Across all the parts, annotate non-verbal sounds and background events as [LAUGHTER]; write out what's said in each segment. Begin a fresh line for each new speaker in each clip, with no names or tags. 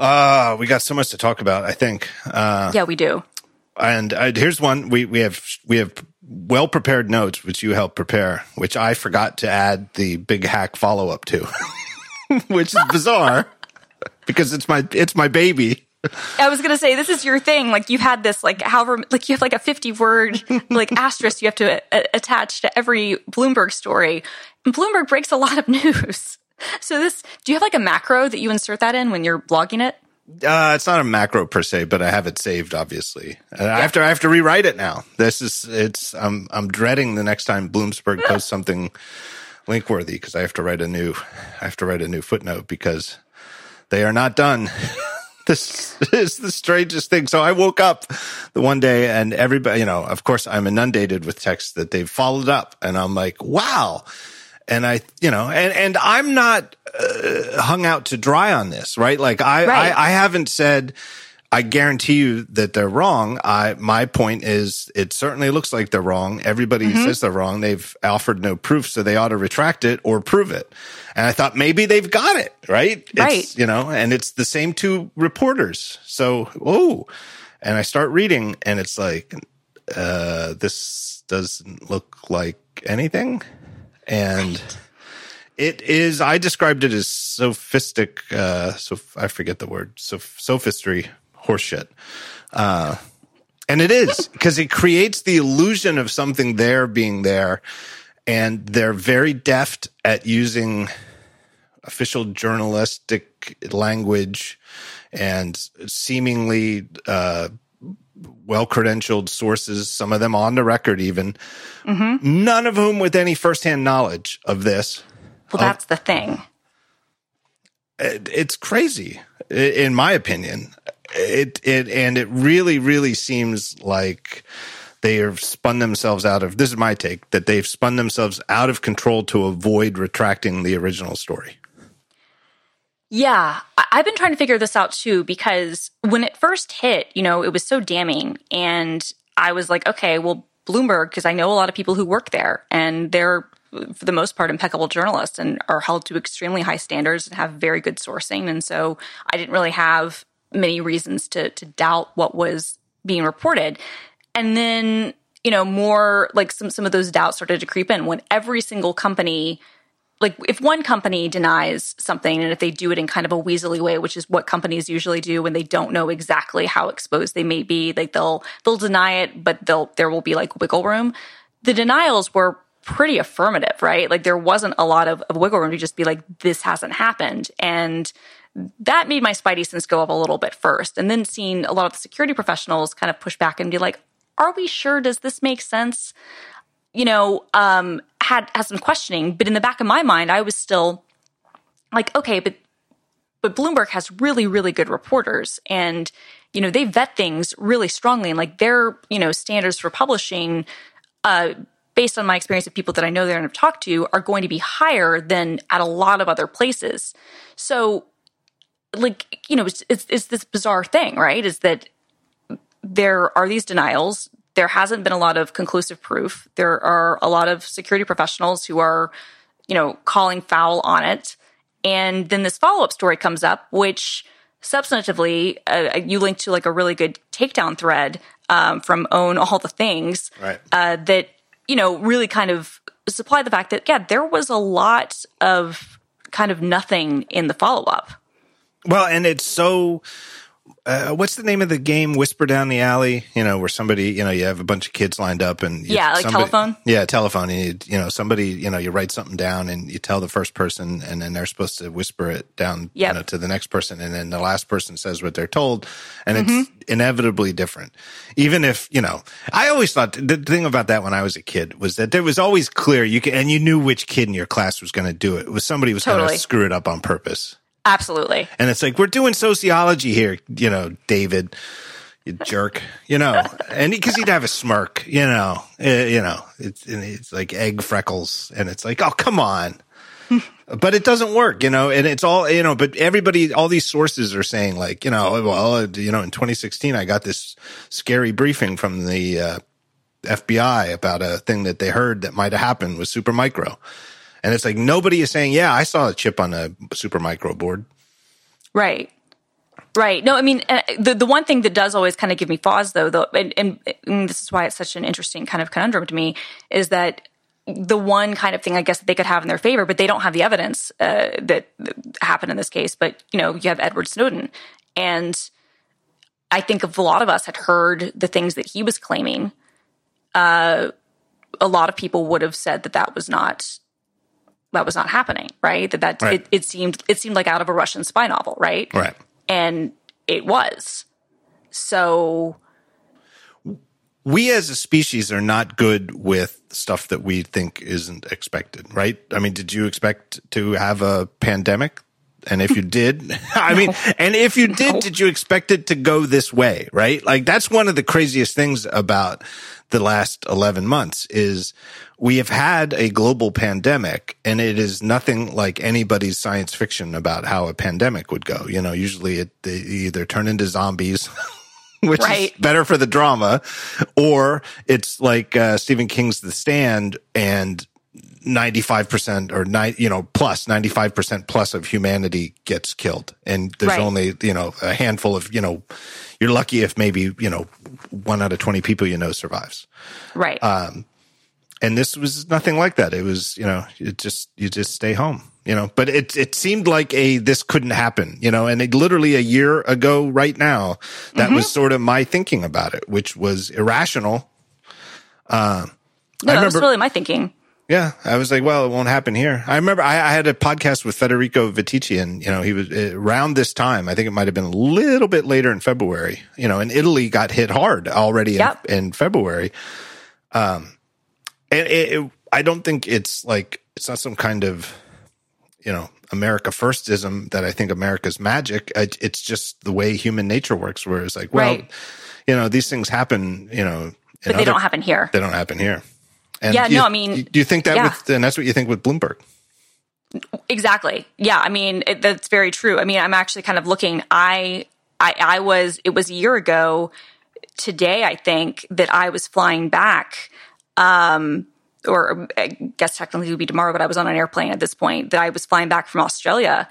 Uh, we got so much to talk about, I think. Uh,
yeah, we do.
And uh, here's one we, we have we have well prepared notes which you helped prepare, which I forgot to add the big hack follow up to, [LAUGHS] which is bizarre [LAUGHS] because it's my it's my baby.
I was gonna say this is your thing. Like you've had this, like however, like you have like a fifty word like [LAUGHS] asterisk you have to a- attach to every Bloomberg story. And Bloomberg breaks a lot of news. [LAUGHS] So this, do you have like a macro that you insert that in when you're blogging it?
Uh, it's not a macro per se, but I have it saved. Obviously, yeah. I have to. I have to rewrite it now. This is. It's. I'm. I'm dreading the next time Bloomberg [LAUGHS] posts something link worthy because I have to write a new. I have to write a new footnote because they are not done. [LAUGHS] this is the strangest thing. So I woke up the one day and everybody, you know, of course I'm inundated with texts that they've followed up and I'm like, wow. And I, you know, and, and I'm not uh, hung out to dry on this, right? Like I, right. I, I haven't said, I guarantee you that they're wrong. I, my point is, it certainly looks like they're wrong. Everybody mm-hmm. says they're wrong. They've offered no proof, so they ought to retract it or prove it. And I thought maybe they've got it, right?
Right.
It's, you know, and it's the same two reporters. So, oh, and I start reading and it's like, uh, this doesn't look like anything. And right. it is, I described it as sophistic, uh, so I forget the word, so sophistry horseshit. Uh, and it is because it creates the illusion of something there being there. And they're very deft at using official journalistic language and seemingly uh, well credentialed sources, some of them on the record, even, mm-hmm. none of whom with any firsthand knowledge of this.
Well, that's of, the thing.
It, it's crazy, in my opinion it it and it really really seems like they have spun themselves out of this is my take that they've spun themselves out of control to avoid retracting the original story.
Yeah, I've been trying to figure this out too because when it first hit, you know, it was so damning and I was like, okay, well Bloomberg because I know a lot of people who work there and they're for the most part impeccable journalists and are held to extremely high standards and have very good sourcing and so I didn't really have many reasons to to doubt what was being reported. And then, you know, more like some some of those doubts started to creep in when every single company like if one company denies something and if they do it in kind of a weaselly way which is what companies usually do when they don't know exactly how exposed they may be like they'll they'll deny it but they'll there will be like wiggle room the denials were pretty affirmative right like there wasn't a lot of, of wiggle room to just be like this hasn't happened and that made my spidey sense go up a little bit first. And then seeing a lot of the security professionals kind of push back and be like, are we sure? Does this make sense? You know, um, had, had some questioning, but in the back of my mind, I was still like, okay, but, but Bloomberg has really, really good reporters and, you know, they vet things really strongly and like their, you know, standards for publishing, uh, based on my experience of people that I know there and have talked to, are going to be higher than at a lot of other places. So like you know it's, it's, it's this bizarre thing right is that there are these denials there hasn't been a lot of conclusive proof there are a lot of security professionals who are you know calling foul on it and then this follow-up story comes up which substantively uh, you link to like a really good takedown thread um, from own all the things
right.
uh, that you know really kind of supply the fact that yeah there was a lot of kind of nothing in the follow-up
well, and it's so. Uh, what's the name of the game? Whisper down the alley. You know, where somebody, you know, you have a bunch of kids lined up, and
you, yeah, like
somebody,
telephone.
Yeah, telephone. And you, you know, somebody, you know, you write something down, and you tell the first person, and then they're supposed to whisper it down,
yep.
you know, to the next person, and then the last person says what they're told, and mm-hmm. it's inevitably different. Even if you know, I always thought the thing about that when I was a kid was that there was always clear you can, and you knew which kid in your class was going to do it. It was somebody was
totally.
going to screw it up on purpose.
Absolutely.
And it's like, we're doing sociology here, you know, David, you jerk, you know, [LAUGHS] and because he'd have a smirk, you know, uh, you know, it's, it's like egg freckles and it's like, oh, come on. [LAUGHS] but it doesn't work, you know, and it's all, you know, but everybody, all these sources are saying like, you know, well, you know, in 2016, I got this scary briefing from the, uh, FBI about a thing that they heard that might have happened with Supermicro. And it's like nobody is saying, yeah, I saw a chip on a Supermicro board.
Right. Right. No, I mean, uh, the the one thing that does always kind of give me pause, though, though, and, and, and this is why it's such an interesting kind of conundrum to me, is that the one kind of thing I guess that they could have in their favor, but they don't have the evidence uh, that, that happened in this case. But you know, you have Edward Snowden, and I think if a lot of us had heard the things that he was claiming, uh, a lot of people would have said that that was not that was not happening, right? That that
Right.
It, it seemed it seemed like out of a Russian spy novel, right?
Right.
And it was. So
we as a species are not good with stuff that we think isn't expected, right? I mean, did you expect to have a pandemic? And if you [LAUGHS] did, [LAUGHS] I mean, and if you did, did you expect it to go this way, right? Like that's one of the craziest things about the last 11 months is we have had a global pandemic and it is nothing like anybody's science fiction about how a pandemic would go. You know, usually it, they either turn into zombies [LAUGHS] which
Right.
is better for the drama, or it's like uh, Stephen King's The Stand and 95% or nine, you know, plus 95% plus of humanity gets killed. And there's
Right.
only, you know, a handful of, you know, you're lucky if maybe, you know, one out of 20 people you know survives.
right.
And this was nothing like that. It was, you know, you just, you just stay home, you know, but it, it seemed like a, this couldn't happen, you know, and it, literally a year ago right now, that
Mm-hmm.
was sort of my thinking about it, which was irrational.
no,
I
that was
remember-
really my thinking.
Yeah, I was like, well, it won't happen here. I remember I, I had a podcast with Federico Viticci, and you know, he was uh, around this time. I think it might have been a little bit later in February. You know, and Italy got hit hard already
Yep.
in, in February. Um, and it, it, I don't think it's like it's not some kind of you know America firstism that I think America's magic. It, it's just the way human nature works. Where it's like, well,
Right.
you know, these things happen. You know,
But they
other-
don't happen here.
they don't happen here. And
Yeah,
you-
no, I mean,
do you think that
yeah.
with, and that's what you think with Bloomberg?
Exactly. Yeah. I mean, it, that's very true. I mean, I'm actually kind of looking. I, I, I was. It was a year ago today. I think that I was flying back. Um, or I guess technically it would be tomorrow, but I was on an airplane at this point. That I was flying back from Australia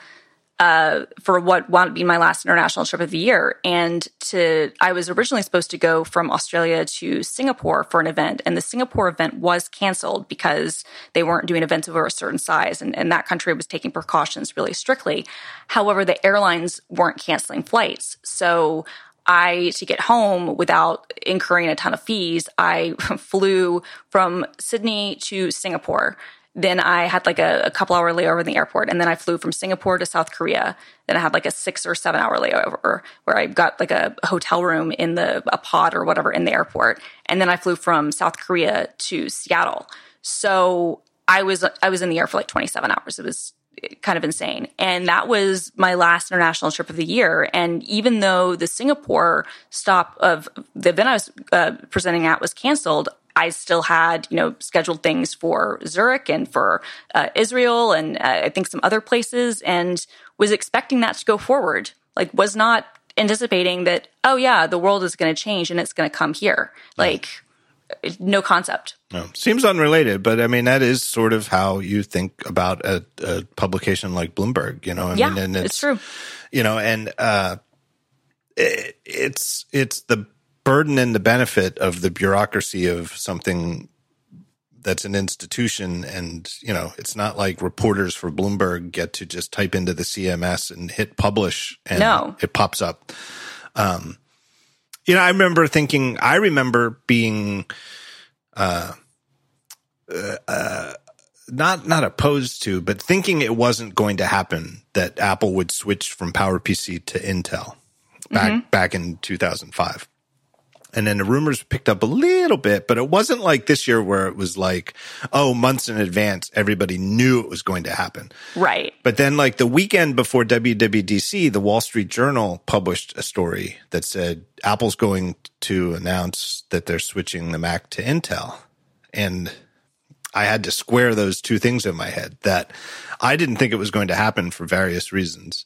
uh, for what wound up being my last international trip of the year. And to, I was originally supposed to go from Australia to Singapore for an event, and the Singapore event was canceled because they weren't doing events over a certain size, and, and that country was taking precautions really strictly. However, the airlines weren't canceling flights, so. I, to get home without incurring a ton of fees, I [LAUGHS] flew from Sydney to Singapore. Then I had like a, a couple hour layover in the airport, and then I flew from Singapore to South Korea. Then I had like a six or seven hour layover where I got like a hotel room in the a pod or whatever in the airport, and then I flew from South Korea to Seattle. So I was I was in the air for like 27 hours. It was kind of insane. And that was my last international trip of the year. And even though the Singapore stop of the event I was uh, presenting at was canceled, I still had, you know, scheduled things for Zurich and for uh, Israel and uh, I think some other places and was expecting that to go forward. Like, was not anticipating that, oh, yeah, the world is going to change and it's going to come here. Like, no concept.
No. Seems unrelated, but I mean that is sort of how you think about a, a publication like Bloomberg. You know, I
Yeah,
mean, and
it's true.
You know, and uh, it, it's it's the burden and the benefit of the bureaucracy of something that's an institution and you know it's not like reporters for bloomberg get to just type into the cms and hit publish and
No.
it pops up um you know i remember thinking i remember being uh, uh, not not opposed to but thinking it wasn't going to happen that apple would switch from powerpc to intel back back in 2005 and then the rumors picked up a little bit, but it wasn't like this year where it was like, oh, months in advance, everybody knew it was going to happen.
Right.
But then, like the weekend before WWDC, the Wall Street Journal published a story that said Apple's going to announce that they're switching the Mac to Intel. And I had to square those two things in my head that I didn't think it was going to happen for various reasons,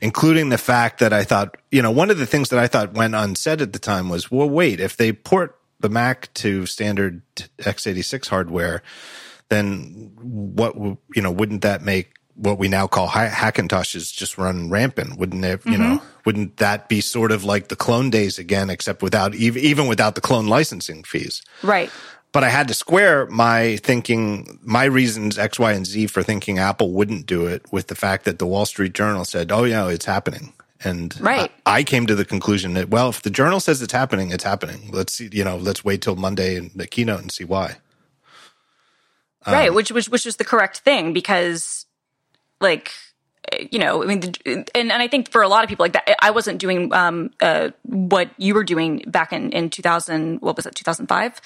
including the fact that I thought, you know, one of the things that I thought went unsaid at the time was, well, wait, if they port the Mac to standard x86 hardware, then what, you know, wouldn't that make what we now call Hackintoshes just run rampant. Wouldn't it, you mm-hmm. know, wouldn't that be sort of like the clone days again, except without even without the clone licensing fees?
Right
but I had to square my thinking, my reasons X, Y, and Z for thinking Apple wouldn't do it with the fact that the Wall Street Journal said, oh, yeah, it's happening. And
right.
I, I, came to the conclusion that, well, if the journal says it's happening, it's happening. Let's see, you know, let's wait till Monday and the keynote and see why.
Um, right. Which was, which was the correct thing because like, you know, I mean, and, and I think for a lot of people like that, I wasn't doing um, uh, what you were doing back in, in 2000, what was it, 2005?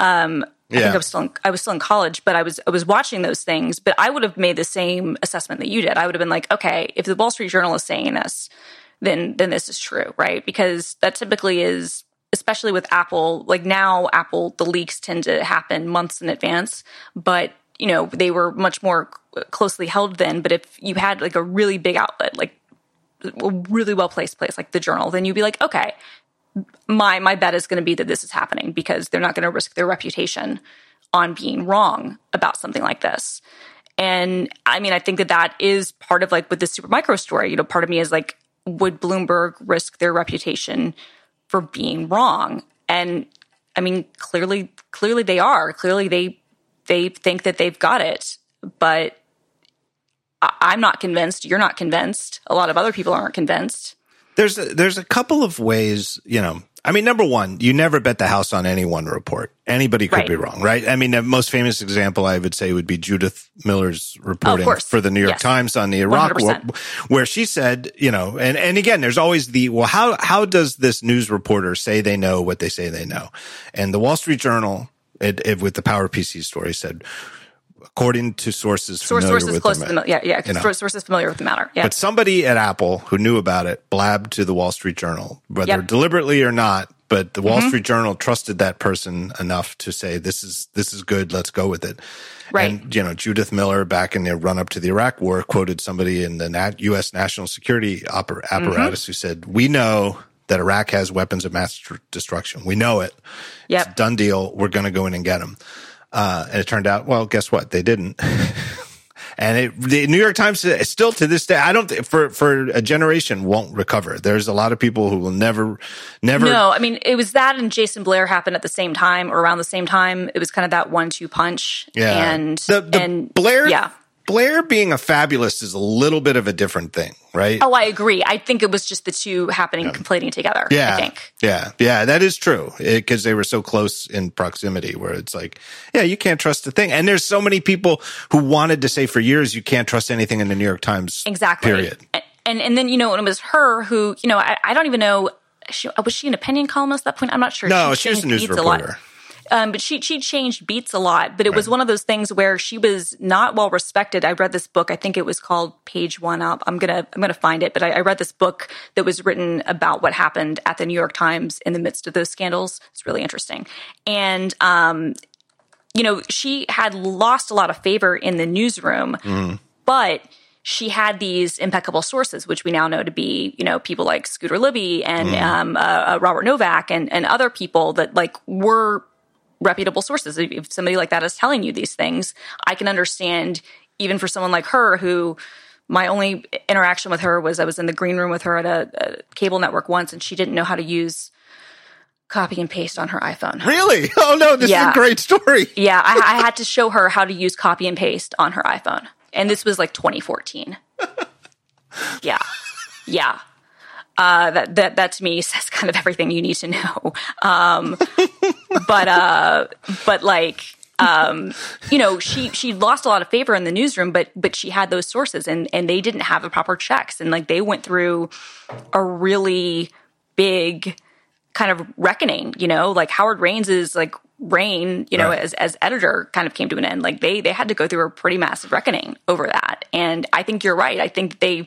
Um, yeah. I think I was still in, I was still in college, but I was I was watching those things. But I would have made the same assessment that you did. I would have been like, okay, if the Wall Street Journal is saying this, then then this is true, right? Because that typically is, especially with Apple. Like now, Apple the leaks tend to happen months in advance, but you know they were much more closely held then. But if you had like a really big outlet, like a really well placed place like the Journal, then you'd be like, okay, my my bet is going to be that this is happening because they're not going to risk their reputation on being wrong about something like this. And I mean, I think that that is part of like with the Supermicro story. You know, part of me is like, would Bloomberg risk their reputation for being wrong. And I mean, clearly, clearly they are. Clearly they they think that they've got it, but I'm not convinced. You're not convinced. A lot of other people aren't convinced.
There's a, there's a couple of ways, you know, I mean, number one, you never bet the house on any one report. Anybody could right. be wrong, right? I mean, the most famous example I would say would be Judith Miller's reporting oh, for the New York yes. Times on the Iraq 100%. war, where she said, you know, and, and again, there's always the, well, how, how does this news reporter say they know what they say they know? And the Wall Street Journal, it, it, with the Power PC story said, according to sources Source, familiar sources with close the,
to the yeah yeah you know. sources familiar with the matter yeah
but somebody at apple who knew about it blabbed to the wall street journal whether yep. deliberately or not but the wall mm-hmm. street journal trusted that person enough to say this is this is good let's go with it
right
and you know judith miller back in the run up to the iraq war quoted somebody in the Nat- us national security oper- apparatus mm-hmm. who said we know that Iraq has weapons of mass destruction. We know it.
Yep.
It's done deal. We're going to go in and get them. Uh, and it turned out, well, guess what? They didn't. [LAUGHS] and it, the New York Times still to this day, I don't for for a generation won't recover. There's a lot of people who will never, never.
No, I mean it was that and Jason Blair happened at the same time or around the same time. It was kind of that one-two punch.
Yeah,
and
the, the
and
Blair,
yeah.
Blair being a fabulist is a little bit of a different thing, right?
Oh, I agree. I think it was just the two happening, yeah. conflating together.
Yeah.
I think.
Yeah. Yeah. That is true eh, because they were so close in proximity where it's like, yeah, you can't trust a thing. And there's so many people who wanted to say for years, you can't trust anything in the New York Times.
Exactly.
Period.
And, and then, you know, it was her who, you know, I, I don't even know, she, was she an opinion columnist at that point? I'm not sure.
No, she, she was a news reporter.
Um, but she she changed beats a lot. But it right. was one of those things where she was not well respected. I read this book. I think it was called Page One Up. I'm gonna I'm gonna find it. But I, I read this book that was written about what happened at the New York Times in the midst of those scandals. It's really interesting. And um, you know, she had lost a lot of favor in the newsroom, mm. but she had these impeccable sources, which we now know to be, you know, people like Scooter Libby and mm. um, uh, uh, Robert Novak and, and other people that like were reputable sources. If somebody like that is telling you these things, I can understand even for someone like her who my only interaction with her was I was in the green room with her at a, a cable network once and she didn't know how to use copy and paste on her iPhone.
Really? [LAUGHS] Oh no, this yeah. is a great story. [LAUGHS]
yeah, I, I had to show her how to use copy and paste on her iPhone. And this was like 2014. [LAUGHS] yeah. Yeah. Uh, that that that to me [LAUGHS] says kind of everything you need to know. Um, [LAUGHS] but uh, but like um, you know, she she lost a lot of favor in the newsroom, but but she had those sources, and and they didn't have the proper checks, and like they went through a really big kind of reckoning. You know, like Howell Raines is like reign, you know, right. as as editor kind of came to an end. Like they they had to go through a pretty massive reckoning over that, and I think you're right. I think they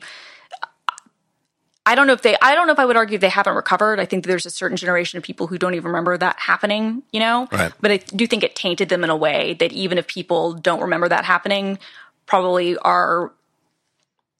I don't know if they, I don't know if I would argue they haven't recovered. I think there's a certain generation of people who don't even remember that happening, you know?
Right.
But I do think it tainted them in a way that even if people don't remember that happening, probably are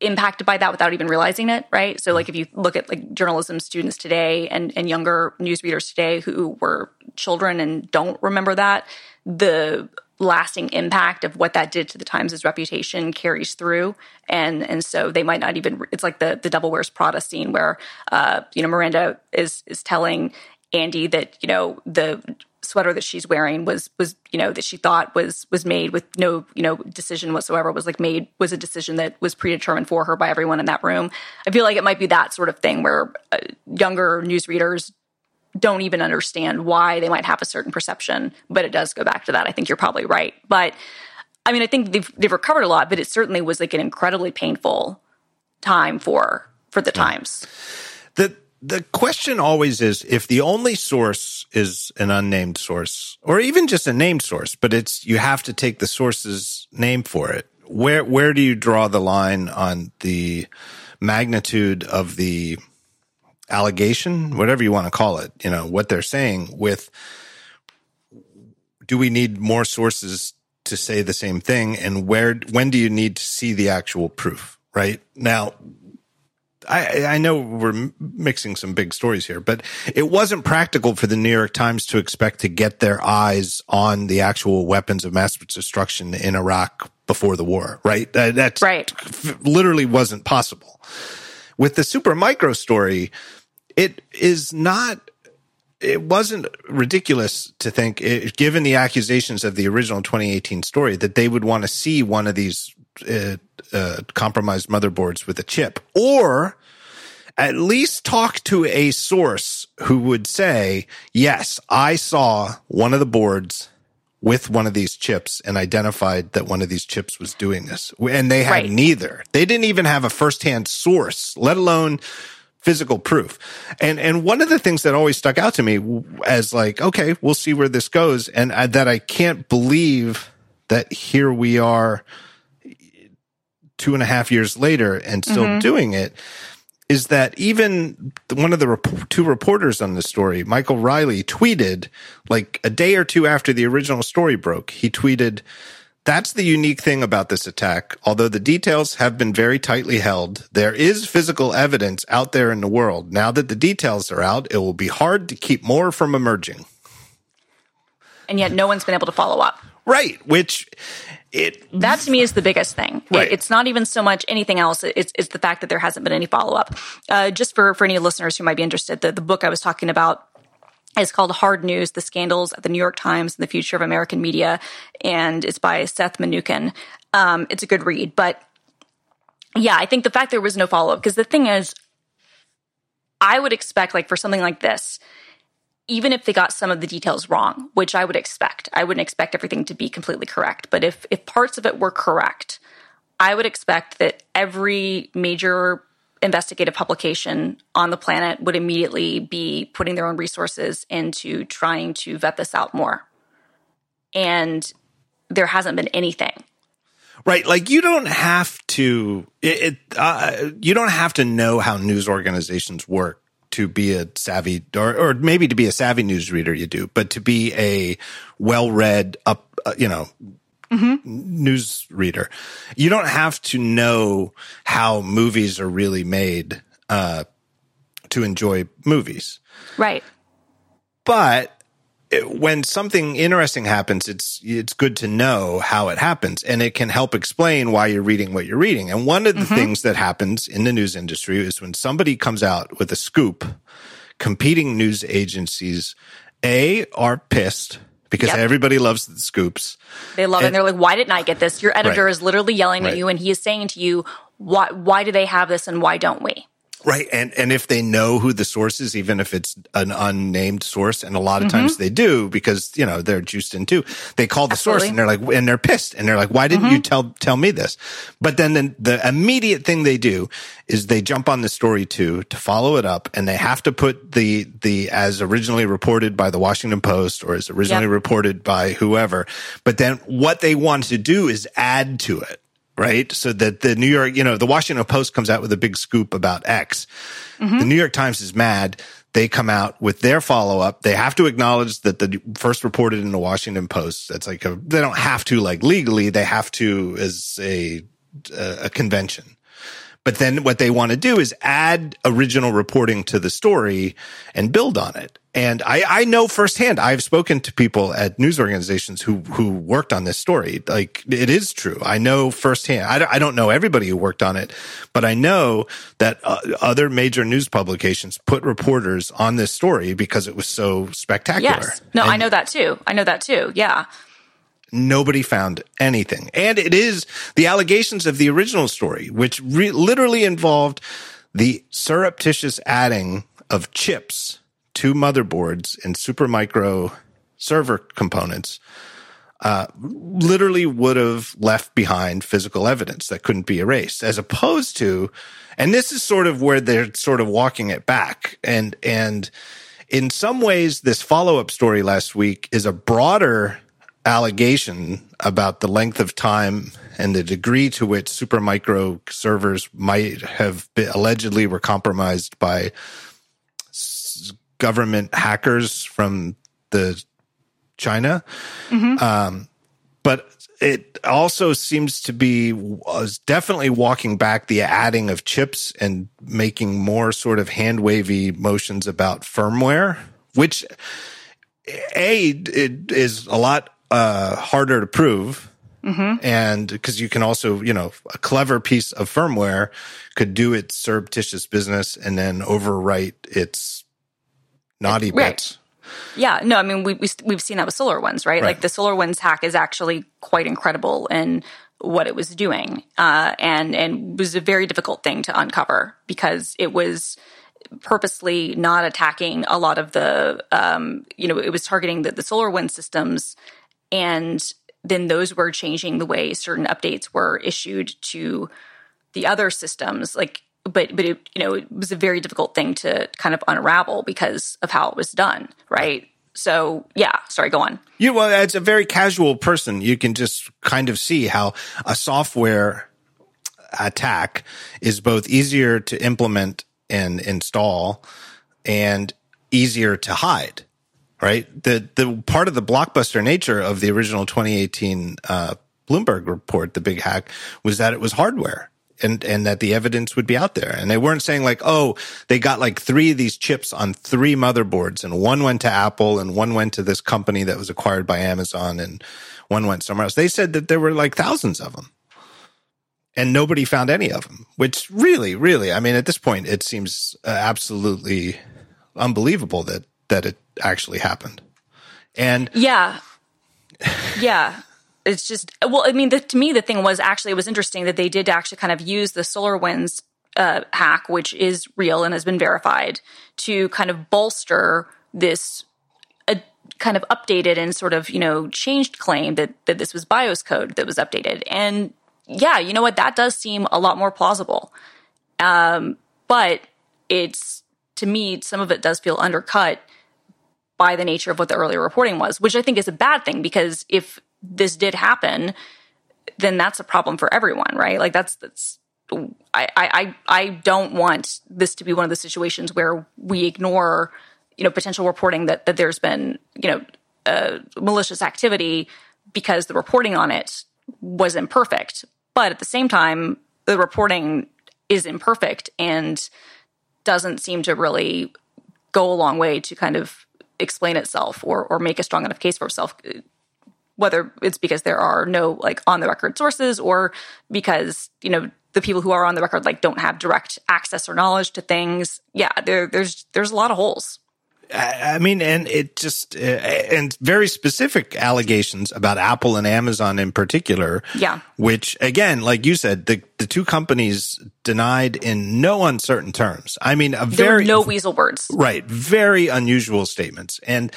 impacted by that without even realizing it, right? So like if you look at like journalism students today and, and younger news readers today who were children and don't remember that, the lasting impact of what that did to the Times' reputation carries through. And and so they might not even it's like the the Devil Wears Prada scene where uh, you know, Miranda is is telling Andy that, you know, the sweater that she's wearing was was you know that she thought was was made with no you know decision whatsoever was like made was a decision that was predetermined for her by everyone in that room i feel like it might be that sort of thing where uh, younger news readers don't even understand why they might have a certain perception but it does go back to that. I think you're probably right. But i mean i think they've, they've recovered a lot but it certainly was like an incredibly painful time for for the times.
The the question always is if the only source is an unnamed source or even just a named source, but it's you have to take the source's name for it. Where where do you draw the line on the magnitude of the allegation, whatever you want to call it, you know, what they're saying with do we need more sources to say the same thing and where when do you need to see the actual proof, right? Now, I, I know we're mixing some big stories here, but it wasn't practical for the New York Times to expect to get their eyes on the actual weapons of mass destruction in Iraq before the war, right? That's
right.
literally wasn't possible. With the Supermicro story, it is not it wasn't ridiculous to think, given the accusations of the original 2018 story, that they would want to see one of these uh, uh, compromised motherboards with a chip, or at least talk to a source who would say, yes, I saw one of the boards with one of these chips and identified that one of these chips was doing this. And they had right. neither. They didn't even have a firsthand source, let alone physical proof. And, and one of the things that always stuck out to me as like, okay, we'll see where this goes. And I, that I can't believe that here we are two and a half years later and still mm-hmm. doing it is that even one of the rep- two reporters on the story, Michael Riley, tweeted like a day or two after the original story broke. He tweeted, that's the unique thing about this attack. Although the details have been very tightly held, there is physical evidence out there in the world. Now that the details are out, it will be hard to keep more from emerging.
And yet no one's been able to follow up.
Right. Which it
that to me is the biggest thing.
Right.
It, it's not even so much anything else. It's, it's the fact that there hasn't been any follow up. Uh, just for for any listeners who might be interested, the, the book I was talking about is called Hard News: The Scandals at the New York Times and the Future of American Media, and it's by Seth Mnookin. Um, it's a good read, but yeah, I think the fact there was no follow up because the thing is, I would expect like for something like this even if they got some of the details wrong, which I would expect, I wouldn't expect everything to be completely correct. But if, if parts of it were correct, I would expect that every major investigative publication on the planet would immediately be putting their own resources into trying to vet this out more. And there hasn't been anything.
Right, like you don't have to. It, it uh, you don't have to know how news organizations work to be a savvy or, or maybe to be a savvy news reader you do, but to be a well-read up, uh, you know, mm-hmm. news reader, you don't have to know how movies are really made, uh, to enjoy movies.
Right.
But when something interesting happens, it's it's good to know how it happens, and it can help explain why you're reading what you're reading. And one of the mm-hmm. things that happens in the news industry is when somebody comes out with a scoop, competing news agencies a are pissed because yep. everybody loves the scoops.
They love and, it. And they're like, "Why didn't I get this?" Your editor right. is literally yelling right. at you, and he is saying to you, "Why? Why do they have this, and why don't we?"
Right. And, and if they know who the source is, even if it's an unnamed source, and a lot of mm-hmm. times they do because, you know, they're juiced in too, they call the Absolutely. source and they're like, and they're pissed and they're like, why didn't mm-hmm. you tell, tell me this? But then the, the immediate thing they do is they jump on the story too to follow it up and they have to put the, the, as originally reported by the Washington Post or as originally yep. reported by whoever. But then what they want to do is add to it right? So that the New York, you know, the Washington Post comes out with a big scoop about X. Mm-hmm. The New York Times is mad. They come out with their follow up. They have to acknowledge that the first reported in the Washington Post. That's like a, they don't have to like legally. They have to as a, a convention. But then what they want to do is add original reporting to the story and build on it. And I, I know firsthand, I've spoken to people at news organizations who, who worked on this story. Like it is true. I know firsthand. I don't, I don't know everybody who worked on it, but I know that uh, other major news publications put reporters on this story because it was so spectacular.
Yes. No,
and
I know that too. I know that too. Yeah.
Nobody found anything. And it is the allegations of the original story, which re- literally involved the surreptitious adding of chips to motherboards and Supermicro server components uh, literally would have left behind physical evidence that couldn't be erased, as opposed to, and this is sort of where they're sort of walking it back. And, and in some ways, this follow up story last week is a broader allegation about the length of time and the degree to which Supermicro servers might have been allegedly were compromised by government hackers from the China. Mm-hmm. Um, but it also seems to be was definitely walking back the adding of chips and making more sort of hand wavy motions about firmware, which a it is a lot uh, harder to prove. Mm-hmm. And because you can also, you know, a clever piece of firmware could do its surreptitious business and then overwrite its naughty
Right.
bits.
Yeah, no, I mean we, we we've seen that with SolarWinds, right?
Right.
Like the SolarWinds hack is actually quite incredible in what it was doing, uh, and and was a very difficult thing to uncover because it was purposely not attacking a lot of the, um, you know, it was targeting the, the solar wind systems, and then those were changing the way certain updates were issued to the other systems, like. But but it, you know it was a very difficult thing to kind of unravel because of how it was done, right? So yeah, sorry, go on.
You well, as a very casual person, you can just kind of see how a software attack is both easier to implement and install and easier to hide. Right. The the part of the blockbuster nature of the original 2018 uh, Bloomberg report, the big hack, was that it was hardware. And, and that the evidence would be out there. And they weren't saying like, oh, they got like three of these chips on three motherboards and one went to Apple and one went to this company that was acquired by Amazon and one went somewhere else. They said that there were like thousands of them and nobody found any of them, which really, really, I mean, at this point, it seems uh, absolutely unbelievable that, that it actually happened. And
Yeah. Yeah. It's just, well, I mean, the, to me, the thing was actually, it was interesting that they did actually kind of use the SolarWinds uh, hack, which is real and has been verified, to kind of bolster this uh, kind of updated and sort of, you know, changed claim that, that this was BIOS code that was updated. And yeah, you know what? That does seem a lot more plausible. Um, but it's, to me, some of it does feel undercut by the nature of what the earlier reporting was, which I think is a bad thing because if this did happen, then that's a problem for everyone, right? Like that's that's I I I don't want this to be one of the situations where we ignore you know potential reporting that that there's been you know uh, malicious activity because the reporting on it was imperfect, but at the same time the reporting is imperfect and doesn't seem to really go a long way to kind of explain itself or or make a strong enough case for itself whether it's because there are no like on the record sources or because you know the people who are on the record like don't have direct access or knowledge to things. Yeah there there's there's a lot of holes
I I mean, and it just, uh, and very specific allegations about Apple and Amazon in particular.
Yeah.
Which again, like you said, the, the two companies denied in no uncertain terms. I mean, a
there
very,
no weasel words
right, very unusual statements. And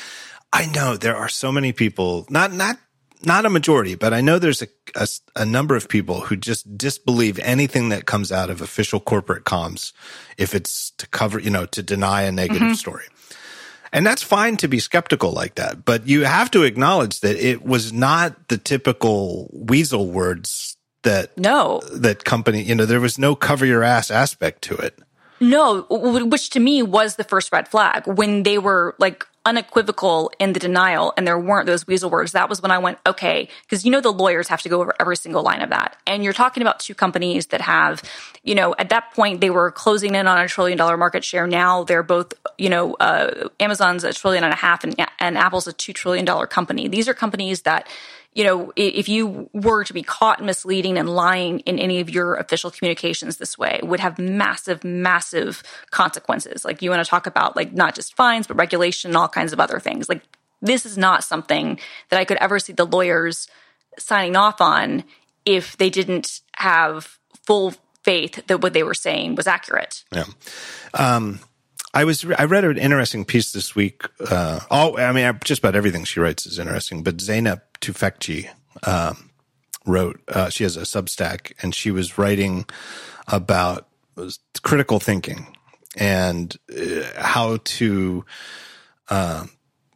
I know there are so many people, not, not, not a majority, but I know there's a, a, a number of people who just disbelieve anything that comes out of official corporate comms if it's to cover, you know, to deny a negative story. And that's fine to be skeptical like that, but you have to acknowledge that it was not the typical weasel words that
no
that company, you know, there was no cover your ass aspect to it.
No, which to me was the first red flag when they were like unequivocal in the denial and there weren't those weasel words, that was when I went, okay, because you know the lawyers have to go over every single line of that. And you're talking about two companies that have, you know, at that point they were closing in on a trillion dollar market share. Now they're both, you know, uh, Amazon's a trillion and a half and, and Apple's a two trillion dollar company. These are companies that you know, if you were to be caught misleading and lying in any of your official communications this way, would have massive, massive consequences. Like you want to talk about like not just fines, but regulation and all kinds of other things. Like this is not something that I could ever see the lawyers signing off on if they didn't have full faith that what they were saying was accurate.
Yeah. Um, I was I read an interesting piece this week. Uh, all I mean, just about everything she writes is interesting. But Zeynep Tufekci um, wrote. Uh, she has a Substack, and she was writing about critical thinking and uh, how to uh,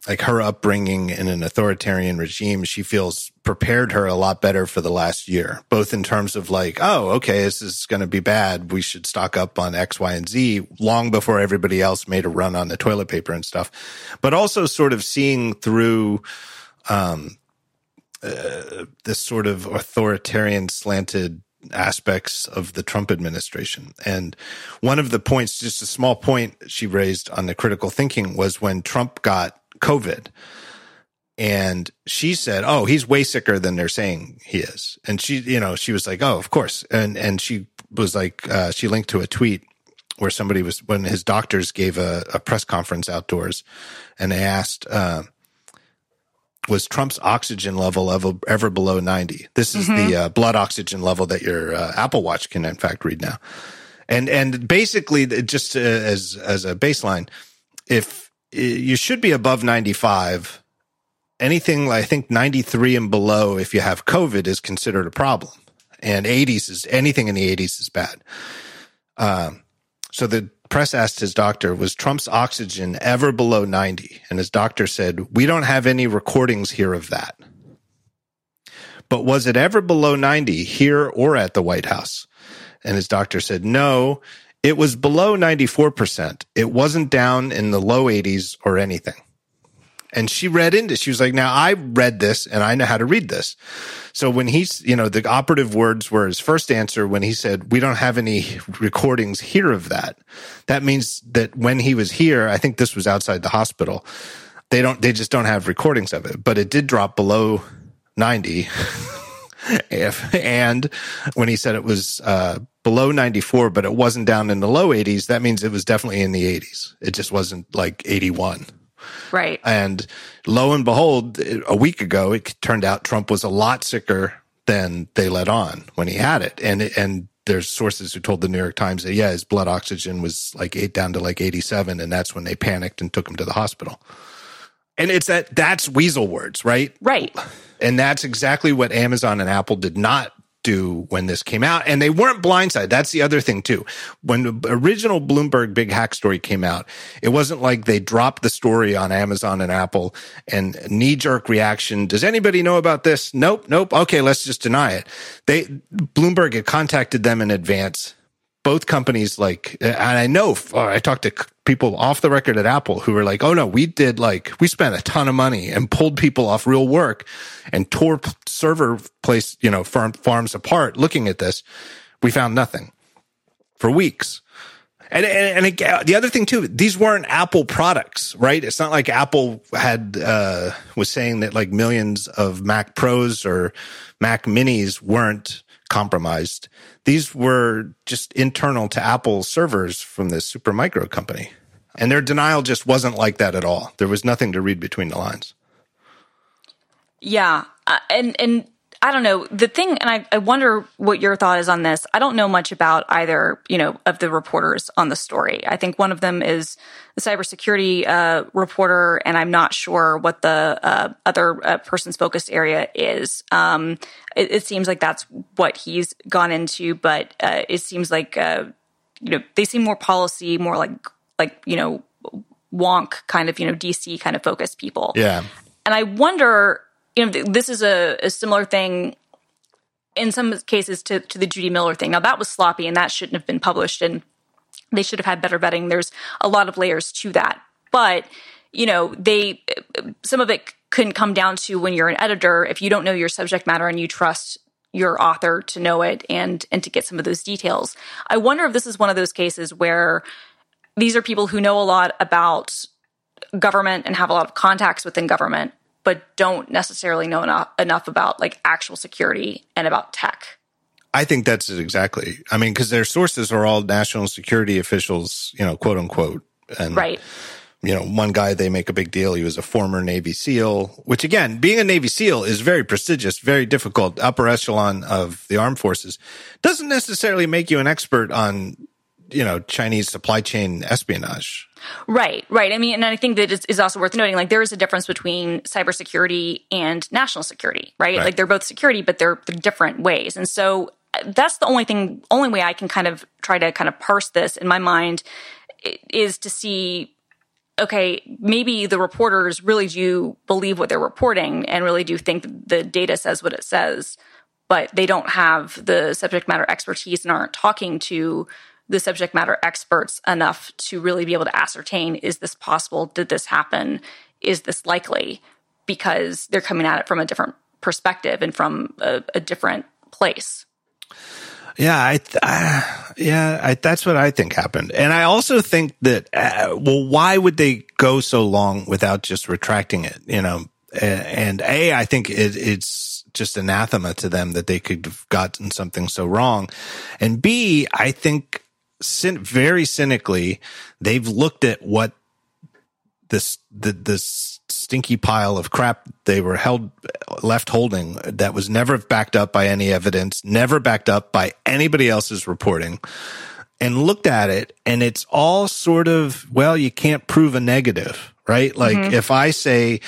like her upbringing in an authoritarian regime, she feels prepared her a lot better for the last year, both in terms of like, oh, okay, this is going to be bad. We should stock up on X, Y, and Z long before everybody else made a run on the toilet paper and stuff, but also sort of seeing through, um, uh, this sort of authoritarian slanted aspects of the Trump administration. And one of the points, just a small point she raised on the critical thinking was when Trump got COVID. And she said, "Oh, he's way sicker than they're saying he is." And she, you know, she was like, "Oh, of course." And and she was like, uh, she linked to a tweet where somebody was when his doctors gave a, a press conference outdoors, and they asked, uh, "Was Trump's oxygen level ever, ever below ninety? This is mm-hmm. the uh, blood oxygen level that your uh, Apple Watch can in fact read now." And and basically, just uh, as as a baseline, if you should be above 95. Anything I think 93 and below, if you have COVID, is considered a problem. And 80s is anything in the 80s is bad. Um, so the press asked his doctor, was Trump's oxygen ever below 90? And his doctor said, we don't have any recordings here of that. But was it ever below 90 here or at the White House? And his doctor said, no, it was below 94%. It wasn't down in the low 80s or anything. And she read into, she was like, now I read this and I know how to read this. So when he's, you know, the operative words were his first answer when he said, we don't have any recordings here of that. That means that when he was here, I think this was outside the hospital. They don't, they just don't have recordings of it, but it did drop below 90. [LAUGHS] if, and when he said it was, uh, below 94, but it wasn't down in the low 80s, that means it was definitely in the 80s. It just wasn't like 81.
Right.
And lo and behold, a week ago, it turned out Trump was a lot sicker than they let on when he had it. And, and there's sources who told the New York Times that, yeah, his blood oxygen was like eight down to like 87. And that's when they panicked and took him to the hospital. And it's that that's weasel words, right?
Right.
And that's exactly what Amazon and Apple did not do when this came out. And they weren't blindsided. That's the other thing too. When the original Bloomberg big hack story came out, it wasn't like they dropped the story on Amazon and Apple and knee jerk reaction. Does anybody know about this? Nope. Nope. Okay. Let's just deny it. They, Bloomberg had contacted them in advance both companies like and i know uh, i talked to people off the record at apple who were like oh no we did like we spent a ton of money and pulled people off real work and tore server place you know farm, farms apart looking at this we found nothing for weeks and, and, and it, the other thing too, these weren't Apple products, right? It's not like Apple had, uh, was saying that like millions of Mac Pros or Mac Minis weren't compromised. These were just internal to Apple servers from this Supermicro company. And their denial just wasn't like that at all. There was nothing to read between the lines.
Yeah. Uh, and, and I don't know. The thing, and I, I wonder what your thought is on this. I don't know much about either, you know, of the reporters on the story. I think one of them is the cybersecurity uh, reporter, and I'm not sure what the uh, other uh, person's focused area is. Um, it, it, seems like that's what he's gone into, but uh, it seems like, uh, you know, they seem more policy, more like, like, you know, wonk kind of, you know, DC kind of focused people.
Yeah.
And I wonder you know, this is a, a similar thing in some cases to, to the Judy Miller thing. Now that was sloppy and that shouldn't have been published and they should have had better vetting. There's a lot of layers to that. But, you know, they, some of it couldn't come down to when you're an editor, if you don't know your subject matter and you trust your author to know it and and to get some of those details. I wonder if this is one of those cases where these are people who know a lot about government and have a lot of contacts within government, but don't necessarily know enough, enough about like actual security and about tech.
I think that's it exactly. I mean, because their sources are all national security officials, you know, quote unquote.
And, right.
You know, one guy they make a big deal. He was a former Navy SEAL, which again, being a Navy SEAL is very prestigious, very difficult, upper echelon of the armed forces. Doesn't necessarily make you an expert on, you know, Chinese supply chain espionage.
Right, right. I mean, and I think that is, is also worth noting. Like, there is a difference between cybersecurity and national security, right? right? Like, they're both security, but they're, they're different ways. And so, that's the only thing, only way I can kind of try to kind of parse this in my mind is to see okay, maybe the reporters really do believe what they're reporting and really do think the data says what it says, but they don't have the subject matter expertise and aren't talking to the subject matter experts enough to really be able to ascertain is this possible? Did this happen? Is this likely? Because they're coming at it from a different perspective and from a, a different place.
Yeah, I, uh, yeah, I, that's what I think happened, and I also think that uh, well, why would they go so long without just retracting it? You know, and a, I think it, it's just anathema to them that they could have gotten something so wrong, and b, I think very cynically they've looked at what this the this stinky pile of crap they were held left holding that was never backed up by any evidence, never backed up by anybody else's reporting. And looked at it and it's all sort of, well, you can't prove a negative, right? Like mm-hmm. if I say,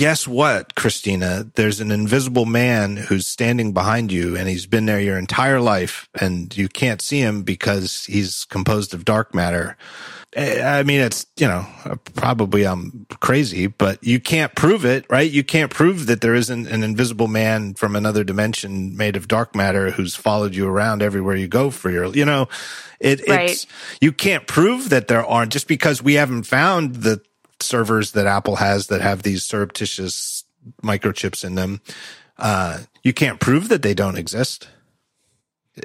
guess what, Christina? There's an invisible man who's standing behind you and he's been there your entire life and you can't see him because he's composed of dark matter. Eh, I mean, it's, you know, probably I'm crazy, but you can't prove it, right? You can't prove that there isn't an invisible man from another dimension made of dark matter who's followed you around everywhere you go for your, you know, it, right. it's, you can't prove that there aren't just because we haven't found the servers that Apple has that have these surreptitious microchips in them. Uh, you can't prove that they don't exist.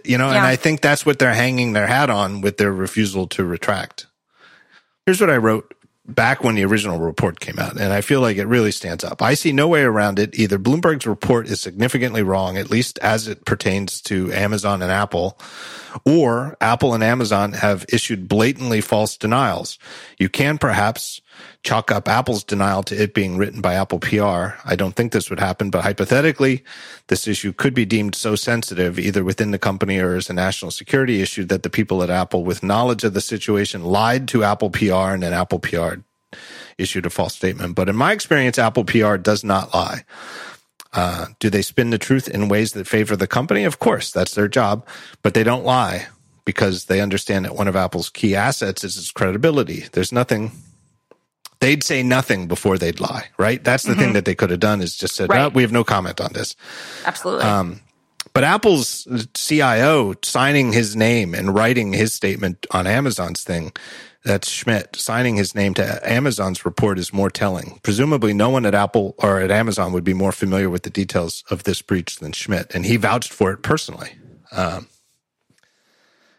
You know, yeah. and I think that's what they're hanging their hat on with their refusal to retract. Here's what I wrote back when the original report came out, and I feel like it really stands up. I see no way around it. Either Bloomberg's report is significantly wrong, at least as it pertains to Amazon and Apple, or Apple and Amazon have issued blatantly false denials. You can perhaps chalk up Apple's denial to it being written by Apple PR. I don't think this would happen, but hypothetically, this issue could be deemed so sensitive either within the company or as a national security issue that the people at Apple with knowledge of the situation lied to Apple PR and then Apple PR issued a false statement. But in my experience, Apple PR does not lie. Uh, do they spin the truth in ways that favor the company? Of course, that's their job, but they don't lie because they understand that one of Apple's key assets is its credibility. There's nothing they'd say nothing before they'd lie, right? That's the mm-hmm. thing that they could have done is just said, right. oh, we have no comment on this.
Absolutely. Um,
but Apple's CIO signing his name and writing his statement on Amazon's thing, that's Schmidt signing his name to Amazon's report is more telling. Presumably, no one at Apple or at Amazon would be more familiar with the details of this breach than Schmidt, and he vouched for it personally. Um,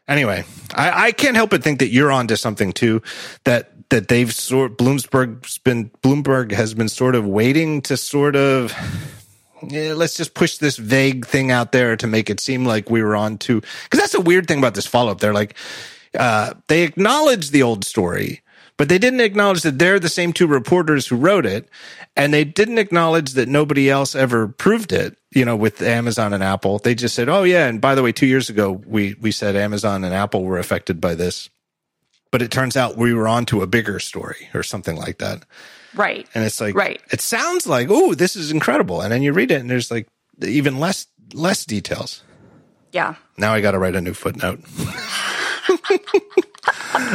anyway, I, I, can't help but think that you're onto something too. That that they've sort Bloomberg's been Bloomberg has been sort of waiting to sort of yeah, let's just push this vague thing out there to make it seem like we were on to because that's a weird thing about this follow up. They're like uh, they acknowledge the old story, but they didn't acknowledge that they're the same two reporters who wrote it, and they didn't acknowledge that nobody else ever proved it. You know, with Amazon and Apple, they just said, "Oh yeah," and by the way, two years ago we we said Amazon and Apple were affected by this but it turns out we were on to a bigger story or something like that.
Right.
And it's like,
right.
it sounds like, oh, this is incredible. And then you read it and there's like even less, less details.
Yeah.
Now I got to write a new footnote. [LAUGHS]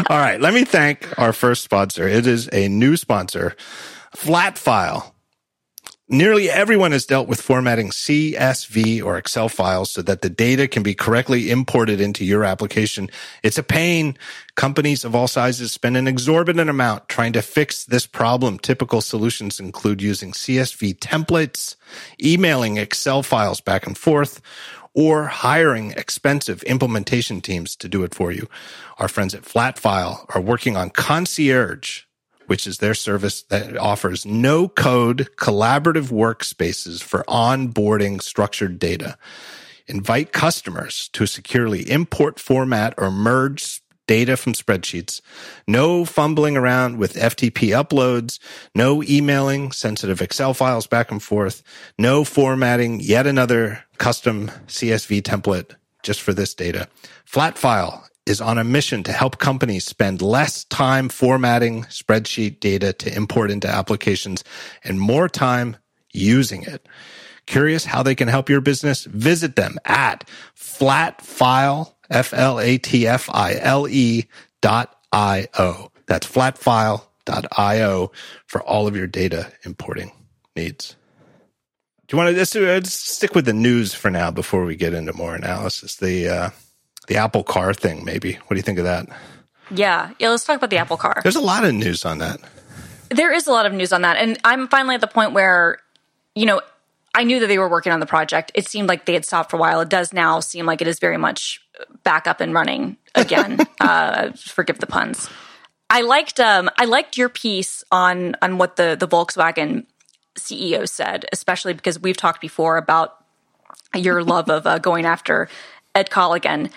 All right. Let me thank our first sponsor. It is a new sponsor, Flatfile. Nearly everyone has dealt with formatting CSV or Excel files so that the data can be correctly imported into your application. It's a pain. Companies of all sizes spend an exorbitant amount trying to fix this problem. Typical solutions include using CSV templates, emailing Excel files back and forth, or hiring expensive implementation teams to do it for you. Our friends at Flatfile are working on Concierge which is their service that offers no code collaborative workspaces for onboarding structured data. Invite customers to securely import, format, or merge data from spreadsheets. No fumbling around with FTP uploads. No emailing sensitive Excel files back and forth. No formatting yet another custom CSV template just for this data. Flatfile is on a mission to help companies spend less time formatting spreadsheet data to import into applications and more time using it. Curious how they can help your business? Visit them at flatfile, F-L-A-T-F-I-L-E dot I-O. That's flatfile.io for all of your data importing needs. Do you want to just uh, stick with the news for now before we get into more analysis? The, uh, the Apple Car thing, maybe. What do you think of that?
Yeah, yeah. Let's talk about the Apple Car.
There's a lot of news on that.
There is a lot of news on that, and I'm finally at the point where, you know, I knew that they were working on the project. It seemed like they had stopped for a while. It does now seem like it is very much back up and running again. [LAUGHS] uh, forgive the puns. I liked um, I liked your piece on on what the the Volkswagen CEO said, especially because we've talked before about your love of uh, going after Ed Colligan.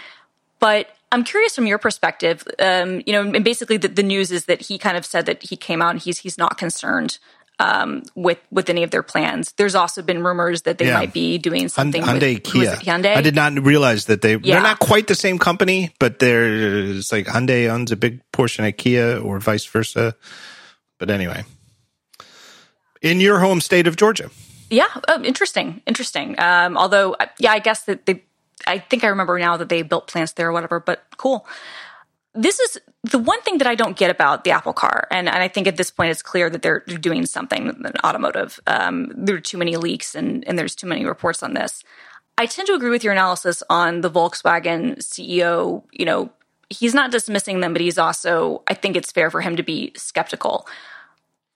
But I'm curious from your perspective. Um, you know, and basically the, the, news is that he kind of said that he came out and he's he's not concerned um, with with any of their plans. There's also been rumors that they yeah. might be doing something
Hyundai
with
Kia.
Hyundai.
I did not realize that they yeah. they're not quite the same company, but there's like Hyundai owns a big portion of Kia or vice versa. But anyway, in your home state of Georgia.
Yeah, oh, interesting, interesting. Um, although, yeah, I guess that they I think I remember now that they built plants there or whatever, but cool. This is the one thing that I don't get about the Apple car. And, and I think at this point it's clear that they're, they're doing something in automotive. Um, there are too many leaks and, and there's too many reports on this. I tend to agree with your analysis on the Volkswagen CEO. You know, he's not dismissing them, but he's also, I think it's fair for him to be skeptical.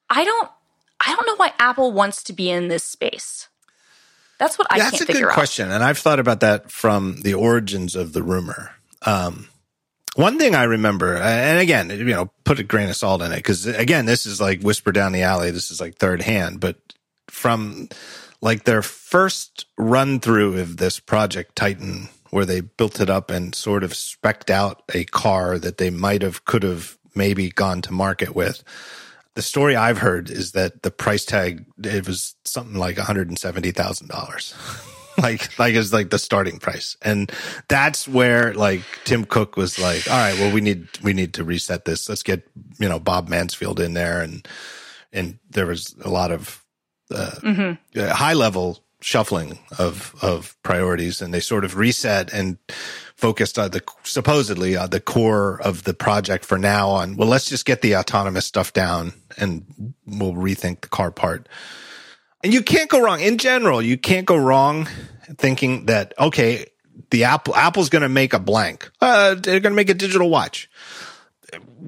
I don't, I don't know why Apple wants to be in this space. That's what I
yeah,
can't
That's a good
out.
question, and I've thought about that from the origins of the rumor. Um, one thing I remember, and again, you know, put a grain of salt in it because again, this is like whisper down the alley. This is like third hand, but from like their first run through of this project Titan, where they built it up and sort of specked out a car that they might have, could have maybe gone to market with the story I've heard is that the price tag it was something like one hundred and seventy thousand dollars. [LAUGHS] like like is like the starting price and that's where like tim cook was like all right well we need we need to reset this let's get you know bob mansfield in there and and there was a lot of uh, mm-hmm. uh, high level shuffling of of priorities and they sort of reset and focused on the supposedly on the core of the project for now on well let's just get the autonomous stuff down and we'll rethink the car part. And you can't go wrong. In general you can't go wrong thinking that okay the apple apple's going to make a blank. Uh, they're going to make a digital watch.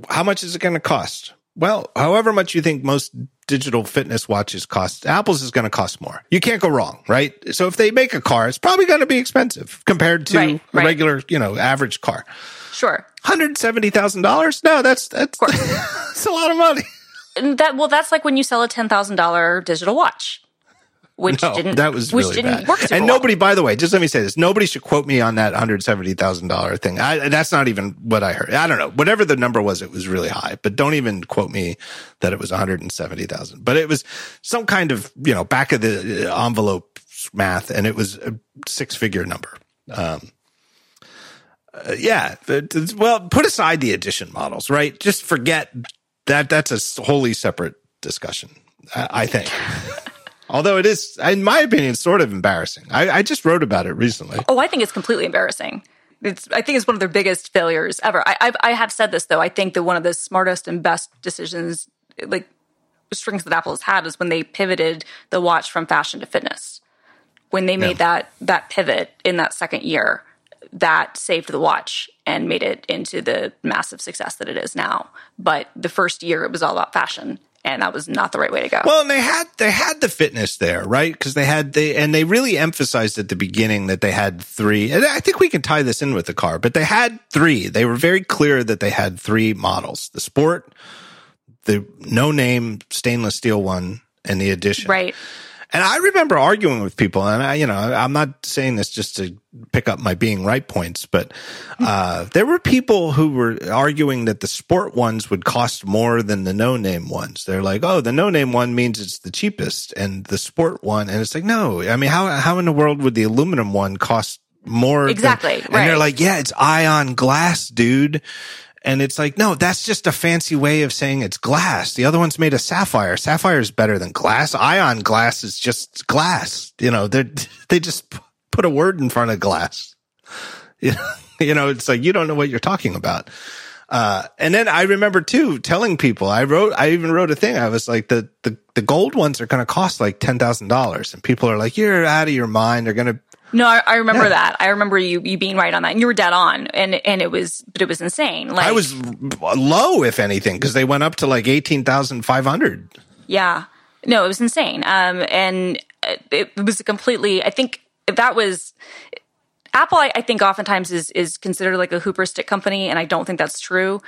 How much is it going to cost well however much you think most digital fitness watches cost, Apple's is going to cost more. You can't go wrong, right? So if they make a car, it's probably going to be expensive compared to
right,
a regular, you know, average car.
Sure.
$170,000? No, that's, that's, [LAUGHS] that's a lot of money.
And that, well, that's like when you sell a $10,000 digital watch which
no,
didn't
that was
which
really
didn't
bad.
work.
and nobody, by the way, just let me say this: nobody should quote me on that hundred seventy thousand dollar thing. I, that's not even what I heard. I don't know. Whatever the number was, it was really high. But don't even quote me that it was one hundred and seventy thousand. But it was some kind of you know back of the envelope math, and it was a six figure number. Um, uh, yeah. Well, put aside the Edition models, right? Just forget that. That's a wholly separate discussion. I think. [LAUGHS] Although it is, in my opinion, sort of embarrassing. I, I just wrote about it recently.
Oh, I think it's completely embarrassing. It's, I think it's one of their biggest failures ever. I, I've, I have said this though. I think that one of the smartest and best decisions, like strengths that Apple has had is when they pivoted the watch from fashion to fitness. When they made
Yeah.
that that pivot in that second year, that saved the watch and made it into the massive success that it is now. But the first year it was all about fashion and that was not the right way to go.
Well, and they had they had the fitness there, right? Because they had they and they really emphasized at the beginning that they had three. And I think we can tie this in with the car, but they had three. They were very clear that they had three models: the Sport, the no name stainless steel one, and the Edition.
right.
And I remember arguing with people, and I, you know, I'm not saying this just to pick up my being right points, but uh, there were people who were arguing that the sport ones would cost more than the no name ones. They're like, oh, the no name one means it's the cheapest, and the sport one, and it's like, no, I mean, how how in the world would the aluminum one cost more? than-
Exactly,
and they're like, yeah, it's ion glass, dude. And it's like, no, that's just a fancy way of saying it's glass. The other one's made of sapphire. Sapphire is better than glass. Ion glass is just glass. You know, they [LAUGHS] they just put a word in front of glass. [LAUGHS] You know, it's like you don't know what you're talking about. Uh, and then I remember too telling people I wrote, I even wrote a thing. I was like, the, the, the gold ones are going to cost like $10,000. And people are like, you're out of your mind. They're going to,
No, I, I remember
Yeah.
that. I remember you you being right on that, and you were dead on, and and it was, but it was insane. Like
I was low, if anything, because they went up to like 18,500.
Yeah. No, it was insane. Um, and it, it was a completely, I think that was, Apple, I, I think oftentimes is, is considered like a hubristic company. And I don't think that's true.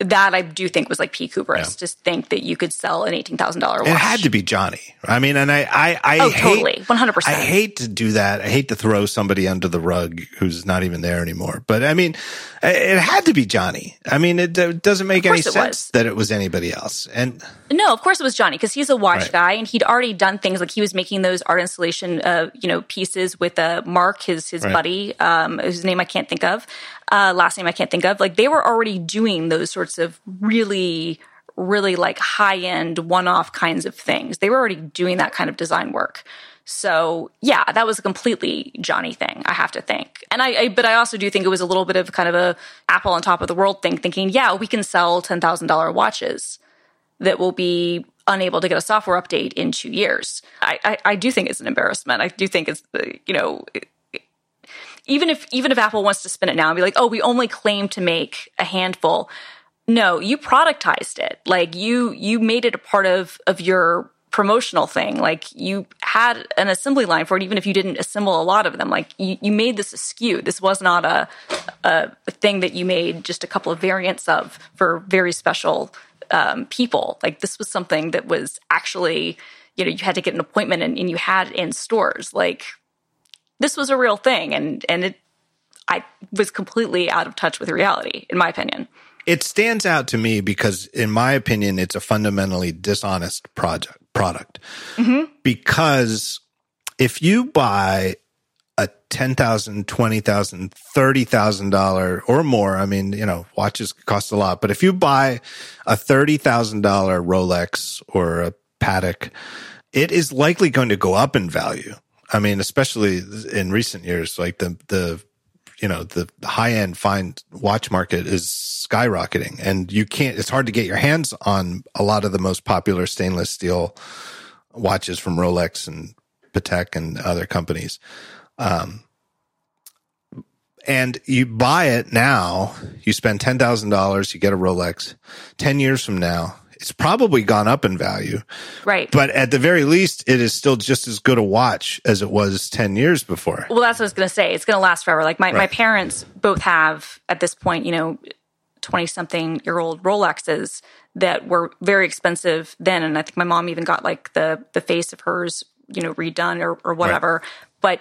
That I do think was like peak hubris to think that you could sell an $18,000 watch.
It had to be Johnny. I mean, and I, I, I
Oh,
hate,
totally. 100%.
I hate to do that. I hate to throw somebody under the rug who's not even there anymore. But I mean, it had to be Johnny. I mean, it, it doesn't make any
course it
sense that it was anybody else. And
No, of course it was Johnny because he's a watch
Right.
guy and he'd already done things like he was making those art installation, uh, you know, pieces with uh, Mark, his his
Right.
buddy, um, whose name I can't think of, uh, last name I can't think of. Like they were already doing those sorts of really, really like high end one off kinds of things. They were already doing that kind of design work. So yeah, that was a completely Johnny thing. I have to think, and I, I, but I also do think it was a little bit of kind of a Apple on top of the world thing, thinking, yeah, we can sell ten thousand dollar watches that will be unable to get a software update in two years. I, I, I do think it's an embarrassment. I do think it's uh, you know. Even if even if Apple wants to spin it now and be like, oh, we only claim to make a handful. No, you productized it. Like you you made it a part of of your promotional thing. Like you had an assembly line for it, even if you didn't assemble a lot of them. Like you, you made this a SKU. This was not a, a a thing that you made just a couple of variants of for very special um, people. Like this was something that was actually, you know, you had to get an appointment and, and you had in stores. Like this was a real thing, and and it, I was completely out of touch with reality, in my opinion.
it stands out to me because, in my opinion, it's a fundamentally dishonest project product. Because if you buy a ten thousand, twenty thousand, thirty thousand dollar or more, I mean, you know, watches cost a lot, but if you buy a thirty thousand dollar Rolex or a Patek, it is likely going to go up in value. I mean, especially in recent years, like the the you know the high end fine watch market is skyrocketing, and you can't. It's hard to get your hands on a lot of the most popular stainless steel watches from Rolex and Patek and other companies. Um, and you buy it now, you spend ten thousand dollars, you get a Rolex. Ten years from now, it's probably gone up in value
Right.
but at the very least, it is still just as good a watch as it was 10 years before.
Well, that's what I was going to say. It's going to last forever. Like my, my parents both have at this point, you know, 20 something year old Rolexes that were very expensive then. And I think my mom even got like the, the face of hers, you know, redone or, or whatever, but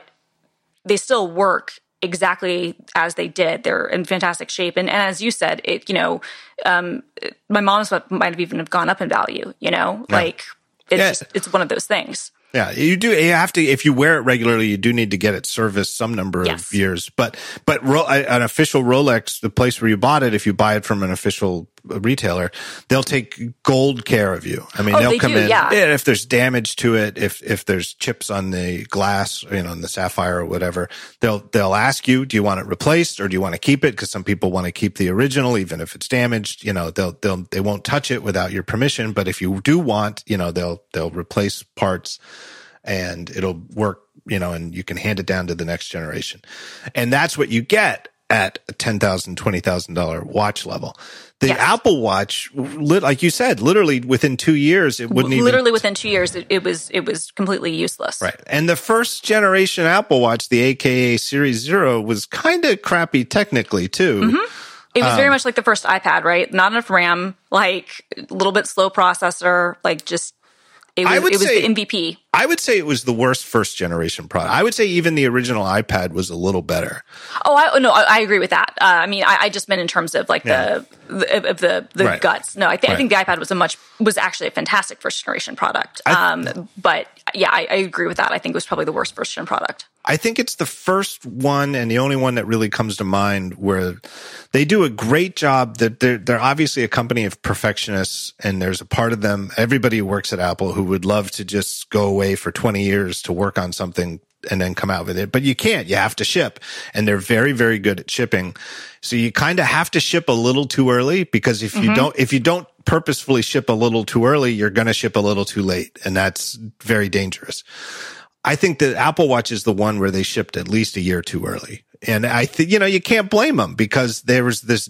they still work exactly as they did. They're in fantastic shape. And, and as you said, it, you know, um, my mom's what might have even have gone up in value, you know, like it's
Yeah.
just, it's one of those things.
Yeah, you do. You have to if you wear it regularly. You do need to get it serviced some number
Yes.
of years. But but Ro, an official Rolex, the place where you bought it, if you buy it from an official retailer, they'll take gold care of you. I mean,
Oh,
they'll
they
come
do,
in
yeah.
if there's damage to it, if if there's chips on the glass, you know, on the sapphire or whatever, they'll they'll ask you, do you want it replaced or do you want to keep it? Because some people want to keep the original even if it's damaged. You know, they'll they'll they won't touch it without your permission. But if you do want, you know, they'll they'll replace parts and it'll work, you know, and you can hand it down to the next generation. And that's what you get at a $10,000, $20,000 watch level. The
Yes.
Apple Watch, lit, like you said, literally within two years, it wouldn't even
Literally within two years, it, it was it was completely useless.
Right. And the first generation Apple Watch, the AKA Series Zero, was kind of crappy technically too.
It was
Um,
very much like the first iPad, right? Not enough RAM, like a little bit slow processor, like just it
I would
it was
say-
the MVP.
I would say it was the worst first generation product. I would say even the original iPad was a little better.
Oh, I no, I, I agree with that. Uh, I mean, I, I just meant in terms of like
Yeah.
the, the of the the
Right.
guts. No, I, th- I think the iPad was a much was actually a fantastic first generation product. Um, but yeah, I, I agree with that. I think it was probably the worst first gen product.
I think it's the first one and the only one that really comes to mind where they do a great job that they're, they're obviously a company of perfectionists and there's a part of them, everybody who works at Apple who would love to just go away for 20 years to work on something and then come out with it. But you can't, you have to ship and they're very, very good at shipping. So you kind of have to ship a little too early because if you mm-hmm. don't, if you don't purposefully ship a little too early, you're going to ship a little too late. And that's very dangerous. I think that Apple Watch is the one where they shipped at least a year too early. And I think, you know, you can't blame them because there was this,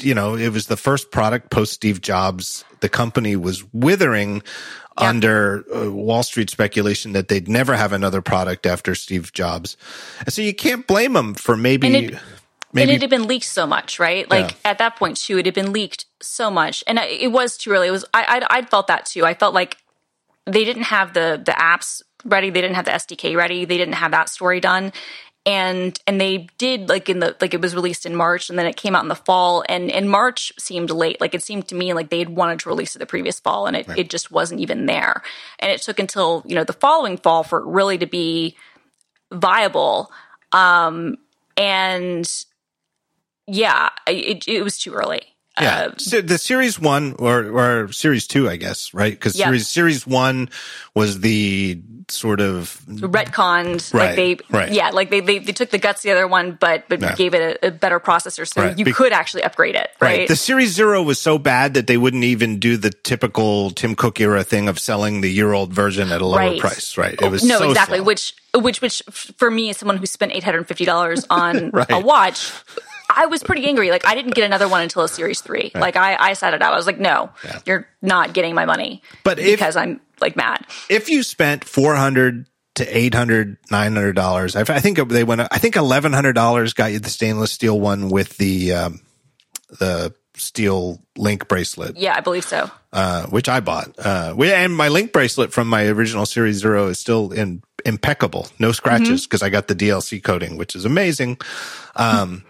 you know, it was the first product post Steve Jobs. The company was withering
Yeah.
under uh, Wall Street speculation that they'd never have another product after Steve Jobs. And so you can't blame them for maybe,
And it-
maybe
and it had been leaked so much, right? Like
Yeah.
at that point too, it had been leaked so much, and it was too early. It was I I I felt that too. I felt like they didn't have the the apps ready. They didn't have the SDK ready. They didn't have that story done. And and they did like in the like it was released in March and then it came out in the fall and and March seemed late. Like it seemed to me like they had wanted to release it the previous fall and it, it just wasn't even there. And it took until, you know, the following fall for it really to be viable. Um and yeah, it, it was too early.
Yeah,
Uh,
so the series one or or series two, I guess, right? Because
Yeah.
series series one was the sort of
retconned
Right,
like they
right.
yeah like they, they they took the guts of the other one but but
Yeah.
gave it a, a better processor so
Right.
you
Be-
could actually upgrade it right,
The series zero was so bad that they wouldn't even do the typical Tim Cook era thing of selling the year old version at a lower price, right? It was
no
so
exactly
slow.
which which which for me as someone who spent $850 [LAUGHS] on
Right.
a watch I was pretty angry. Like I didn't get another one until a series three. Like I, I sat it out. I was like, no,
Yeah.
you're not getting my money.
But if-
because I'm like mad.
if you spent four hundred to eight hundred, nine hundred dollars, I I think they went. I think eleven hundred dollars got you the stainless steel one with the um, the steel link bracelet.
Yeah, I believe so.
uh, which I bought. Uh, we, and my link bracelet from my original Series Zero is still in impeccable, no scratches because I got the DLC coating, which is amazing. Um,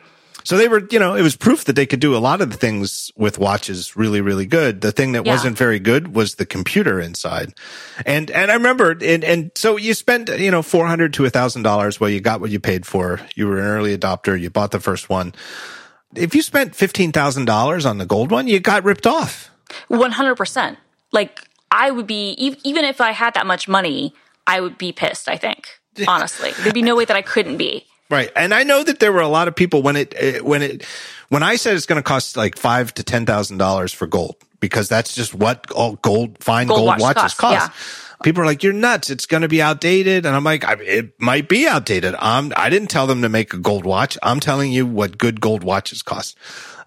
so they were, you know, it was proof that they could do a lot of the things with watches really, really good. The thing that
Yeah.
wasn't very good was the computer inside. And, and I remember, and, and so you spent, you know, 400 to a thousand dollars. Well, you got what you paid for. You were an early adopter. You bought the first one. If you spent $15,000 on the gold one, you got ripped off.
One hundred percent. Like I would be even if I had that much money, I would be pissed. I think [LAUGHS] honestly, there'd be no way that I couldn't be.
Right. And I know that there were a lot of people when it, when it, when I said it's going to cost like five to ten thousand dollars for gold because that's just what all gold fine
Gold
gold,
watches
watches
cost,
cost. People are like, "You're nuts! It's going to be outdated," and I'm like, I, "It might be outdated." I'm, I didn't tell them to make a gold watch. I'm telling you what good gold watches cost.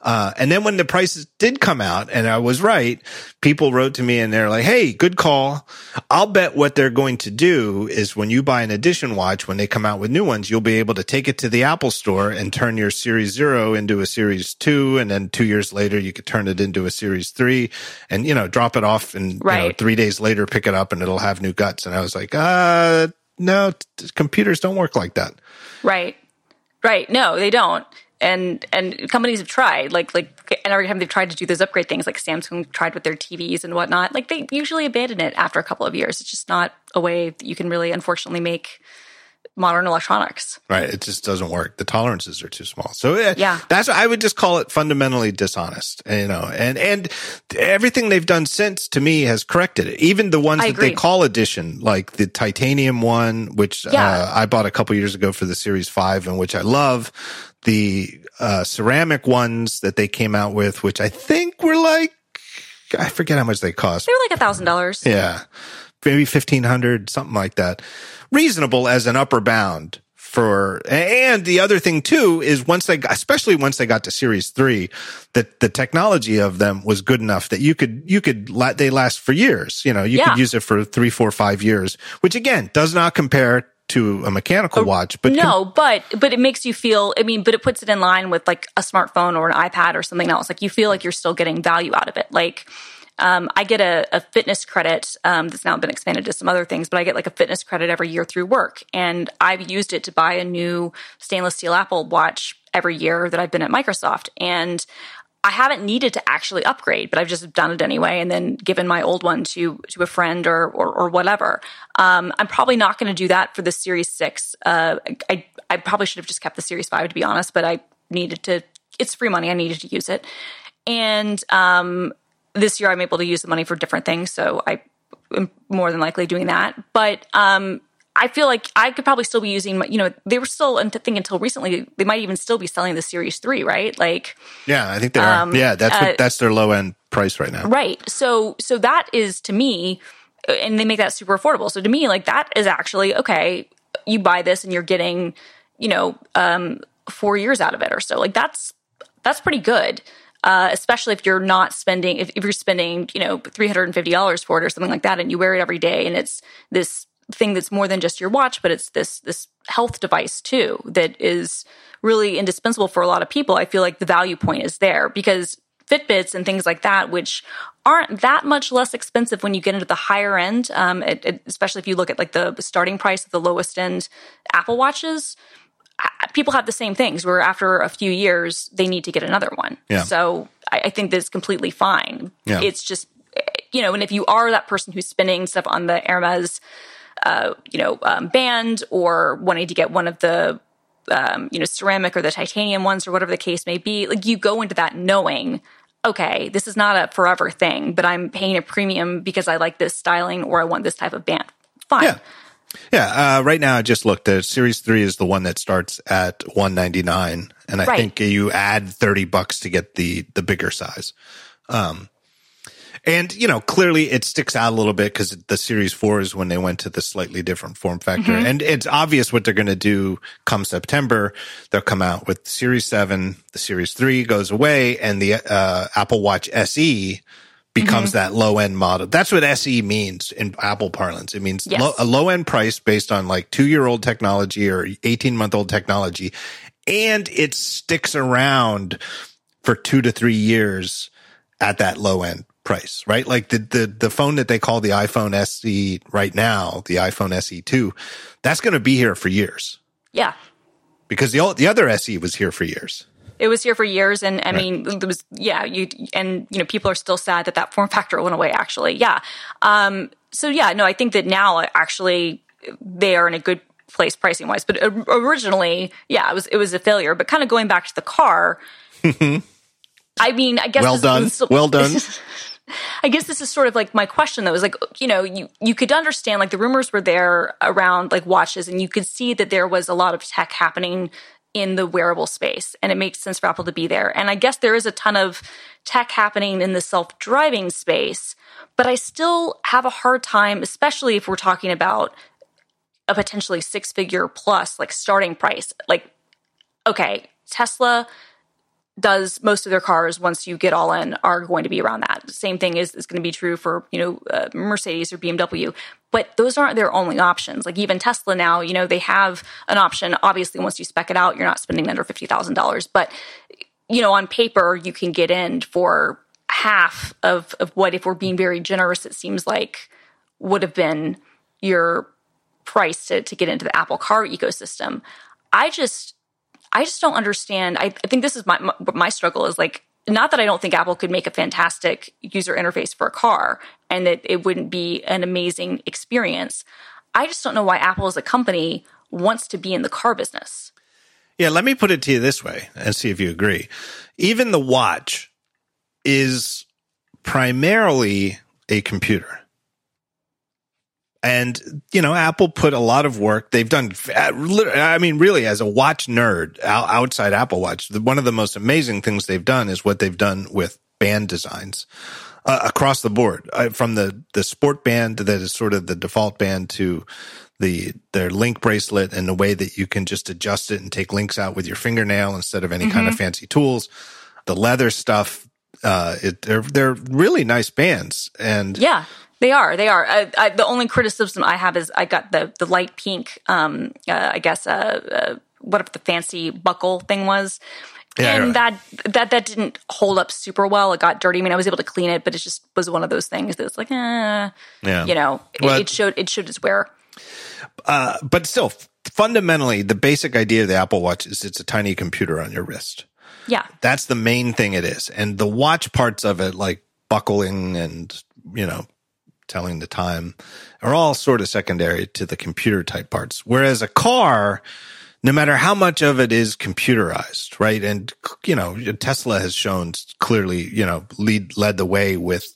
Uh, and then when the prices did come out and I was right, people wrote to me and they're like, Hey, good call. I'll bet what they're going to do is when you buy an edition watch, when they come out with new ones, you'll be able to take it to the Apple store and turn your series zero into a series two. And then two years later, you could turn it into a series three and, you know, drop it off and you know, three days later, pick it up and it'll have new guts. And I was like, uh, no, t- computers don't work like that.
Right. Right. No, they don't. And and companies have tried, like like and every time they've tried to do those upgrade things, like Samsung tried with their TVs and whatnot, like they usually abandon it after a couple of years. It's just not a way that you can really, unfortunately, make modern electronics.
Right. It just doesn't work. The tolerances are too small. So uh,
Yeah.
that's I would just call it fundamentally dishonest. You know, and and everything they've done since to me has corrected it. Even the ones
I
that they call edition, like the titanium one, which
Yeah.
uh, I bought a couple years ago for the Series Five, and which I love. The uh, ceramic ones that they came out with, which I think were like I forget how much they cost.
They were like a thousand dollars.
Yeah. Maybe 1500, something like that. Reasonable as an upper bound for, and the other thing too is once they, especially once they got to series three, that the technology of them was good enough that you could, you could, they last for years. You know, you
Yeah.
could use it for three, four, five years, which again does not compare to a mechanical watch, but
no, but but it makes you feel. I mean, but it puts it in line with like a smartphone or an iPad or something else. Like you feel like you're still getting value out of it. Like um, I get a, a fitness credit um, that's now been expanded to some other things, but I get like a fitness credit every year through work, and I've used it to buy a new stainless steel Apple Watch every year that I've been at Microsoft, and I haven't needed to actually upgrade, but I've just done it anyway, and then given my old one to to a friend or or, or whatever. Um, I'm probably not going to do that for the Series Six. Uh, I I probably should have just kept the Series Five to be honest, but I needed to. It's free money. I needed to use it, and um, this year I'm able to use the money for different things, so I am more than likely doing that. But um, I feel like I could probably still be using. You know, they were still. I think until recently, they might even still be selling the Series Three, right? Like.
yeah, I think they are. yeah, that's
uh,
what, that's their low end price right now.
Right. So so that is to me and they make that super affordable. So to me like that is actually okay, you buy this and you're getting, you know, um 4 years out of it or so. Like that's that's pretty good. Uh, especially if you're not spending if, if you're spending, you know, $350 for it or something like that and you wear it every day and it's this thing that's more than just your watch, but it's this this health device too that is really indispensable for a lot of people. I feel like the value point is there because Fitbits and things like that, which aren't that much less expensive when you get into the higher end, um, it, it- especially if you look at like the starting price of the lowest end Apple Watches. People have the same things where after a few years they need to get another one.
Yeah.
So I, I think that's completely fine.
Yeah.
It's just you know, and if you are that person who's spending stuff on the Hermes, uh, you know, um, band or wanting to get one of the um, you know, ceramic or the titanium ones or whatever the case may be, like you go into that knowing, okay, this is not a forever thing, but I'm paying a premium because I like this styling or I want this type of band. Fine.
Yeah. Yeah, uh, right now I just looked. The Series Three is the one that starts at one ninety nine, and I
Right.
think you add thirty bucks to get the the bigger size. Um, and you know, clearly it sticks out a little bit because the Series Four is when they went to the slightly different form factor, and it's obvious what they're going to do come September. They'll come out with Series Seven, the Series Three goes away, and the uh, Apple Watch SE becomes that low end model. That's what SE means in Apple parlance. It means
Yes.
low, a low end price based on like two year old technology or 18 month old technology. And it sticks around for two to three years at that low end price, right? Like the, the, the phone that they call the iPhone SE right now, the iPhone SE2, that's going to be here for years
Yeah.
because the, the other SE was here for years.
It was here for years, and I mean, there was yeah, you and you know, people are still sad that that form factor went away. Actually, yeah. Um, so yeah, no, I think that now actually they are in a good place pricing wise, but originally, yeah, it was it was a failure. But kind of going back to the car, I mean, I guess
Well done.
this-
Well done. [LAUGHS]
I guess this is sort of like my question though is like you know you you could understand like the rumors were there around like watches and you could see that there was a lot of tech happening in the wearable space and it makes sense for Apple to be there. And I guess there is a ton of tech happening in the self-driving space but I still have a hard time especially if we're talking about a potentially six figure plus like starting price. Like okay Tesla does most of their cars once you get all in are going to be around that. Same thing is, is going to be true for you know uh, Mercedes or BMW, but those aren't their only options. Like even Tesla now, you know they have an option. Obviously, once you spec it out, you're not spending under fifty thousand dollars, but you know on paper you can get in for half of of what if we're being very generous. It seems like would have been your price to, to get into the Apple Car ecosystem. I just I just don't understand. I, I think this is my, my my struggle is like not that I don't think Apple could make a fantastic user interface for a car and that it wouldn't be an amazing experience. I just don't know why Apple as a company wants to be in the car business.
Yeah, let me put it to you this way and see if you agree. Even the watch is primarily a computer. And, you know, Apple put a lot of work. They've done, I mean, really, as a watch nerd outside Apple Watch, one of the most amazing things they've done is what they've done with band designs uh, across the board, uh, from the, the sport band that is sort of the default band to the their link bracelet and the way that you can just adjust it and take links out with your fingernail instead of any mm-hmm. kind of mm-hmm. fancy tools. The leather stuff, uh, it, they're they're really nice bands, and
yeah, they are. They are. I, I, the only criticism I have is I got the the light pink. Um, uh, I guess uh, uh, what if the fancy buckle thing was. Yeah, and that that that didn't hold up super well. It got dirty. I mean, I was able to clean it, but it just was one of those things that was like, eh, yeah. you know, well, it, it showed it showed its wear.
Uh, but still, fundamentally, the basic idea of the Apple Watch is it's a tiny computer on your wrist.
Yeah.
That's the main thing it is. And the watch parts of it, like buckling and, you know, telling the time, are all sort of secondary to the computer type parts. Whereas a car, no matter how much of it is computerized, right? And, you know, Tesla has shown clearly, you know, lead, led the way with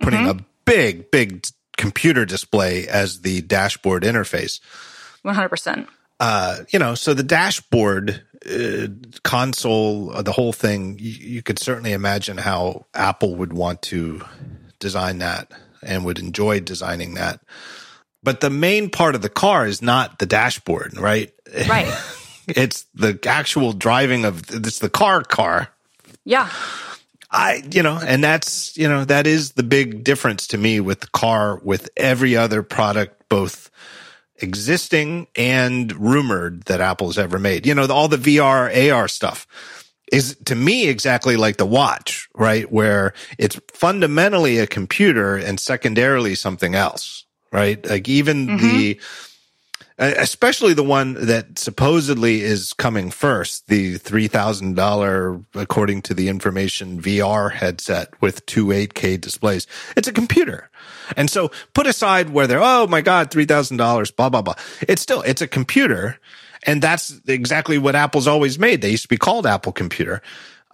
putting mm-hmm. a big, big computer display as the dashboard interface.
100%.
Uh, you know, so the dashboard uh, console, uh, the whole thing, you, you, could certainly imagine how Apple would want to design that and would enjoy designing that. But the main part of the car is not the dashboard, right?
Right. [LAUGHS]
it's the actual driving of it's the car car.
Yeah.
I, you know, and that's, you know, that is the big difference to me with the car, with every other product, both existing and rumored that Apple's ever made. You know, all the VR, AR stuff is to me exactly like the watch, right? Where it's fundamentally a computer and secondarily something else, right? Like even mm-hmm. the, especially the one that supposedly is coming first, the $3,000, according to the information, VR headset with two 8K displays. It's a computer. And so put aside whether, oh my God, $3,000, blah, blah, blah. It's still, it's a computer. And that's exactly what Apple's always made. They used to be called Apple Computer.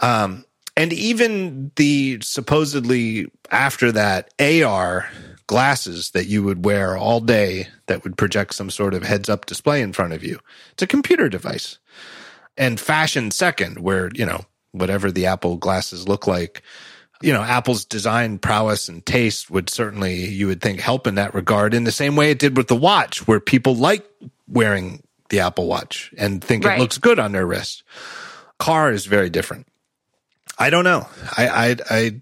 Um, and even the supposedly after that AR glasses that you would wear all day that would project some sort of heads up display in front of you. It's a computer device. And fashion second, where, you know, whatever the Apple glasses look like, you know, Apple's design prowess and taste would certainly, you would think, help in that regard in the same way it did with the watch, where people like wearing the Apple Watch and think right. it looks good on their wrist. Car is very different. I don't know. I, I, I,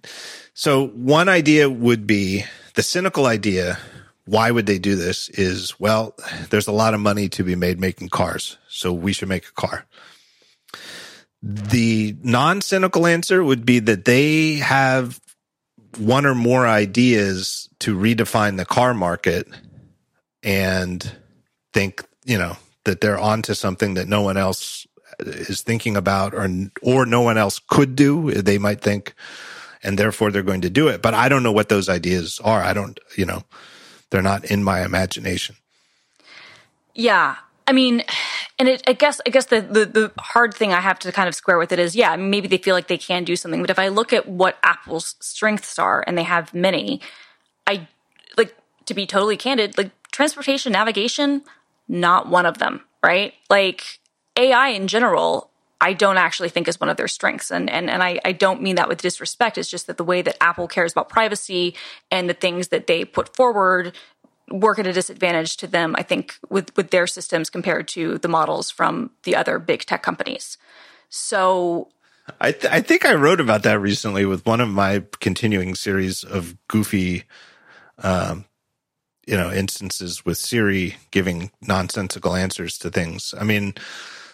so one idea would be the cynical idea, why would they do this is, well, there's a lot of money to be made making cars. So we should make a car. The non cynical answer would be that they have one or more ideas to redefine the car market and think, you know, that they're onto something that no one else is thinking about or, or no one else could do. They might think, and therefore they're going to do it. But I don't know what those ideas are. I don't, you know, they're not in my imagination.
Yeah. I mean, and it, I guess, I guess the, the, the hard thing I have to kind of square with it is, yeah, maybe they feel like they can do something. But if I look at what Apple's strengths are, and they have many, I like to be totally candid, like transportation, navigation, not one of them, right? Like AI in general, I don't actually think is one of their strengths. And and, and I, I don't mean that with disrespect. It's just that the way that Apple cares about privacy and the things that they put forward work at a disadvantage to them, I think, with, with their systems compared to the models from the other big tech companies. So
I, th- I think I wrote about that recently with one of my continuing series of goofy, um, you know, instances with Siri giving nonsensical answers to things. I mean,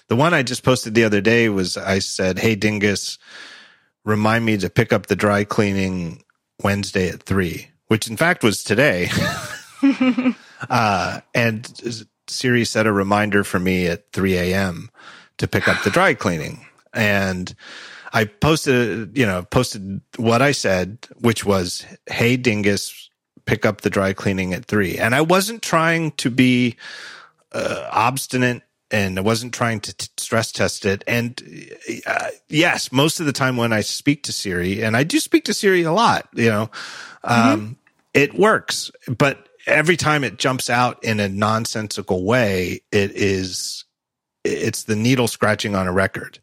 the one I just posted the other day was I said, Hey, Dingus, remind me to pick up the dry cleaning Wednesday at three, which in fact was today. [LAUGHS] uh, and Siri set a reminder for me at 3 a.m. to pick up the dry cleaning. And I posted, you know, posted what I said, which was, Hey, Dingus, pick up the dry cleaning at three. And I wasn't trying to be uh, obstinate and I wasn't trying to t- stress test it. And uh, yes, most of the time when I speak to Siri, and I do speak to Siri a lot, you know, um, mm-hmm. it works. But every time it jumps out in a nonsensical way, it is it's the needle scratching on a record.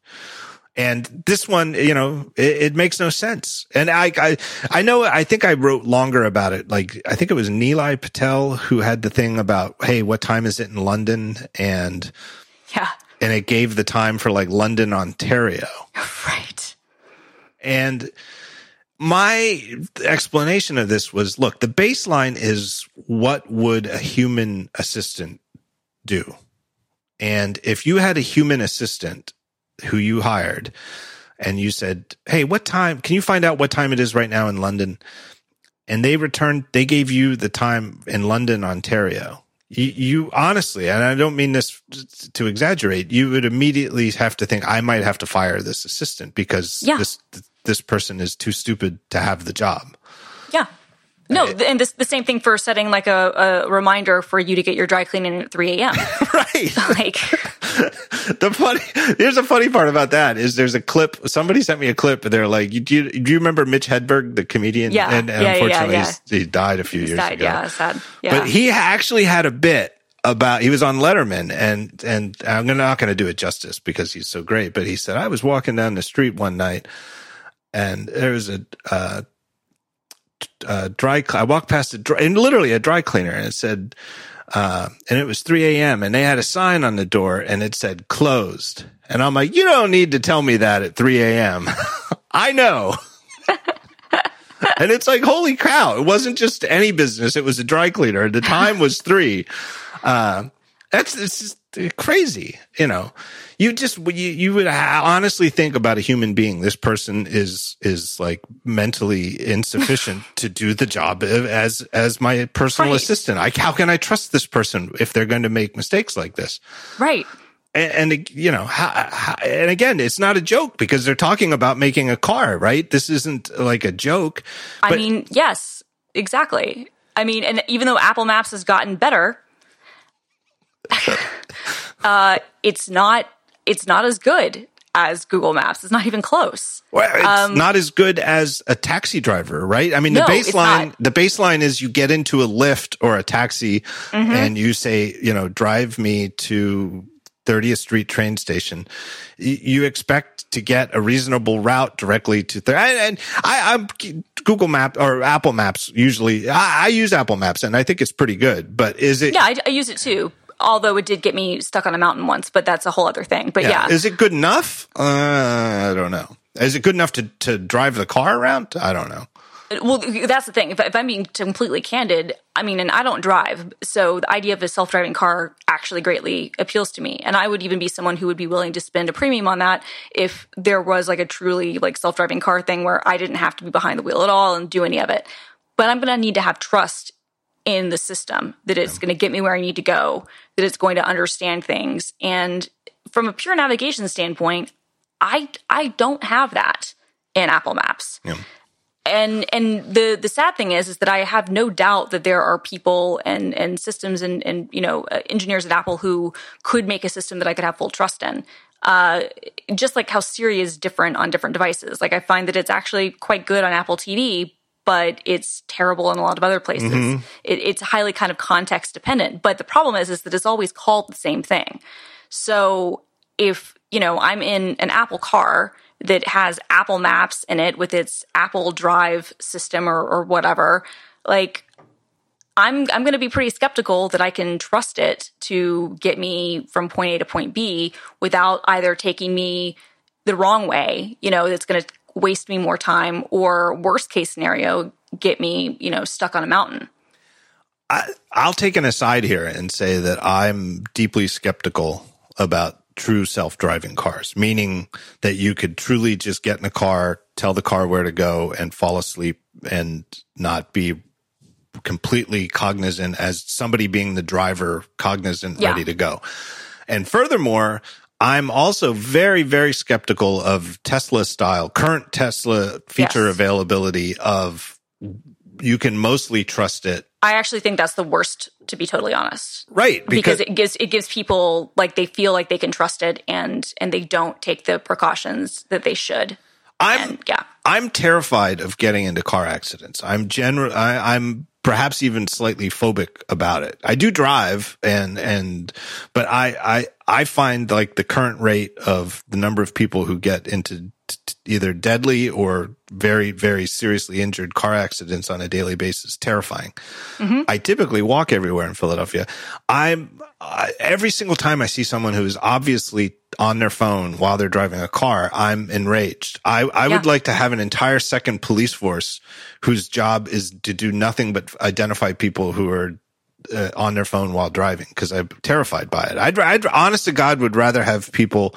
And this one, you know, it, it, makes no sense. And I, I, I know, I think I wrote longer about it. Like, I think it was Nilay Patel who had the thing about, Hey, what time is it in London? And
yeah,
and it gave the time for like London, Ontario. [LAUGHS]
Right.
And my explanation of this was, look, the baseline is what would a human assistant do? And if you had a human assistant who you hired and you said, Hey, what time can you find out what time it is right now in London? And they returned, they gave you the time in London, Ontario. You, you, honestly, and I don't mean this to exaggerate, you would immediately have to think, I might have to fire this assistant because yeah. this, this person is too stupid to have the job.
Yeah. No, and this, the same thing for setting like a, a reminder for you to get your dry cleaning at 3 a.m. [LAUGHS]
right. [LAUGHS]
Like
the funny, there's a funny part about that is there's a clip. Somebody sent me a clip and they're like, do you, do you remember Mitch Hedberg, the comedian?
Yeah.
And,
and yeah,
unfortunately
yeah,
yeah. he died a few
he's
years
died,
ago.
Yeah, sad. Yeah.
But he actually had a bit about he was on Letterman and and I'm not going to do it justice because he's so great. But he said I was walking down the street one night and there was a uh, uh, dry. I walked past a dry, and literally a dry cleaner, and it said, uh, and it was 3 a.m. and they had a sign on the door and it said closed. And I'm like, you don't need to tell me that at 3 a.m. [LAUGHS] I know. [LAUGHS] and it's like, holy cow. It wasn't just any business. It was a dry cleaner. The time was three. Uh, that's, it's crazy, you know you just you you would honestly think about a human being. This person is is like mentally insufficient [LAUGHS] to do the job as as my personal right. assistant. I how can I trust this person if they're going to make mistakes like this?
Right.
And, and you know, and again, it's not a joke because they're talking about making a car, right? This isn't like a joke.
I mean, yes, exactly. I mean, and even though Apple Maps has gotten better, [LAUGHS] uh, it's not it's not as good as Google Maps. It's not even close.
Well, it's um, not as good as a taxi driver, right? I mean, the baseline, the baseline is you get into a Lyft or a taxi mm-hmm. and you say, you know, drive me to 30th Street train station. You expect to get a reasonable route directly to there. And I, I'm Google Map or Apple Maps usually. I, I, use Apple Maps and I think it's pretty good. But is it?
Yeah, I, I use it too although it did get me stuck on a mountain once, but that's a whole other thing. But yeah.
yeah. Is it good enough? Uh, I don't know. Is it good enough to, to drive the car around? I don't know.
Well, that's the thing. If, if, I'm being completely candid, I mean, and I don't drive, so the idea of a self-driving car actually greatly appeals to me. And I would even be someone who would be willing to spend a premium on that if there was like a truly like self-driving car thing where I didn't have to be behind the wheel at all and do any of it. But I'm going to need to have trust in the system that it's going to get me where I need to go, that it's going to understand things. And from a pure navigation standpoint, I I don't have that in Apple Maps. Yeah. And and the the sad thing is is that I have no doubt that there are people and and systems and and you know uh, engineers at Apple who could make a system that I could have full trust in. Uh, just like how Siri is different on different devices. Like I find that it's actually quite good on Apple TV, but it's terrible in a lot of other places. Mm-hmm. It, it's highly kind of context dependent. But the problem is, is that it's always called the same thing. So if, you know, I'm in an Apple car that has Apple Maps in it with its Apple Drive system or, or whatever, like I'm I'm going to be pretty skeptical that I can trust it to get me from point A to point B without either taking me the wrong way, you know, that's going to waste me more time or worst case scenario get me you know stuck on a mountain
I, i'll take an aside here and say that i'm deeply skeptical about true self-driving cars meaning that you could truly just get in a car tell the car where to go and fall asleep and not be completely cognizant as somebody being the driver cognizant yeah. ready to go and furthermore I'm also very, very skeptical of Tesla style, current Tesla feature yes. availability of you can mostly trust it
I actually think that's the worst, to be totally honest.
Right,
Because,
because,
it gives it gives people like they feel like they can trust it, and and they don't take the precautions that they should.
I'm
And yeah,
I'm terrified of getting into car accidents. I'm general. I'm perhaps even slightly phobic about it. I do drive, and and but I I I find like the current rate of the number of people who get into either deadly or very very seriously injured car accidents on a daily basis terrifying. I typically walk everywhere in Philadelphia. I'm I, every single time I see someone who is obviously on their phone while they're driving a car, I'm enraged. I, I would like to have an entire second police force whose job is to do nothing but identify people who are uh, on their phone while driving because I'm terrified by it. I'd, I'd honest to God would rather have people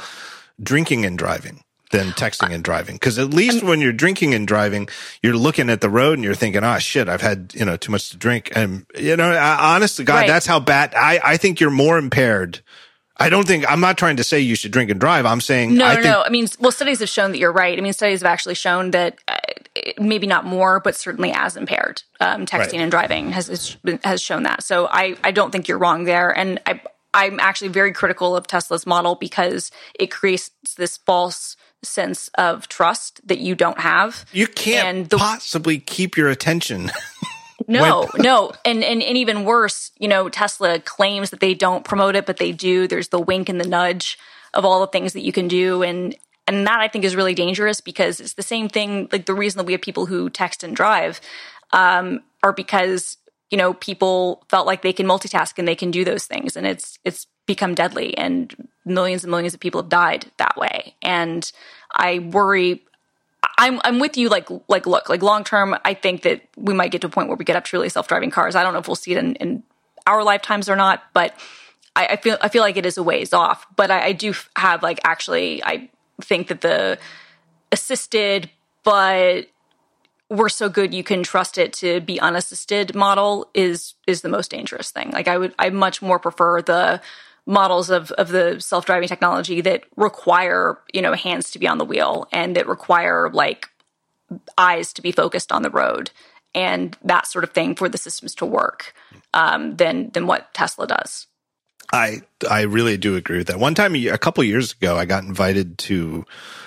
drinking and driving than texting and driving. Cause at least when you're drinking and driving, you're looking at the road and you're thinking, oh shit, I've had, you know, too much to drink. And, you know, I- honest to God,
Right.
that's how bad I, I think you're more impaired. I don't think, I'm not trying to say you should drink and drive. I'm saying,
no,
I
no,
think,
no. I mean, well, studies have shown that you're right. I mean, studies have actually shown that uh, maybe not more, but certainly as impaired. Um, texting
Right.
and driving has has has shown that. So I I don't think you're wrong there, and I I'm actually very critical of Tesla's model because it creates this false sense of trust that you don't have.
you can't
the-
possibly keep your attention. [LAUGHS]
No, no. And, and and even worse, you know, Tesla claims that they don't promote it, but they do. There's the wink and the nudge of all the things that you can do and and that I think is really dangerous because it's the same thing like the reason that we have people who text and drive um are because you know people felt like they can multitask and they can do those things and it's it's become deadly and millions and millions of people have died that way and I worry I'm I'm with you. Like like look like long term. I think that we might get to a point where we get up to really self driving cars. I don't know if we'll see it in, in our lifetimes or not, but I, I feel I feel like it is a ways off. But I, I do have like actually I think that the assisted, but we're so good you can trust it to be unassisted model is is the most dangerous thing. Like I would I much more prefer the models of of the self-driving technology that require, you know, hands to be on the wheel and that require like eyes to be focused on the road and that sort of thing for the systems to work um, than than what Tesla does.
I I really do agree with that. One time a couple years ago, I got invited to.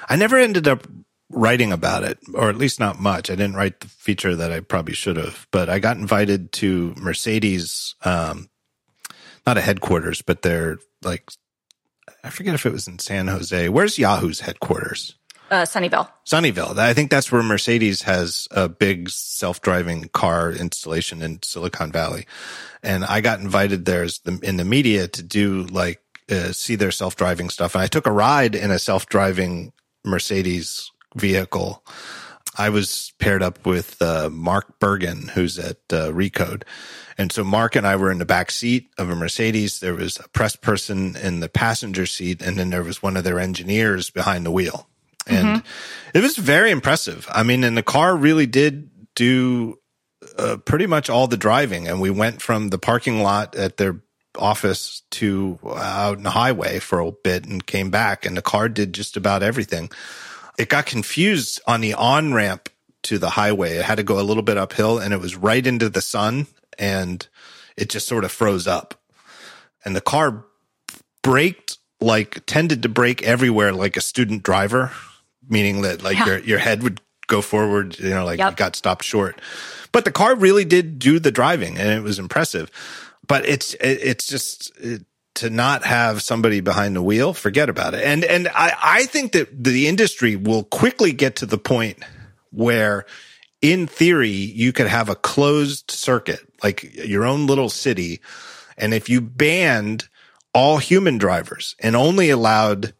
I never ended up writing about it, or at least not much. I didn't write the feature that I probably should have, but I got invited to Mercedes, um, not a headquarters, but they're like, I forget if it was in San Jose. Where's Yahoo's headquarters?
Uh, Sunnyvale.
Sunnyvale. I think that's where Mercedes has a big self-driving car installation in Silicon Valley. And I got invited there as the, in the media to do like, uh, see their self-driving stuff. And I took a ride in a self-driving Mercedes vehicle. I was paired up with uh, Mark Bergen, who's at uh, Recode. And so Mark and I were in the back seat of a Mercedes. There was a press person in the passenger seat, and then there was one of their engineers behind the wheel. And it was very impressive. I mean, and the car really did do uh, pretty much all the driving. And we went from the parking lot at their office to out in the highway for a bit and came back, and the car did just about everything. It got confused on the on ramp to the highway. It had to go a little bit uphill, and it was right into the sun, and it just sort of froze up. And the car braked like tended to brake everywhere like a student driver, meaning that like
Yeah.
your your head would go forward, you know, like
Yep.
it got stopped short. But the car really did do the driving, and it was impressive. But it's it, it's just it, to not have somebody behind the wheel, forget about it. And and I I think that the industry will quickly get to the point where in theory you could have a closed circuit like your own little city and if you banned all human drivers and only allowed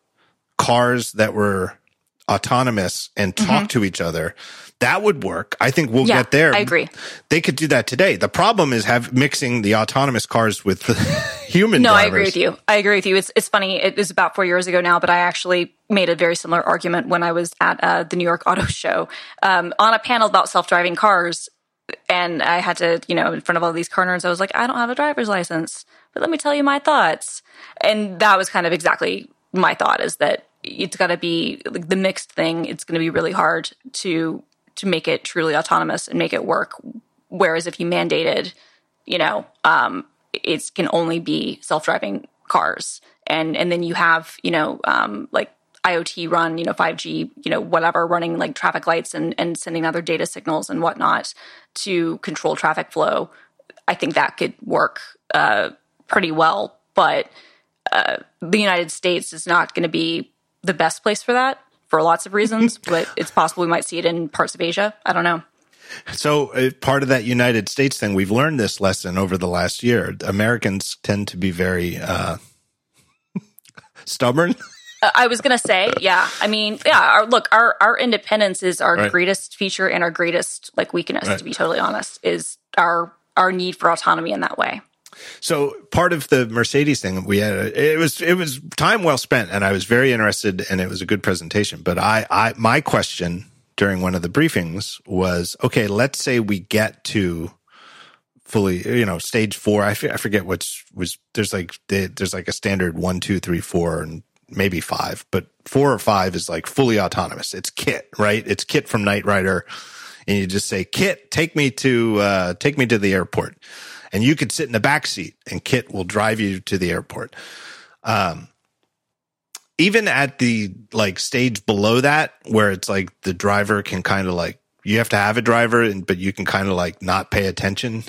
cars that were autonomous and talk mm-hmm. to each other that would work i think we'll.
Yeah,
get there
I agree.
they could do that today the problem is have mixing the autonomous cars with the [LAUGHS] human
No,
drivers
I agree with you. I agree with you. It's it's funny. It was about four years ago now, but I actually made a very similar argument when I was at uh, the New York [LAUGHS] Auto Show um, on a panel about self driving cars, and I had to, you know, in front of all these car nerds, I was like, I don't have a driver's license, but let me tell you my thoughts, and that was kind of exactly my thought is that it's got to be like the mixed thing. It's going to be really hard to to make it truly autonomous and make it work. Whereas if you mandated you know, um, it can only be self driving cars. And, and then you have, you know, um, like IoT run, you know, 5G, you know, whatever, running like traffic lights and, and sending other data signals and whatnot to control traffic flow. I think that could work uh, pretty well. But uh, the United States is not going to be the best place for that for lots of reasons, [LAUGHS] but it's possible we might see it in parts of Asia. I don't know.
So, uh, part of that United States thing, we've learned this lesson over the last year. Americans tend to be very uh, [LAUGHS] stubborn. [LAUGHS]
Uh, I was gonna say, yeah. I mean, yeah. Our, look, our our independence is our right. greatest feature and our greatest like weakness. Right. To be totally honest, is our our need for autonomy in that way.
So part of the Mercedes thing we had, it was it was time well spent, and I was very interested, and it was a good presentation. But I, I my question during one of the briefings was, okay, let's say we get to fully, you know, stage four. I, f- I forget which was there's like there's like a standard one, two, three, four, and maybe five, but four or five is like fully autonomous. It's KITT right? It's KITT from Knight Rider, and you just say, KITT take me to uh, take me to the airport and you could sit in the back seat and KITT will drive you to the airport. Um, even at the like stage below that, where it's like the driver can kind of like, you have to have a driver, and, but you can kind of like not pay attention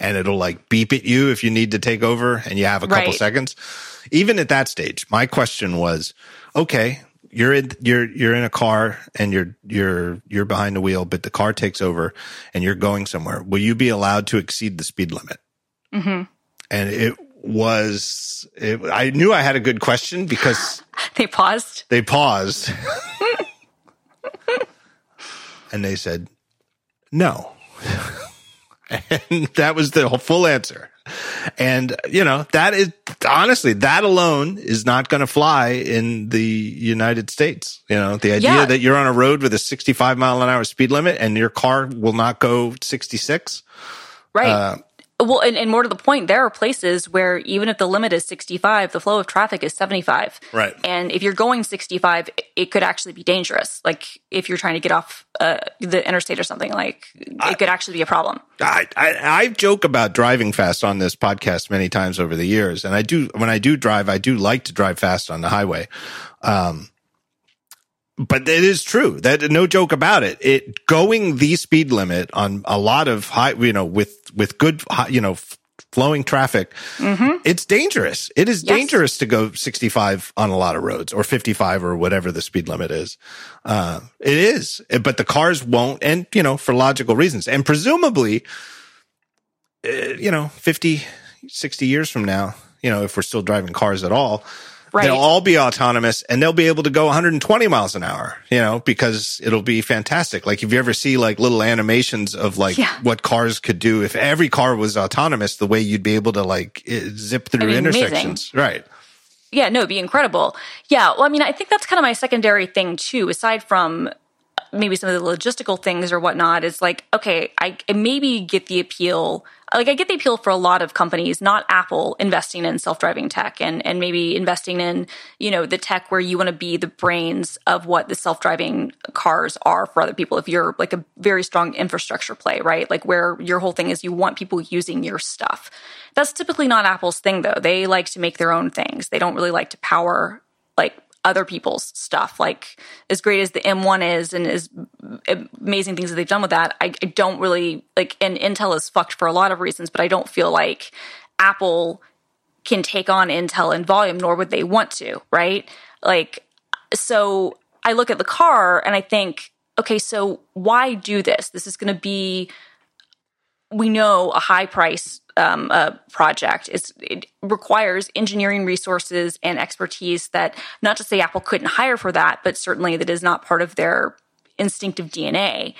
and it'll like beep at you if you need to take over and you have a couple right. seconds. Even at that stage, my question was, okay, you're in you're you're in a car and you're you're you're behind the wheel, but the car takes over and you're going somewhere. Will you be allowed to exceed the speed limit? Mm-hmm. And it was it, I knew I had a good question because [GASPS]
they paused.
They paused. [LAUGHS] and they said no. [LAUGHS] and that was the full answer. And, you know, that is honestly, that alone is not going to fly in the United States. You know, the idea yeah. that you're on a road with a 65 mile an hour speed limit and your car will not go 66.
Right. Uh, well, and, and, more to the point, there are places where even if the limit is 65, the flow of traffic is 75.
Right.
And if you're going 65, it could actually be dangerous. Like if you're trying to get off uh, the interstate or something, like it could actually be a problem.
I, I, I joke about driving fast on this podcast many times over the years. And I do, when I do drive, I do like to drive fast on the highway. Um, but it is true that no joke about it. It going the speed limit on a lot of high, you know, with with good, you know, flowing traffic, mm-hmm. it's dangerous. It is yes. dangerous to go 65 on a lot of roads or 55 or whatever the speed limit is. Uh, it is, but the cars won't. And, you know, for logical reasons and presumably, uh, you know, 50, 60 years from now, you know, if we're still driving cars at all, Right. They'll all be autonomous and they'll be able to go 120 miles an hour, you know, because it'll be fantastic. Like if you ever see like little animations of like yeah. what cars could do if every car was autonomous, the way you'd be able to like zip through I mean, intersections. Amazing. Right.
Yeah, no, it'd be incredible. Yeah. Well, I mean, I think that's kind of my secondary thing too, aside from maybe some of the logistical things or whatnot is like, okay, I maybe get the appeal like I get the appeal for a lot of companies, not Apple, investing in self-driving tech and and maybe investing in you know the tech where you want to be the brains of what the self-driving cars are for other people. If you're like a very strong infrastructure play, right? Like where your whole thing is you want people using your stuff. That's typically not Apple's thing though. They like to make their own things. They don't really like to power like other people's stuff. Like as great as the M1 is and as amazing things that they've done with that, I, I don't really like. And Intel is fucked for a lot of reasons, but I don't feel like Apple can take on Intel in volume, nor would they want to. Right? Like so. I look at the car and I think, okay, so why do this? This is going to be we know a high price um, project is it requires engineering resources and expertise that not to say Apple couldn't hire for that, but certainly that is not part of their instinctive DNA.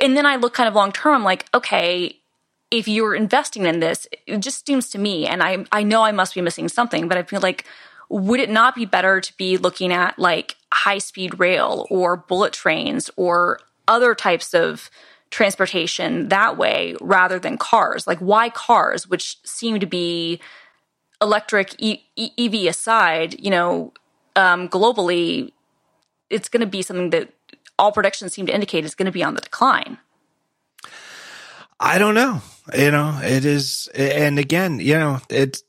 And then I look kind of long term, I'm like, okay, if you're investing in this, it just seems to me, and I I know I must be missing something, but I feel like would it not be better to be looking at like high speed rail or bullet trains or other types of transportation that way rather than cars. Like, why cars, which seem to be electric e- EV aside, you know, um, globally, it's going to be something that all predictions seem to indicate is going to be on the decline.
I don't know. You know, it is. And again, you know, it's,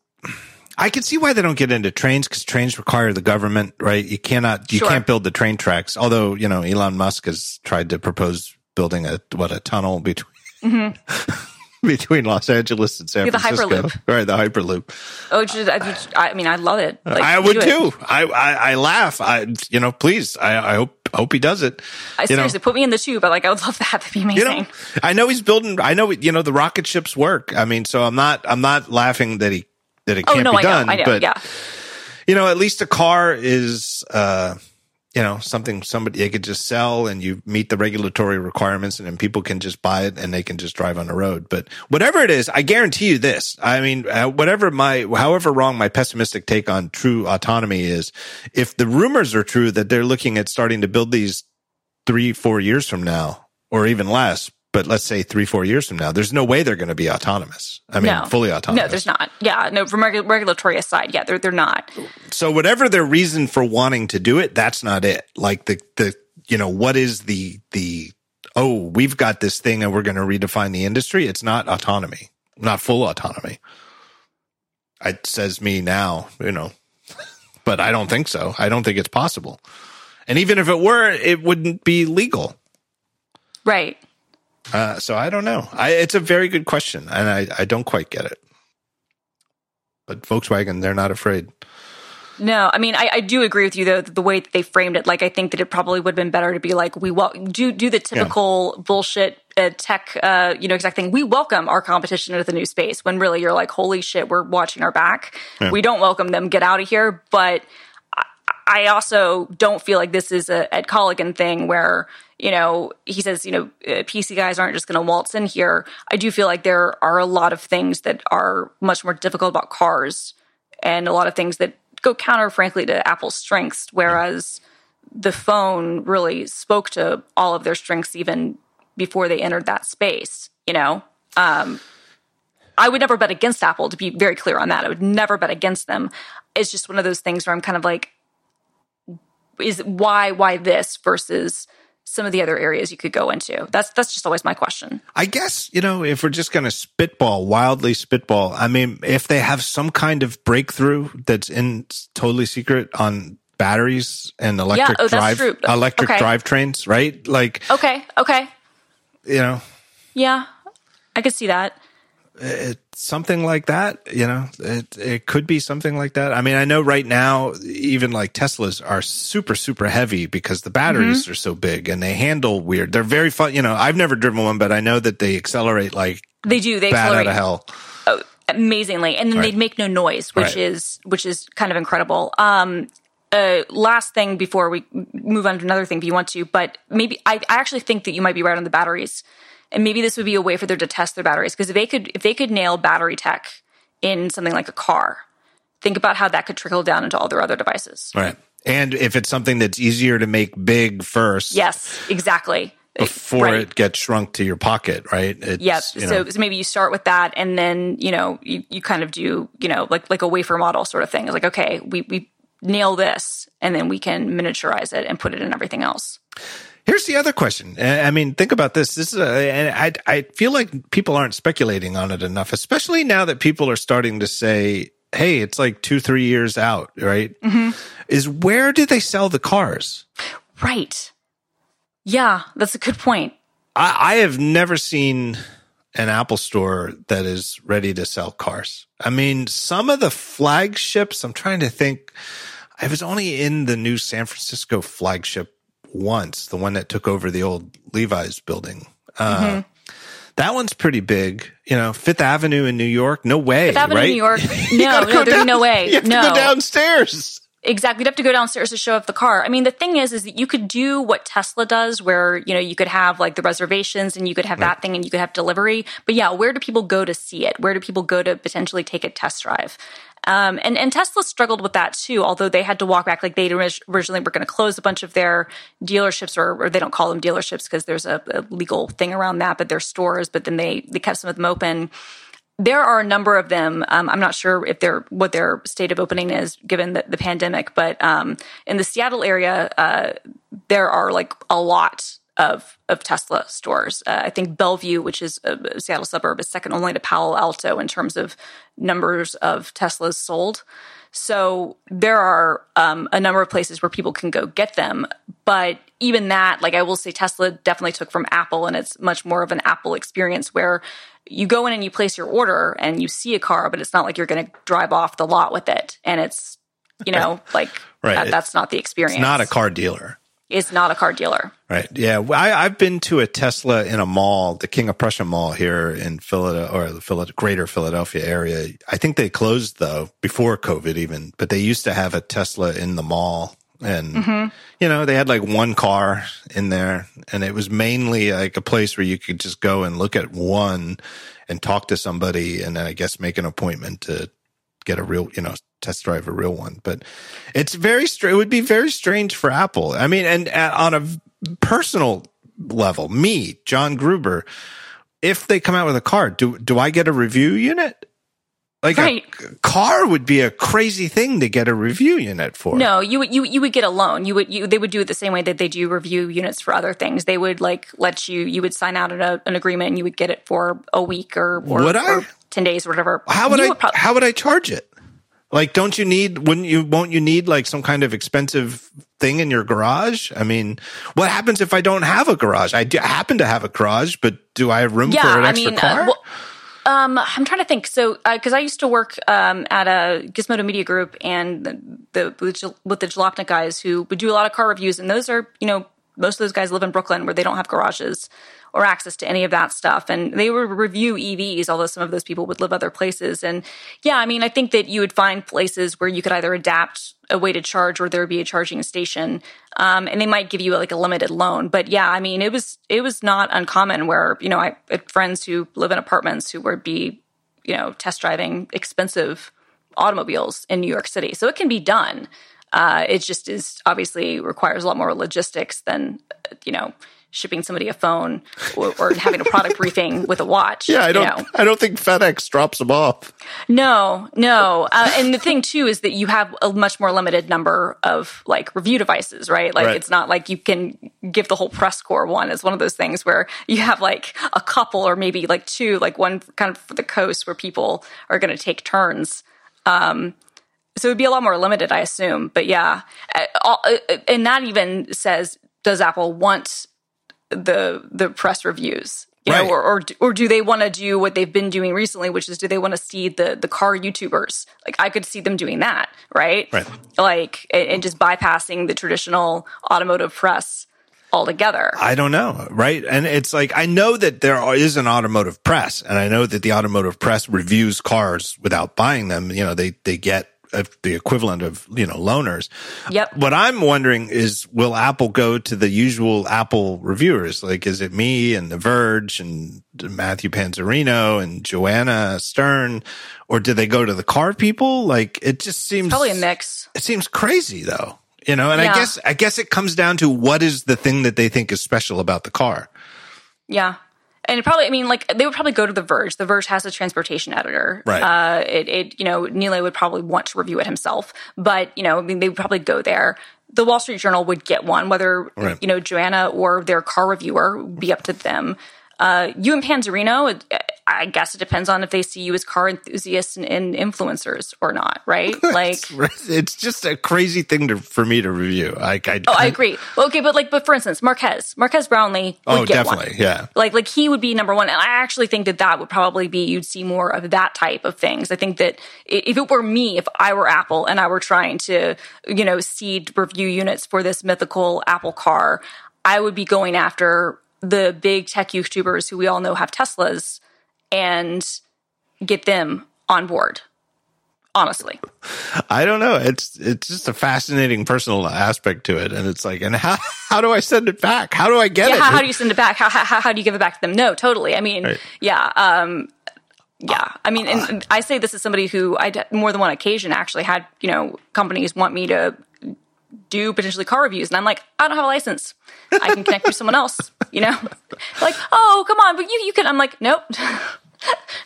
I can see why they don't get into trains because trains require the government, right? You cannot, you
Sure.
can't build the train tracks. Although, you know, Elon Musk has tried to propose building a, what, a tunnel between, [LAUGHS] between Los Angeles and San
Mm-hmm. Yeah, the
Francisco.
Hyperloop.
Right. The Hyperloop.
Oh, just, I, just- I mean, I love it. Like,
I would too. I, I, I laugh. I, you know, please. I, I hope, hope he does it.
I
You know,
seriously put me in the tube, but like, I would love that. [LAUGHS] That'd be amazing.
you know, I know he's building. I know you know the rocket ships work. I mean, so I'm not. I'm not laughing that he that it
oh
can't
no,
be
I know,
done.
I know.
but
yeah,
you know, at least a car is. uh you know, something somebody they could just sell and you meet the regulatory requirements and then people can just buy it and they can just drive on the road. But whatever it is, I guarantee you this. I mean, uh, whatever my, however wrong my pessimistic take on true autonomy is, if the rumors are true that they're looking at starting to build these three, four years from now, or even less, but let's say three, four years from now, there's no way they're going to be autonomous. I mean,
no,
fully autonomous.
No, there's not. Yeah, no. From regu- regulatory aside, yeah, they're they're not.
So whatever their reason for wanting to do it, that's not it. Like the the you know what is the the oh we've got this thing and we're going to redefine the industry. It's not autonomy, not full autonomy. It says me now, you know, [LAUGHS] but I don't think so. I don't think it's possible. And even if it were, it wouldn't be legal.
Right.
Uh, so I don't know. I, it's a very good question, and I, I don't quite get it. But Volkswagen, they're not afraid.
No, I mean, I, I do agree with you though. The way that they framed it, like, I think that it probably would have been better to be like, we wel- do do the typical bullshit uh, tech, uh, you know, exact thing. We welcome our competition into the new space. When really you're like, holy shit, we're watching our back. We don't welcome them. Get out of here. But I, also don't feel like this is a Ed Colligan thing where you know he says you know uh, PC guys aren't just going to waltz in here. I do feel like there are a lot of things that are much more difficult about cars and a lot of things that go counter, frankly, to Apple's strengths. Whereas the phone really spoke to all of their strengths even before they entered that space. You know, um, I would never bet against Apple. To be very clear on that, I would never bet against them. It's just one of those things where I'm kind of like, is why why this versus some of the other areas you could go into? That's that's just always my question.
I guess, you know, if we're just going to spitball, wildly spitball, I mean, if they have some kind of breakthrough that's in totally secret on batteries and oh, electric
oh,
drive, electric
Okay.
drivetrains, right? Like,
Okay, okay,
you know,
yeah, I could see that.
It's something like that, you know, it, it could be something like that. I mean, I know right now, even like Teslas are super, super heavy because the batteries
Mm-hmm.
are so big and they handle weird. They're very fun. You know, I've never driven one, but I know that they accelerate like
They do. They
bad out
accelerate
of hell.
amazingly and then
Right.
they'd make no noise which
Right.
is which is kind of incredible um uh last thing before we move on to another thing if you want to but maybe i, I actually think that you might be right on the batteries and maybe this would be a way for them to test their batteries because if they could if they could nail battery tech in something like a car think about how that could trickle down into all their other devices
Right. And if it's something that's easier to make big first
yes exactly
before
Right.
it gets shrunk to your pocket, right? It's,
Yep.
you
So,
know,
so maybe you start with that, and then you know you, you kind of do you know like like a wafer model sort of thing. It's like okay, we we nail this, and then we can miniaturize it and put it in everything else.
Here's the other question. Uh, I mean, think about this. This is, a, and I, I feel like people aren't speculating on it enough, especially now that people are starting to say, Hey, it's like two, three years out, right?
Mm-hmm.
Is where do they sell the cars?
Right. Yeah, that's a good point.
I, I have never seen an Apple store that is ready to sell cars. I mean, some of the flagships, I'm trying to think. I was only in the new San Francisco flagship once, the one that took over the old Levi's building. Uh,
Mm-hmm.
That one's pretty big. You know, Fifth Avenue in New York. No way.
Fifth Avenue,
right?
New York. [LAUGHS] No, no,
go down-
no way.
You have
No.
to go downstairs.
Exactly. You'd have to go downstairs to show off the car. I mean, the thing is, is that you could do what Tesla does, where you know you could have like the reservations, and you could have that thing, and you could have delivery. But yeah, where do people go to see it? Where do people go to potentially take a test drive? Um, and and Tesla struggled with that too. Although they had to walk back, like they originally were going to close a bunch of their dealerships, or, or they don't call them dealerships because there's a, a legal thing around that, but they're stores. But then they they kept some of them open there are a number of them. Um, I'm not sure if they're what their state of opening is given the, the pandemic, but um, in the Seattle area, uh, there are like a lot of of Tesla stores. Uh, I think Bellevue, which is a Seattle suburb, is second only to Palo Alto in terms of numbers of Teslas sold. So there are um, a number of places where people can go get them, but even that, like I will say, Tesla definitely took from Apple, and it's much more of an Apple experience where you go in and you place your order and you see a car, but it's not like you're going to drive off the lot with it, and it's you know like
Right.
that, that's not the experience.
It's not a car dealer.
It's not a car dealer.
Right. Yeah. I, I've been to a Tesla in a mall, the King of Prussia Mall here in Philadelphia or the greater Philadelphia area. I think they closed though before COVID even, but they used to have a Tesla in the mall. And, you know, they had like one car in there and it was mainly like a place where you could just go and look at one and talk to somebody and then I guess make an appointment to get a real, you know, test drive a real one. But it's very strange. It would be very strange for Apple. I mean, and on a personal level, me, John Gruber, if they come out with a car, do do I get a review unit? Like
Right.
a car would be a crazy thing to get a review unit for.
No, you would you you would get a loan. You would you they would do it the same way that they do review units for other things. They would like let you you would sign out an, an agreement and you would get it for a week or or,
Would I?
or ten days or whatever.
How would I?
prob-
how would I charge it? Like, don't you need? Wouldn't you? Won't you need like some kind of expensive thing in your garage? I mean, what happens if I don't have a garage? I, do, I happen to have a garage, but do I have room
yeah,
for an
I
extra
mean,
car?
uh, well, um, I'm trying to think. So, because I used to work um, at a Gizmodo Media Group and the, the with with the Jalopnik guys who would do a lot of car reviews, and those are you know most of those guys live in Brooklyn where they don't have garages or access to any of that stuff, and they would review EVs. Although some of those people would live other places, and yeah, I mean, I think that you would find places where you could either adapt a way to charge or there would be a charging station, um, and they might give you like a limited loan. But yeah, I mean, it was it was not uncommon where you know I had friends who live in apartments who would be you know test driving expensive automobiles in New York City, so it can be done. Uh, it just is obviously requires a lot more logistics than you know shipping somebody a phone or, or having a product [LAUGHS] briefing with a watch.
yeah, I don't.
know.
I don't think FedEx drops them off.
No, no. Uh, and the thing too is that you have a much more limited number of like review devices, right? Like
Right.
it's not like you can give the whole press corps one. It's one of those things where you have like a couple or maybe like two, like one kind of for the coast where people are going to take turns. Um, so it'd be a lot more limited, I assume. But yeah, uh, all- uh, and that even says, does Apple want the the press reviews? You
Right.
know, or, or or do they want to do what they've been doing recently, which is do they want to see the the car YouTubers? Like I could see them doing that, right?
Right.
Like and, and just bypassing the traditional automotive press altogether.
I don't know, right? And it's like I know that there is an automotive press, and I know that the automotive press reviews cars without buying them. You know, they they get the equivalent of you know loaners.
Yep.
What I'm wondering is, will Apple go to the usual Apple reviewers? Like, is it me and The Verge and Matthew Panzarino and Joanna Stern, or do they go to the car people? Like, it just seems
Probably a mix.
it seems crazy though you know and i guess i guess it comes down to what is the thing that they think is special about the car
Yeah. And it probably, I mean, like they would probably go to The Verge. The Verge has a transportation editor.
Right.
Uh, it, it, you know, Neil would probably want to review it himself, but you know, I mean, they would probably go there. The Wall Street Journal would get one, whether
Right.
you know Joanna or their car reviewer would be up to them. Uh, you and Panzarino, it- I guess it depends on if they see you as car enthusiasts and, and influencers or not, right? [LAUGHS] Like,
it's just a crazy thing to, for me to review like i
oh, I agree. Well, okay, but like, but for instance, Marques, Marques Brownlee would
oh
get one.
definitely yeah
like like he would be number one and i actually think that that would probably be you'd see more of that type of things i think that if it were me if i were apple and i were trying to you know seed review units for this mythical apple car i would be going after the big tech youtubers who we all know have teslas and get them on board honestly.
I don't know. It's it's just a fascinating personal aspect to it. And it's like and how [LAUGHS] how do i send it back? How do i get
yeah
it?
how, how do you send it back? How, how, how do you give it back to them? No totally. I mean
Right.
yeah um yeah. I mean and, and i say this as somebody who i more than one occasion actually had you know companies want me to do potentially car reviews and i'm like i don't have a license. I can connect to someone else [LAUGHS] you know? [LAUGHS] Like oh come on but you you can i'm like nope. [LAUGHS]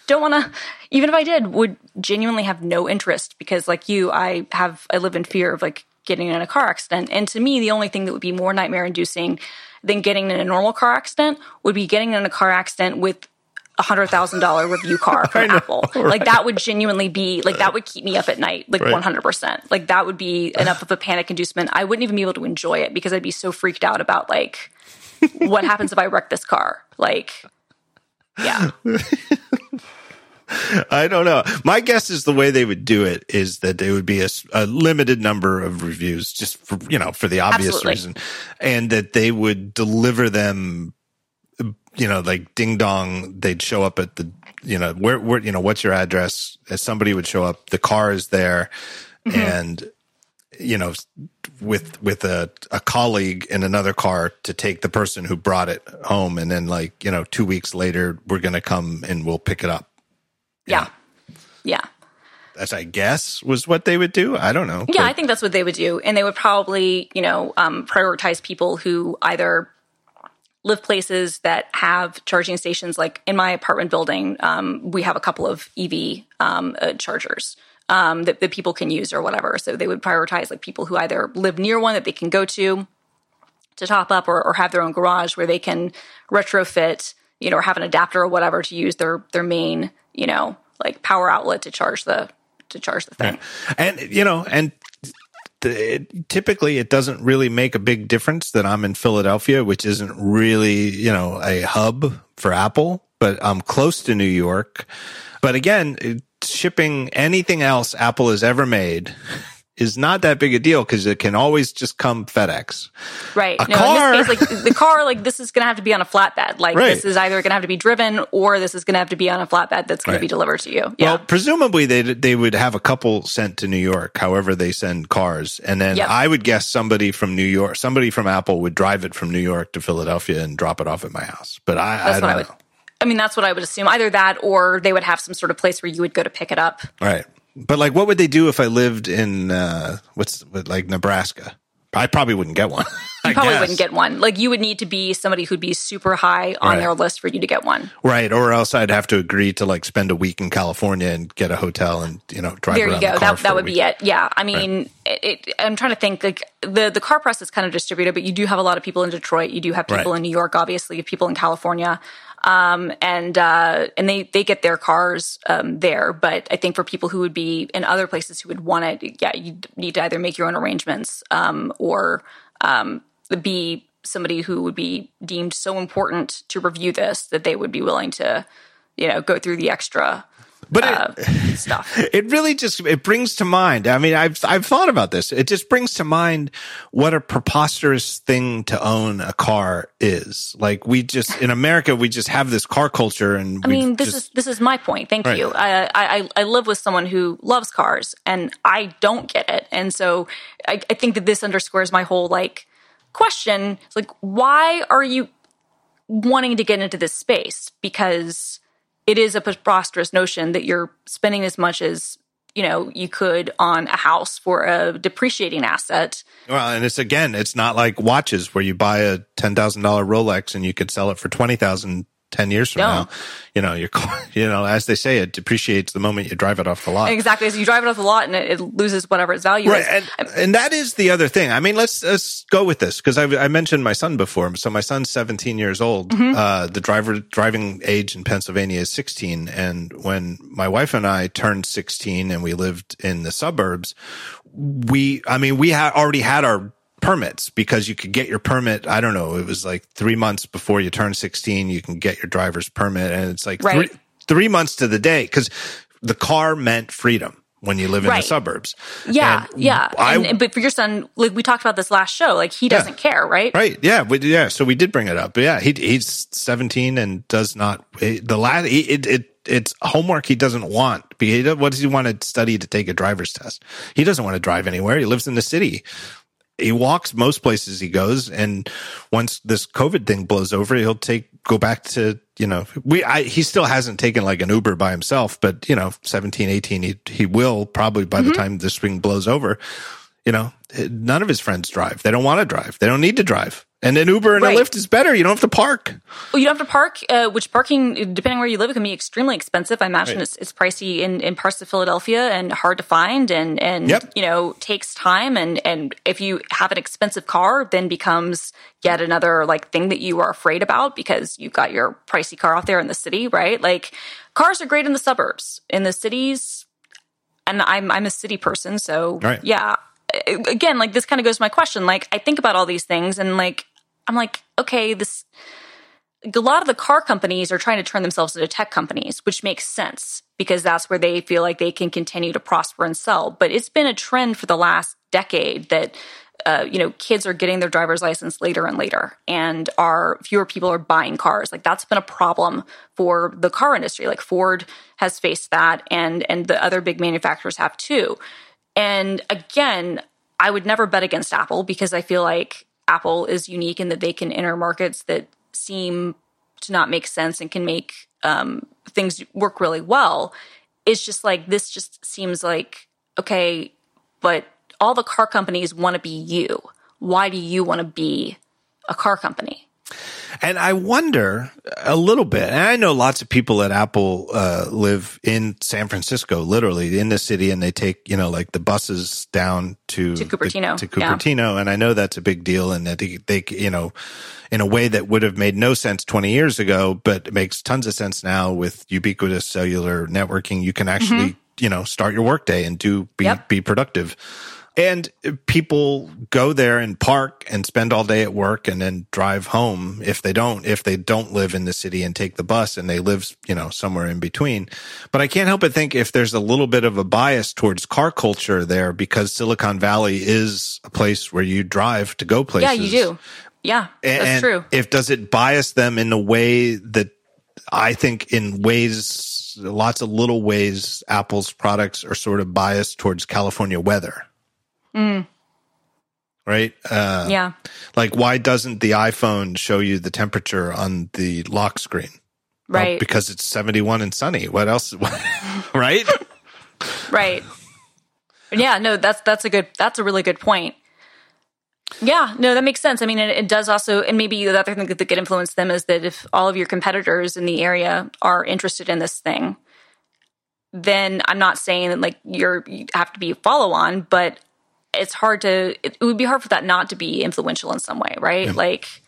Don't want to even if i did would genuinely have no interest because like you i have i live in fear of like getting in a car accident. And to me, the only thing that would be more nightmare inducing than getting in a normal car accident would be getting in a car accident with hundred thousand dollar review car [LAUGHS] from know, Apple. [LAUGHS] Right. Like that would genuinely be like that would keep me up at night, like one hundred percent. Like that would be enough of a panic inducement. I wouldn't even be able to enjoy it because I'd be so freaked out about like what happens if I wreck this car. Like, yeah. [LAUGHS]
I don't know. My guess is the way they would do it is that there would be a, a limited number of reviews, just for you know, for the obvious Absolutely. reason, and that they would deliver them. You know, like ding dong, they'd show up at the, you know, where, where, you know, what's your address? As somebody would show up, the car is there, mm-hmm. and you know, with with a, a colleague in another car to take the person who brought it home, and then like you know, two weeks later, we're gonna come and we'll pick it up
yeah. Yeah.
As I guess was what they would do. I don't know.
Yeah, but. I think that's what they would do. And they would probably, you know, um, prioritize people who either live places that have charging stations. Like in my apartment building, um, we have a couple of EV um, uh, chargers. Um, that, that people can use or whatever. So they would prioritize like people who either live near one that they can go to to top up or, or have their own garage where they can retrofit, you know, or have an adapter or whatever to use their their main, you know, like power outlet to charge the to charge the thing.
Yeah. And you know, and it, typically it doesn't really make a big difference that I'm in Philadelphia, which isn't really, you know, a hub for Apple, but I'm close to New York. But again, shipping anything else Apple has ever made [LAUGHS] is not that big a deal because it can always just come FedEx.
Right. A no, car, in this case, like the car, like this is going to have to be on a flatbed. Like right. this is either going to have to be driven or this is going to have to be on a flatbed that's going right. to be delivered to you.
Yeah. Well, presumably they they would have a couple sent to New York, however they send cars, and then yep. I would guess somebody from New York, somebody from Apple would drive it from New York to Philadelphia and drop it off at my house. But I, that's I don't I
would,
know.
I mean, that's what I would assume. Either that, or they would have some sort of place where you would go to pick it up.
Right. But like, what would they do if I lived in uh, what's like Nebraska? I probably wouldn't get one. [LAUGHS]
You probably guess. wouldn't get one. Like you would need to be somebody who'd be super high on right. their list for you to get one.
Right. Or else I'd have to agree to like spend a week in California and get a hotel and, you know, drive
There you
go.
The that that would be it. Yeah. I mean, right. it, it, I'm trying to think like the, the car press is kind of distributed, but you do have a lot of people in Detroit. You do have people right. in New York, obviously, people in California. Um, and uh, and they they get their cars um, there. But I think for people who would be in other places who would want it, yeah, you need to either make your own arrangements um, or um, be somebody who would be deemed so important to review this that they would be willing to, you know, go through the extra but uh, it, stuff. [LAUGHS]
It really just it brings to mind. I mean, I've I've thought about this. It just brings to mind what a preposterous thing to own a car is. Like we just in America, we just have this car culture, and
I mean, this
just,
is this is my point. Thank right. you. I, I I live with someone who loves cars, and I don't get it, and so I, I think that this underscores my whole like question. It's like, why are you wanting to get into this space? Because it is a preposterous notion that you're spending as much as you know you could on a house for a depreciating asset.
Well, and it's again, it's not like watches where you buy a ten thousand dollar Rolex and you could sell it for twenty thousand 10 years from no. now, you know, your [LAUGHS] you know, as they say, it depreciates the moment you drive it off the lot.
Exactly. So you drive it off the lot and it, it loses whatever its value
right.
is.
And, and that is the other thing. I mean, let's, let's go with this because I, I mentioned my son before. So my son's 17 years old. Mm-hmm. Uh, the driver driving age in Pennsylvania is 16. And when my wife and I turned 16 and we lived in the suburbs, we, I mean, we had already had our permits because you could get your permit. I don't know. It was like three months before you turn 16, you can get your driver's permit. And it's like right. three, three months to the day because the car meant freedom when you live in right. the suburbs.
Yeah, and yeah. I, and, but for your son, like we talked about this last show, like he doesn't yeah, care, right?
Right. Yeah. We, yeah. So we did bring it up. But yeah, he, he's 17 and does not the last it, it it's homework he doesn't want. What does he want to study to take a driver's test? He doesn't want to drive anywhere. He lives in the city he walks most places he goes and once this covid thing blows over he'll take go back to you know we I, he still hasn't taken like an uber by himself but you know 17 18 he, he will probably by mm-hmm. the time this thing blows over. You know none of his friends drive. They don't want to drive. They don't need to drive And then Uber and
Right.
a Lyft is better. You don't have to park.
Well, you don't have to park, uh, which parking, depending where you live, it can be extremely expensive. I imagine
Right.
it's, it's pricey in, in parts of Philadelphia and hard to find and, and
Yep.
you know, takes time. And, and if you have an expensive car, then becomes yet another like thing that you are afraid about because you've got your pricey car out there in the city, right? Like cars are great in the suburbs. In the cities, and I'm I'm a city person, so
Right.
yeah. Again, like this kind of goes to my question. Like I think about all these things, and like I'm like, okay, this. A lot of the car companies are trying to turn themselves into tech companies, which makes sense because that's where they feel like they can continue to prosper and sell. But it's been a trend for the last decade that uh, you know kids are getting their driver's license later and later, and are fewer people are buying cars. Like that's been a problem for the car industry. Like Ford has faced that, and and the other big manufacturers have too. And again, I would never bet against Apple because I feel like Apple is unique in that they can enter markets that seem to not make sense and can make um, things work really well. It's just like this just seems like okay, but all the car companies want to be you. Why do you want to be a car company?
And I wonder a little bit, and I know lots of people at Apple uh, live in San Francisco, literally in the city, and they take, you know, like the buses down to,
To Cupertino,
to
yeah.
Cupertino. And I know that's a big deal. And that they, they, you know, in a way that would have made no sense 20 years ago, but it makes tons of sense now with ubiquitous cellular networking. You can actually, you know, start your workday and do be,
Mm-hmm. Yep.
be productive. And people go there and park and spend all day at work and then drive home if they don't, if they don't live in the city and take the bus and they live, you know, somewhere in between. But I can't help but think if there's a little bit of a bias towards car culture there because Silicon Valley is a place where you drive to go places.
Yeah, you do. Yeah, that's
And
true.
If does it bias them in a way that I think in ways, lots of little ways, Apple's products are sort of biased towards California weather. Right? Uh,
yeah.
like, why doesn't the iPhone show you the temperature on the lock screen? Well,
Right.
because it's 71 and sunny. What else? [LAUGHS] right?
Right. Yeah, no, that's that's a good that's a really good point. Yeah, no, that makes sense. I mean, it, it does also, and maybe the other thing that could influence them is that if all of your competitors in the area are interested in this thing, then I'm not saying that like you're you have to be a follow on, but it's hard to it, would be hard for that not to be influential in some way, right? Like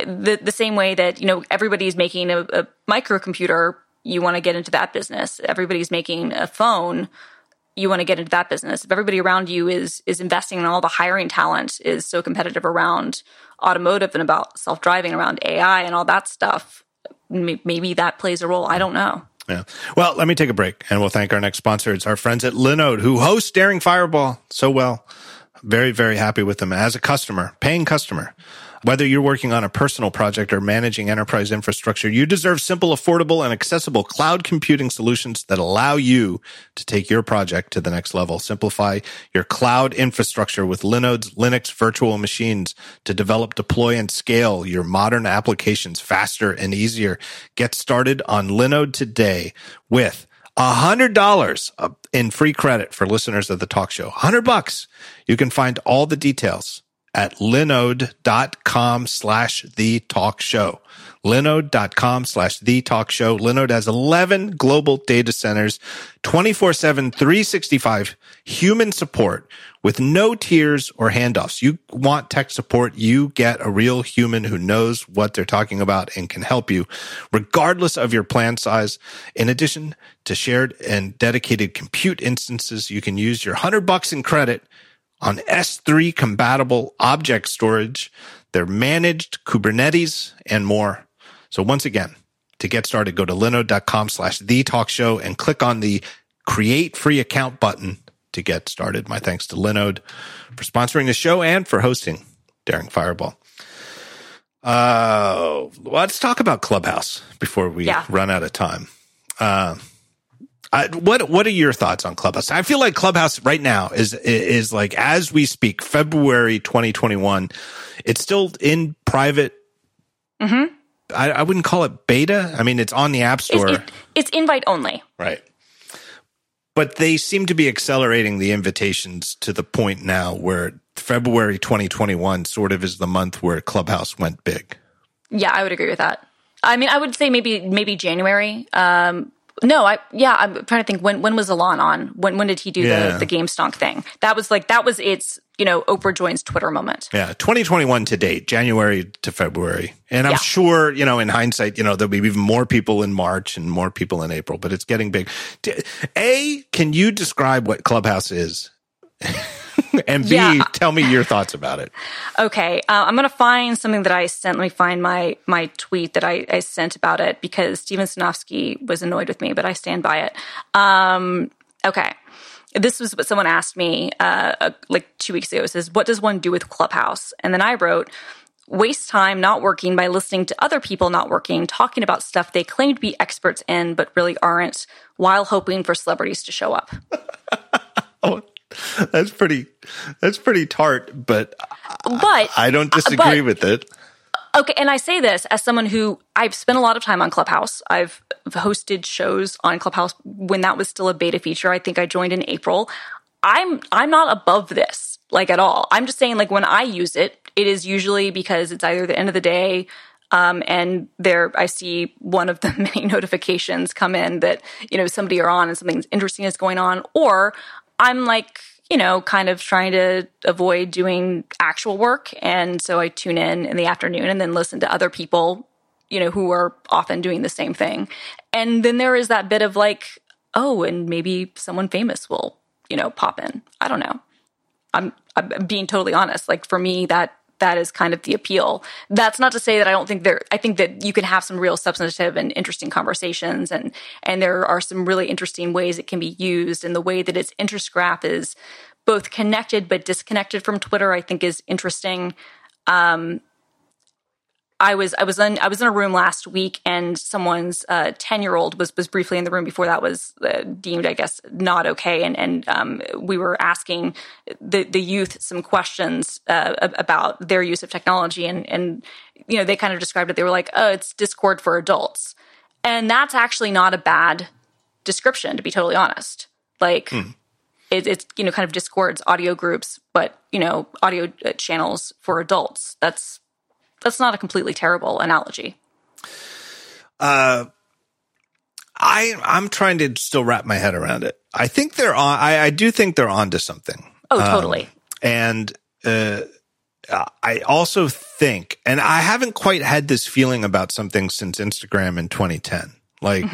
the the same way that you know everybody's making a, a microcomputer, you want to get into that business. Everybody's making a phone, you want to get into that business. If everybody around you is is investing in all the hiring talent is so competitive around automotive and about self driving, around AI and all that stuff, maybe that plays a role. I don't know.
Yeah. Well, let me take a break and we'll thank our next sponsor. It's our friends at Linode who host Daring Fireball so well. Very, very happy with them as a customer, paying customer. Whether you're working on a personal project or managing enterprise infrastructure, you deserve simple, affordable, and accessible cloud computing solutions that allow you to take your project to the next level. Simplify your cloud infrastructure with Linode's Linux virtual machines to develop, deploy, and scale your modern applications faster and easier. Get started on Linode today with a hundred dollars in free credit for listeners of the talk show. Hundred bucks. You can find all the details at linode.com slash the talk show. Linode.com slash the talk show. Linode has 11 global data centers, 24 7, 365 human support with no tiers or handoffs. You want tech support, you get a real human who knows what they're talking about and can help you regardless of your plan size. In addition to shared and dedicated compute instances, you can use your 100 bucks in credit on S3 compatible object storage, their managed Kubernetes and more. So once again, to get started, go to linode.com slash the talk show and click on the create free account button to get started. My thanks to Linode for sponsoring the show and for hosting Daring Fireball. Uh, let's talk about Clubhouse before we
Yeah.
run out of time. Uh, What what are your thoughts on Clubhouse? I feel like Clubhouse right now is is like as we speak, February 2021. It's still in private.
Mm-hmm.
I, I wouldn't call it beta. I mean, it's on the App
It's,
Store,
it, it's invite only.
right? But they seem to be accelerating the invitations to the point now where February 2021 sort of is the month where Clubhouse went big.
Yeah, I would agree with that. I mean, I would say maybe maybe January. Um, no, I yeah, I'm trying to think when when was Elon on? When when did he do
Yeah.
the the game stonk thing? That was like that was its you know Oprah joins Twitter moment.
Yeah, 2021 to date, January to February. And I'm
Yeah.
sure, you know, in hindsight, you know, there'll be even more people in March and more people in April, but it's getting big. A, can you describe what Clubhouse is? [LAUGHS] [LAUGHS] and B,
Yeah.
tell me your thoughts about it. [LAUGHS]
Okay, uh, I'm gonna find something that I sent. Let me find my my tweet that I, I sent about it because Steven Sinofsky was annoyed with me, but I stand by it. Um, okay, this was what someone asked me uh, uh, like two weeks ago. It says, "What does one do with Clubhouse?" And then I wrote. Waste time not working by listening to other people not working, talking about stuff they claim to be experts in, but really aren't, while hoping for celebrities to show up. [LAUGHS]
Oh, that's pretty, that's pretty tart, but
But
I don't disagree
but-
with it.
Okay, and I say this as someone who I've spent a lot of time on Clubhouse. I've hosted shows on Clubhouse when that was still a beta feature. I think I joined in April. I'm I'm not above this like at all. I'm just saying like when I use it, it is usually because it's either the end of the day um, and there I see one of the [LAUGHS] many notifications come in that you know somebody are on and something interesting is going on, or I'm like you know kind of trying to avoid doing actual work, and so I tune in in the afternoon and then listen to other people you know who are often doing the same thing, and then there is that bit of like oh, and maybe someone famous will you know pop in. I don't know. I'm, I'm being totally honest. Like for me, that that is kind of the appeal. That's not to say that I don't think there. I think that you can have some real substantive and interesting conversations, and and there are some really interesting ways it can be used. And the way that its interest graph is both connected but disconnected from Twitter, I think, is interesting. Um, I was I was in I was in a room last week, and someone's ten year old was was briefly in the room before that was uh, deemed, I guess, not okay, and and um, we were asking the the youth some questions uh, about their use of technology, and and you know they kind of described it. They were like, "Oh, it's Discord for adults," and that's actually not a bad description, to be totally honest. Like. It, it's you know kind of Discord's audio groups, but you know audio uh, channels for adults. That's that's not a completely terrible analogy.
Uh, I I'm trying to still wrap my head around it. I think they're on. I, I do think they're onto something.
Oh, totally.
And uh, I also think, and I haven't quite had this feeling about something since Instagram in 2010. Like,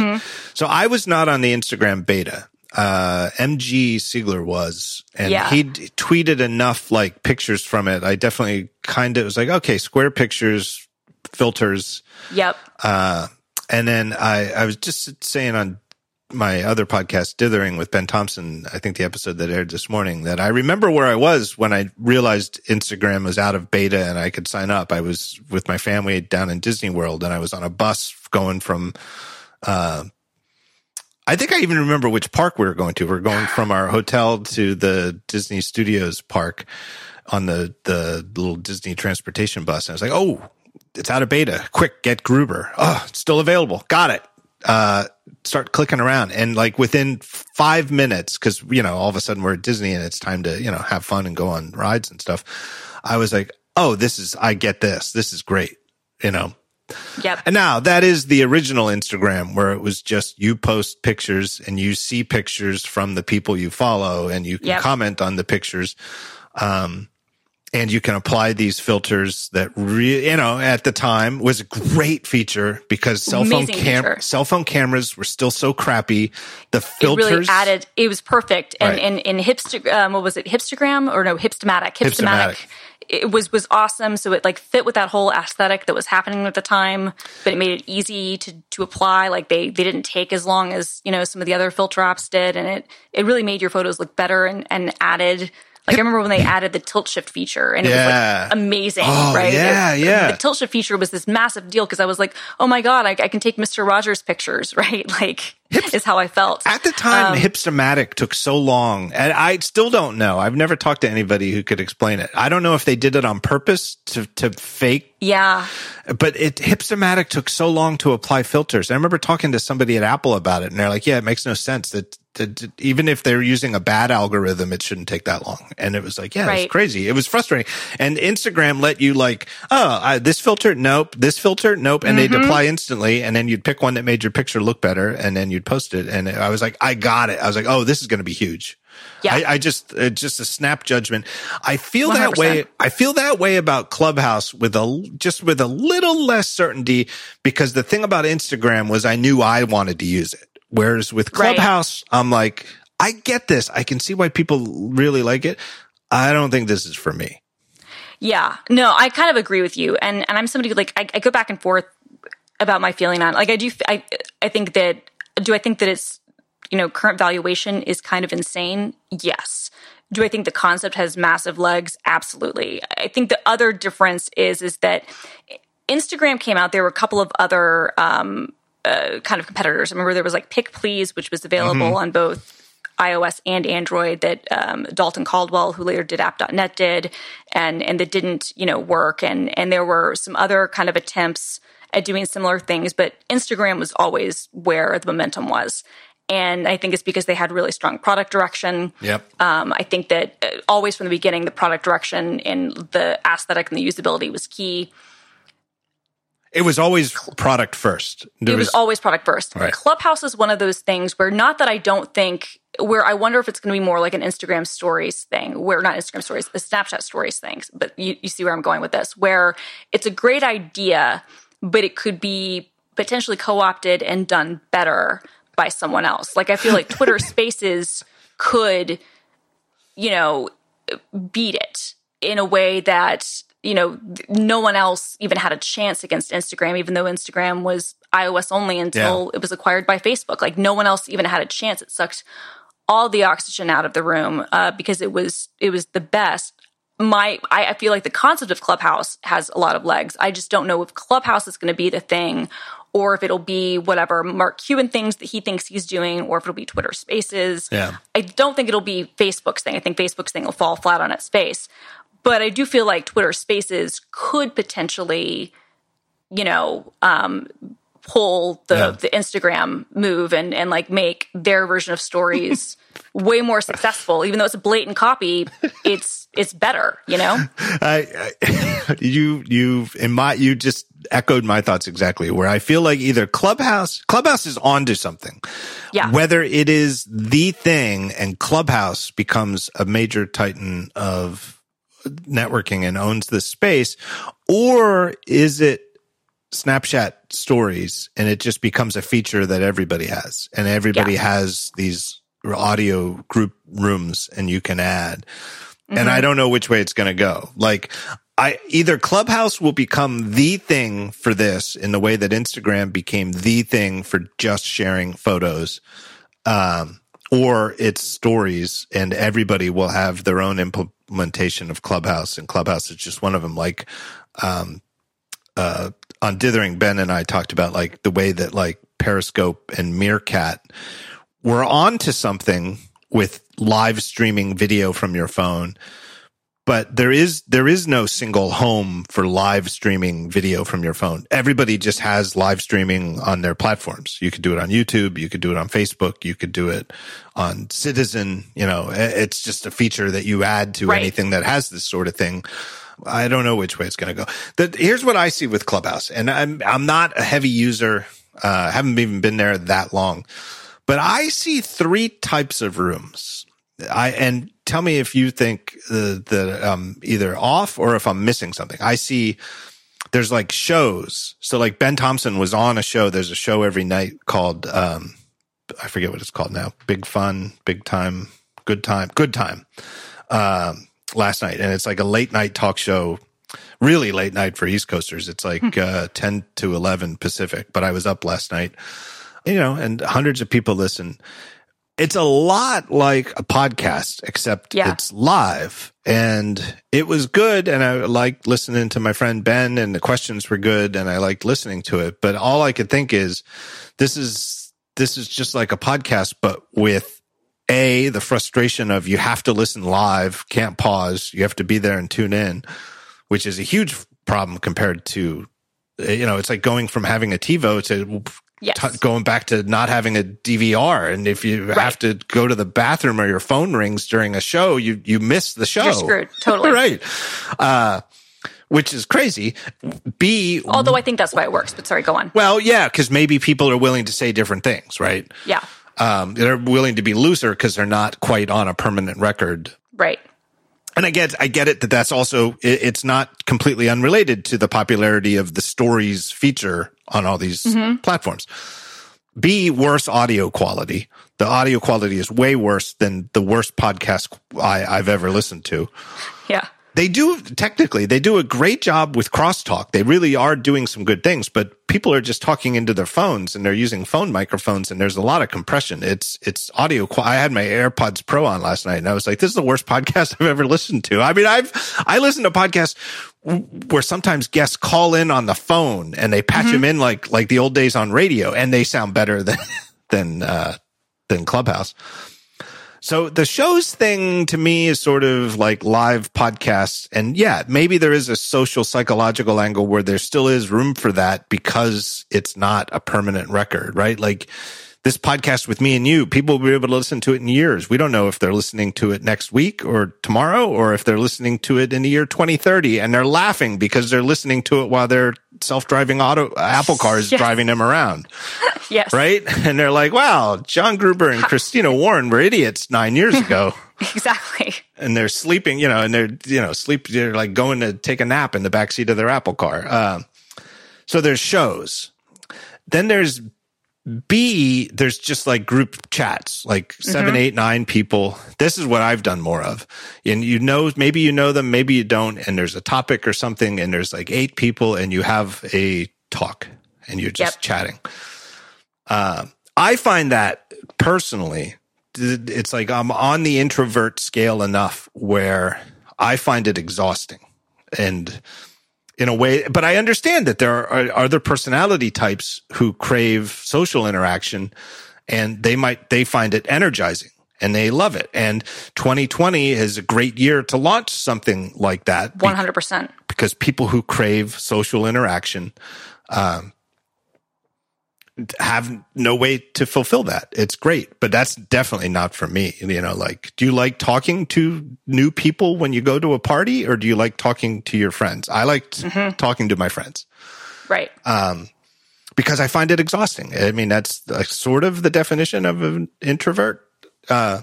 so I was not on the Instagram beta. Uh, MG Siegler was, and
Yeah.
he tweeted enough like pictures from it. I definitely kind of was like, okay, square pictures, filters.
Yep.
Uh, and then I, I was just saying on my other podcast, Dithering with Ben Thompson, I think the episode that aired this morning, that I remember where I was when I realized Instagram was out of beta and I could sign up. I was with my family down in Disney World and I was on a bus going from, uh, I think I even remember which park we were going to. We are going [SIGHS] from our hotel to the Disney Studios park on the, the little Disney transportation bus. And I was like, oh, it's out of beta. Quick, get Gruber. Oh, it's still available. Got it. Uh, start clicking around. And like within five minutes, cause you know, all of a sudden we're at Disney and it's time to, you know, have fun and go on rides and stuff. I was like, oh, this is, I get this. This is great. You know,
Yep.
and now that is the original Instagram where it was just you post pictures and you see pictures from the people you follow and you can
Yep.
comment on the pictures. Um, and you can apply these filters that re- you know at the time was a great feature because cell phone cam cell phone cameras were still so crappy. The
It
filters
really added. It was perfect. And
Right.
in in hipster, um, what was it? Hipstagram or no? Hipstamatic.
Hipstamatic.
Hipstamatic. It was was awesome. So it like fit with that whole aesthetic that was happening at the time, but it made it easy to to apply. Like they they didn't take as long as you know some of the other filter apps did, and it it really made your photos look better and and added. Like I remember when they added the tilt shift feature, and it
Yeah.
was like amazing,
Oh,
right?
yeah,
It-
yeah.
The tilt shift feature was this massive deal because I was like, oh my god, I, I can take Mister Rogers pictures, [LAUGHS] right? Like is how I felt
At the time,
Um,
Hipstamatic took so long, and I still don't know. I've never talked to anybody who could explain it. I don't know if they did it on purpose to to fake,
Yeah,
but it Hipstamatic took so long to apply filters. I remember talking to somebody at Apple about it, and they're like, "Yeah, it makes no sense. That that even if they're using a bad algorithm, it shouldn't take that long. And it was like, yeah,
Right.
it's crazy. It was frustrating. And Instagram let you like, oh, I, this filter, nope. This filter, nope. And
Mm-hmm.
they'd apply instantly. And then you'd pick one that made your picture look better, and then you'd post it. And I was like, I got it. I was like, oh, this is going to be huge.
Yeah.
I, I just it's just a snap judgment. I feel that
100%.
way. I feel that way about Clubhouse with a just with a little less certainty because the thing about Instagram was I knew I wanted to use it. Whereas with
Right.
Clubhouse, I'm like, I get this. I can see why people really like it. I don't think this is for me.
Yeah, no, I kind of agree with you, and and I'm somebody who, like I, I go back and forth about my feeling on like I do I I think that do I think that it's you know current valuation is kind of insane? Yes. Do I think the concept has massive legs? Absolutely. I think the other difference is is that Instagram came out. There were a couple of other um, uh, kind of competitors. I remember there was like PicPlz, which was available on both iOS and Android that um, Dalton Caldwell, who later did App.net, did, and and that didn't you know work. And and there were some other kind of attempts at doing similar things, but Instagram was always where the momentum was. And I think it's because they had really strong product direction.
Yep.
Um, I think that uh, always from the beginning, the product direction and the aesthetic and the usability was key.
It was always product first. There
it was, always product first.
Right.
Clubhouse is one of those things where not that I don't think where I wonder if it's going to be more like an Instagram stories thing, where not Instagram stories, the Snapchat stories things, but you, you see where I'm going with this, where it's a great idea, but it could be potentially co-opted and done better by someone else. Like I feel like Twitter [LAUGHS] Spaces could, you know, beat it in a way that you know no one else even had a chance against Instagram, even though Instagram was iOS only until it was acquired by Facebook. Like no one else even had a chance. It sucked all the oxygen out of the room uh, because it was it was the best. My I, I feel like the concept of Clubhouse has a lot of legs. I just don't know if Clubhouse is going to be the thing. Or if it'll be whatever Mark Cuban thinks that he thinks he's doing, or if it'll be Twitter Spaces.
Yeah.
I don't think it'll be Facebook's thing. I think Facebook's thing will fall flat on its face. But I do feel like Twitter Spaces could potentially, you know, um, pull the
Yeah.
the Instagram move and and like make their version of stories [LAUGHS] way more successful. Even though it's a blatant copy, it's it's better. You know.
I, I [LAUGHS] you you in my you just echoed my thoughts exactly where I feel like either Clubhouse Clubhouse is onto something.
Yeah.
Whether it is the thing and Clubhouse becomes a major titan of networking and owns this space or is it Snapchat stories and it just becomes a feature that everybody has and everybody
Yeah.
has these audio group rooms and you can add. And I don't know which way it's going to go. Like I either Clubhouse will become the thing for this in the way that Instagram became the thing for just sharing photos. Um, or it's stories and everybody will have their own implementation of Clubhouse and Clubhouse is just one of them. Like, um, uh, on Dithering, Ben and I talked about like the way that like Periscope and Meerkat were on to something with live streaming video from your phone. But there is there is no single home for live streaming video from your phone. Everybody just has live streaming on their platforms. You could do it on YouTube, you could do it on Facebook, you could do it on Citizen. You know, it's just a feature that you add to
Right.
anything that has this sort of thing. I don't know which way it's going to go. The, here's what I see with Clubhouse, and I'm I'm not a heavy user. Uh, haven't even been there that long, but I see three types of rooms. I and tell me if you think uh, that um, either off or if I'm missing something. I see there's like shows. So like Ben Thompson was on a show. There's a show every night called um, I forget what it's called now. Big fun, big time, good time, good time. Um, last night, and it's like a late night talk show. Really late night for East Coasters. It's like uh, ten to eleven Pacific. But I was up last night, you know, and hundreds of people listen. It's a lot like a podcast, except
Yeah.
it's live. And it was good. And I liked listening to my friend Ben, and the questions were good. And I liked listening to it. But all I could think is this is, this is just like a podcast, but with a, the frustration of you have to listen live, can't pause, you have to be there and tune in, which is a huge problem compared to, you know, it's like going from having a TiVo to
Yes.
T- going back to not having a DVR, and if you have to go to the bathroom or your phone rings during a show, you you miss the show.
You're screwed. Totally. [LAUGHS]
right. Uh, which is crazy. B,
Although I think that's why it works. But sorry, go on.
well, yeah, because maybe people are willing to say different things, right?
Yeah.
Um, they're willing to be looser because they're not quite on a permanent record
Right.
and I get, I get it that that's also, it, it's not completely unrelated to the popularity of the stories feature on all these mm-hmm. platforms. B, worse audio quality. The audio quality is way worse than the worst podcast I, I've ever listened to.
Yeah.
They do technically, they do a great job with crosstalk. They really are doing some good things, but people are just talking into their phones and they're using phone microphones and there's a lot of compression. It's, it's audio. Qu- I had my AirPods Pro on last night and I was like, this is the worst [LAUGHS] podcast I've ever listened to. I mean, I've, I listen to podcasts where sometimes guests call in on the phone and they patch them in like, like the old days on radio and they sound better than, [LAUGHS] than, uh, than Clubhouse. So the shows thing to me is sort of like live podcasts. And yeah, maybe there is a social psychological angle where there still is room for that because it's not a permanent record, right? Like this podcast with me and you, people will be able to listen to it in years. We don't know if they're listening to it next week or tomorrow or if they're listening to it in the year 2030 and they're laughing because they're listening to it while their self-driving auto Apple car is
Yes.
driving them around [LAUGHS]
Yes.
right? And they're like, wow, John Gruber and Christina Warren were idiots nine years [LAUGHS] ago.
Exactly.
and they're sleeping, you know, and they're, you know, sleep, they're like going to take a nap in the back seat of their Apple car. Um, so there's shows. Then there's B, there's just like group chats, like seven, eight, nine people. This is what I've done more of. And you know, maybe you know them, maybe you don't. And there's a topic or something, and there's like eight people, and you have a talk and you're just
Yep.
chatting. Um, I find that personally, it's like I'm on the introvert scale enough where I find it exhausting. And in a way, but I understand that there are other personality types who crave social interaction and they might, they find it energizing and they love it. And 2020 is a great year to launch something like that
100%.
because people who crave social interaction um, have no way to fulfill that. It's great, but that's definitely not for me. You know, like, do you like talking to new people when you go to a party, or do you like talking to your friends? I like t- talking to my friends
Right.
because I find it exhausting. I mean, that's like sort of the definition of an introvert. Uh,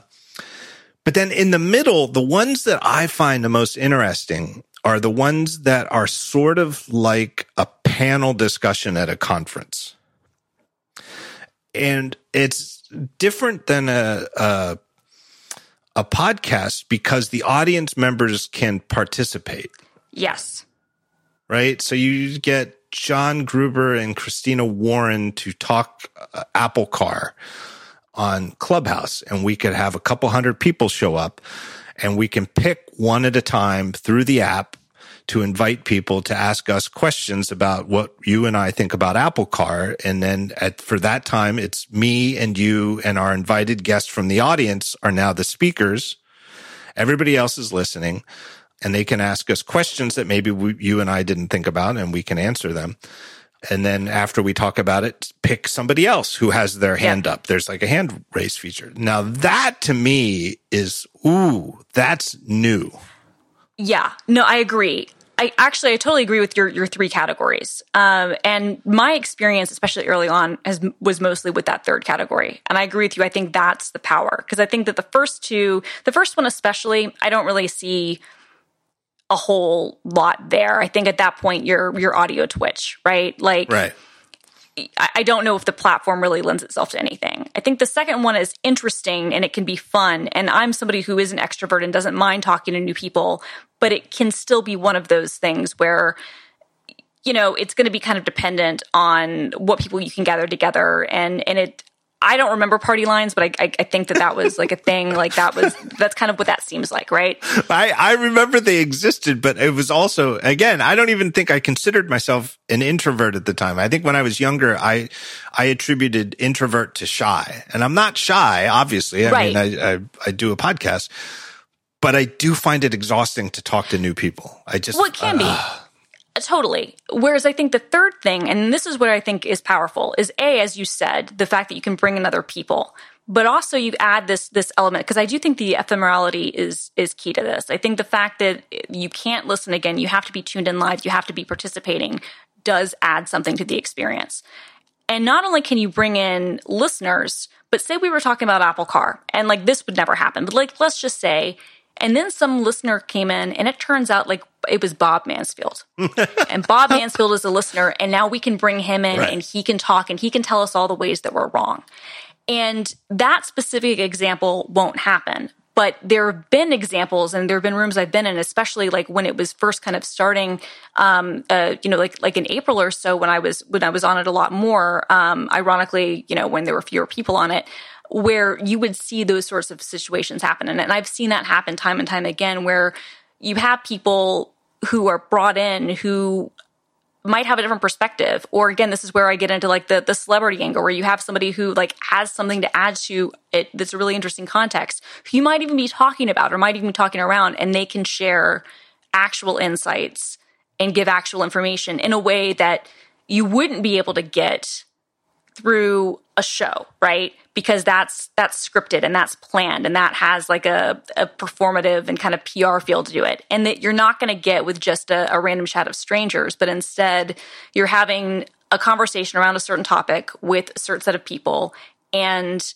but then in the middle, the ones that I find the most interesting are the ones that are sort of like a panel discussion at a conference. And it's different than a, a, a podcast because the audience members can participate
yes.
right? So you get John Gruber and Christina Warren to talk uh, Apple Car on Clubhouse, and we could have a couple hundred people show up, and we can pick one at a time through the app to invite people to ask us questions about what you and I think about Apple Car. And then at, for that time, it's me and you and our invited guests from the audience are now the speakers. Everybody else is listening and they can ask us questions that maybe we, you and I didn't think about and we can answer them. And then after we talk about it, pick somebody else who has their hand up. There's like a hand raise feature. Now that to me is, ooh, that's new.
Yeah, no, I agree. I actually, I totally agree with your your three categories. Um, and my experience, especially early on, has was mostly with that third category. And I agree with you. I think that's the power because I think that the first two, the first one especially, I don't really see a whole lot there. I think at that point you're you're audio twitch, right? Like
Right.
I don't know if the platform really lends itself to anything. I think the second one is interesting and it can be fun. And I'm somebody who is an extrovert and doesn't mind talking to new people, but it can still be one of those things where, you know, it's going to be kind of dependent on what people you can gather together. And, and it, I don't remember party lines, but I, I, I think that that was like a thing. Like that was, that's kind of what that seems like, right?
I, I remember they existed, but it was also, again, I don't even think I considered myself an introvert at the time. I think when I was younger, I, I attributed introvert to shy and I'm not shy, obviously. I
Right.
mean, I, I, I do a podcast, but I do find it exhausting to talk to new people. I just,
Well, it can be. Totally. Whereas I think the third thing, and this is what I think is powerful, is A, as you said, the fact that you can bring in other people. But also you add this this element because I do think the ephemerality is is key to this. I think the fact that you can't listen again, you have to be tuned in live, you have to be participating, does add something to the experience. And not only can you bring in listeners, but say we were talking about Apple Car, and like this would never happen, but like let's just say and then some listener came in, and it turns out like it was Bob Mansfield. [LAUGHS] and Bob Mansfield is a listener, and now we can bring him in right. and he can talk and he can tell us all the ways that we're wrong. And that specific example won't happen. But there have been examples, and there have been rooms I've been in, especially like when it was first kind of starting, um, uh, you know, like like in April or so when I was when I was on it a lot more. Um, ironically, you know, when there were fewer people on it, where you would see those sorts of situations happen. And, I've seen that happen time and time again where you have people who are brought in who might have a different perspective or again this is where i get into like the the celebrity angle where you have somebody who like has something to add to it that's a really interesting context who you might even be talking about or might even be talking around and they can share actual insights and give actual information in a way that you wouldn't be able to get through a show, right? Because that's that's scripted and that's planned and that has like a, a performative and kind of PR feel to do it. And that you're not going to get with just a, a random chat of strangers, but instead you're having a conversation around a certain topic with a certain set of people and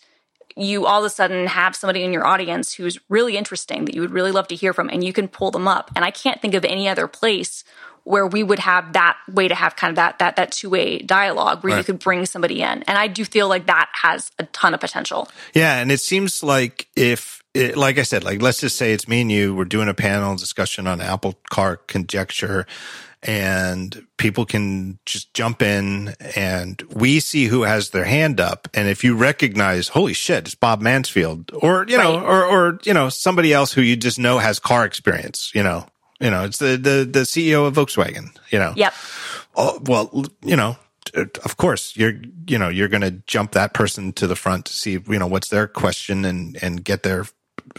you all of a sudden have somebody in your audience who's really interesting that you would really love to hear from and you can pull them up. And I can't think of any other place where we would have that way to have kind of that that that two-way dialogue where right. you could bring somebody in and i do feel like that has a ton of potential
yeah and it seems like if it, like i said like let's just say it's me and you we're doing a panel discussion on apple car conjecture and people can just jump in and we see who has their hand up. And if you recognize, holy shit, it's Bob Mansfield or, you know, right. or, or, you know, somebody else who you just know has car experience, you know, you know, it's the, the, the CEO of Volkswagen, you know.
Yep.
Oh, well, you know, of course you're, you know, you're going to jump that person to the front to see, you know, what's their question and, and get their,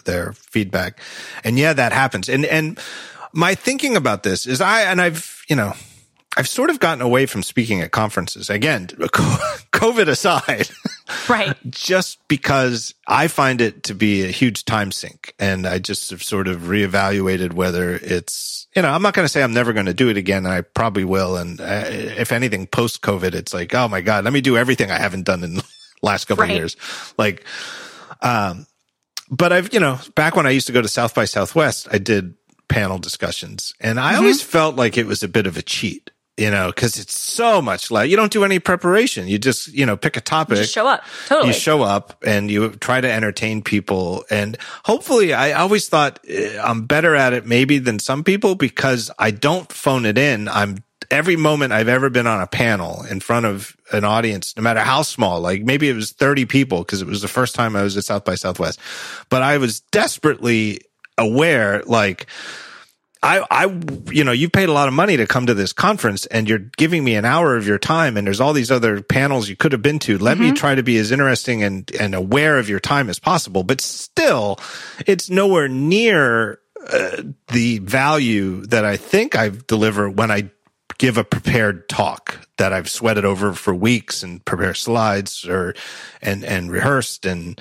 their feedback. And yeah, that happens. And, and my thinking about this is I, and I've, you know, I've sort of gotten away from speaking at conferences again, [LAUGHS] COVID aside.
Right. [LAUGHS]
just because I find it to be a huge time sink. And I just have sort of reevaluated whether it's, you know, I'm not going to say I'm never going to do it again. I probably will. And uh, if anything, post COVID, it's like, oh my God, let me do everything I haven't done in the [LAUGHS] last couple right. of years. Like, um, but I've, you know, back when I used to go to South by Southwest, I did panel discussions and I mm-hmm. always felt like it was a bit of a cheat you know, because it's so much like you don't do any preparation. You just, you know, pick a topic,
you show up, totally.
You show up and you try to entertain people. And hopefully, I always thought eh, I'm better at it maybe than some people because I don't phone it in. I'm every moment I've ever been on a panel in front of an audience, no matter how small, like maybe it was 30 people because it was the first time I was at South by Southwest, but I was desperately aware, like, I, I, you know, you've paid a lot of money to come to this conference and you're giving me an hour of your time and there's all these other panels you could have been to. Let mm-hmm. me try to be as interesting and, and aware of your time as possible. But still, it's nowhere near uh, the value that I think I deliver when I give a prepared talk that I've sweated over for weeks and prepare slides or, and, and rehearsed. And,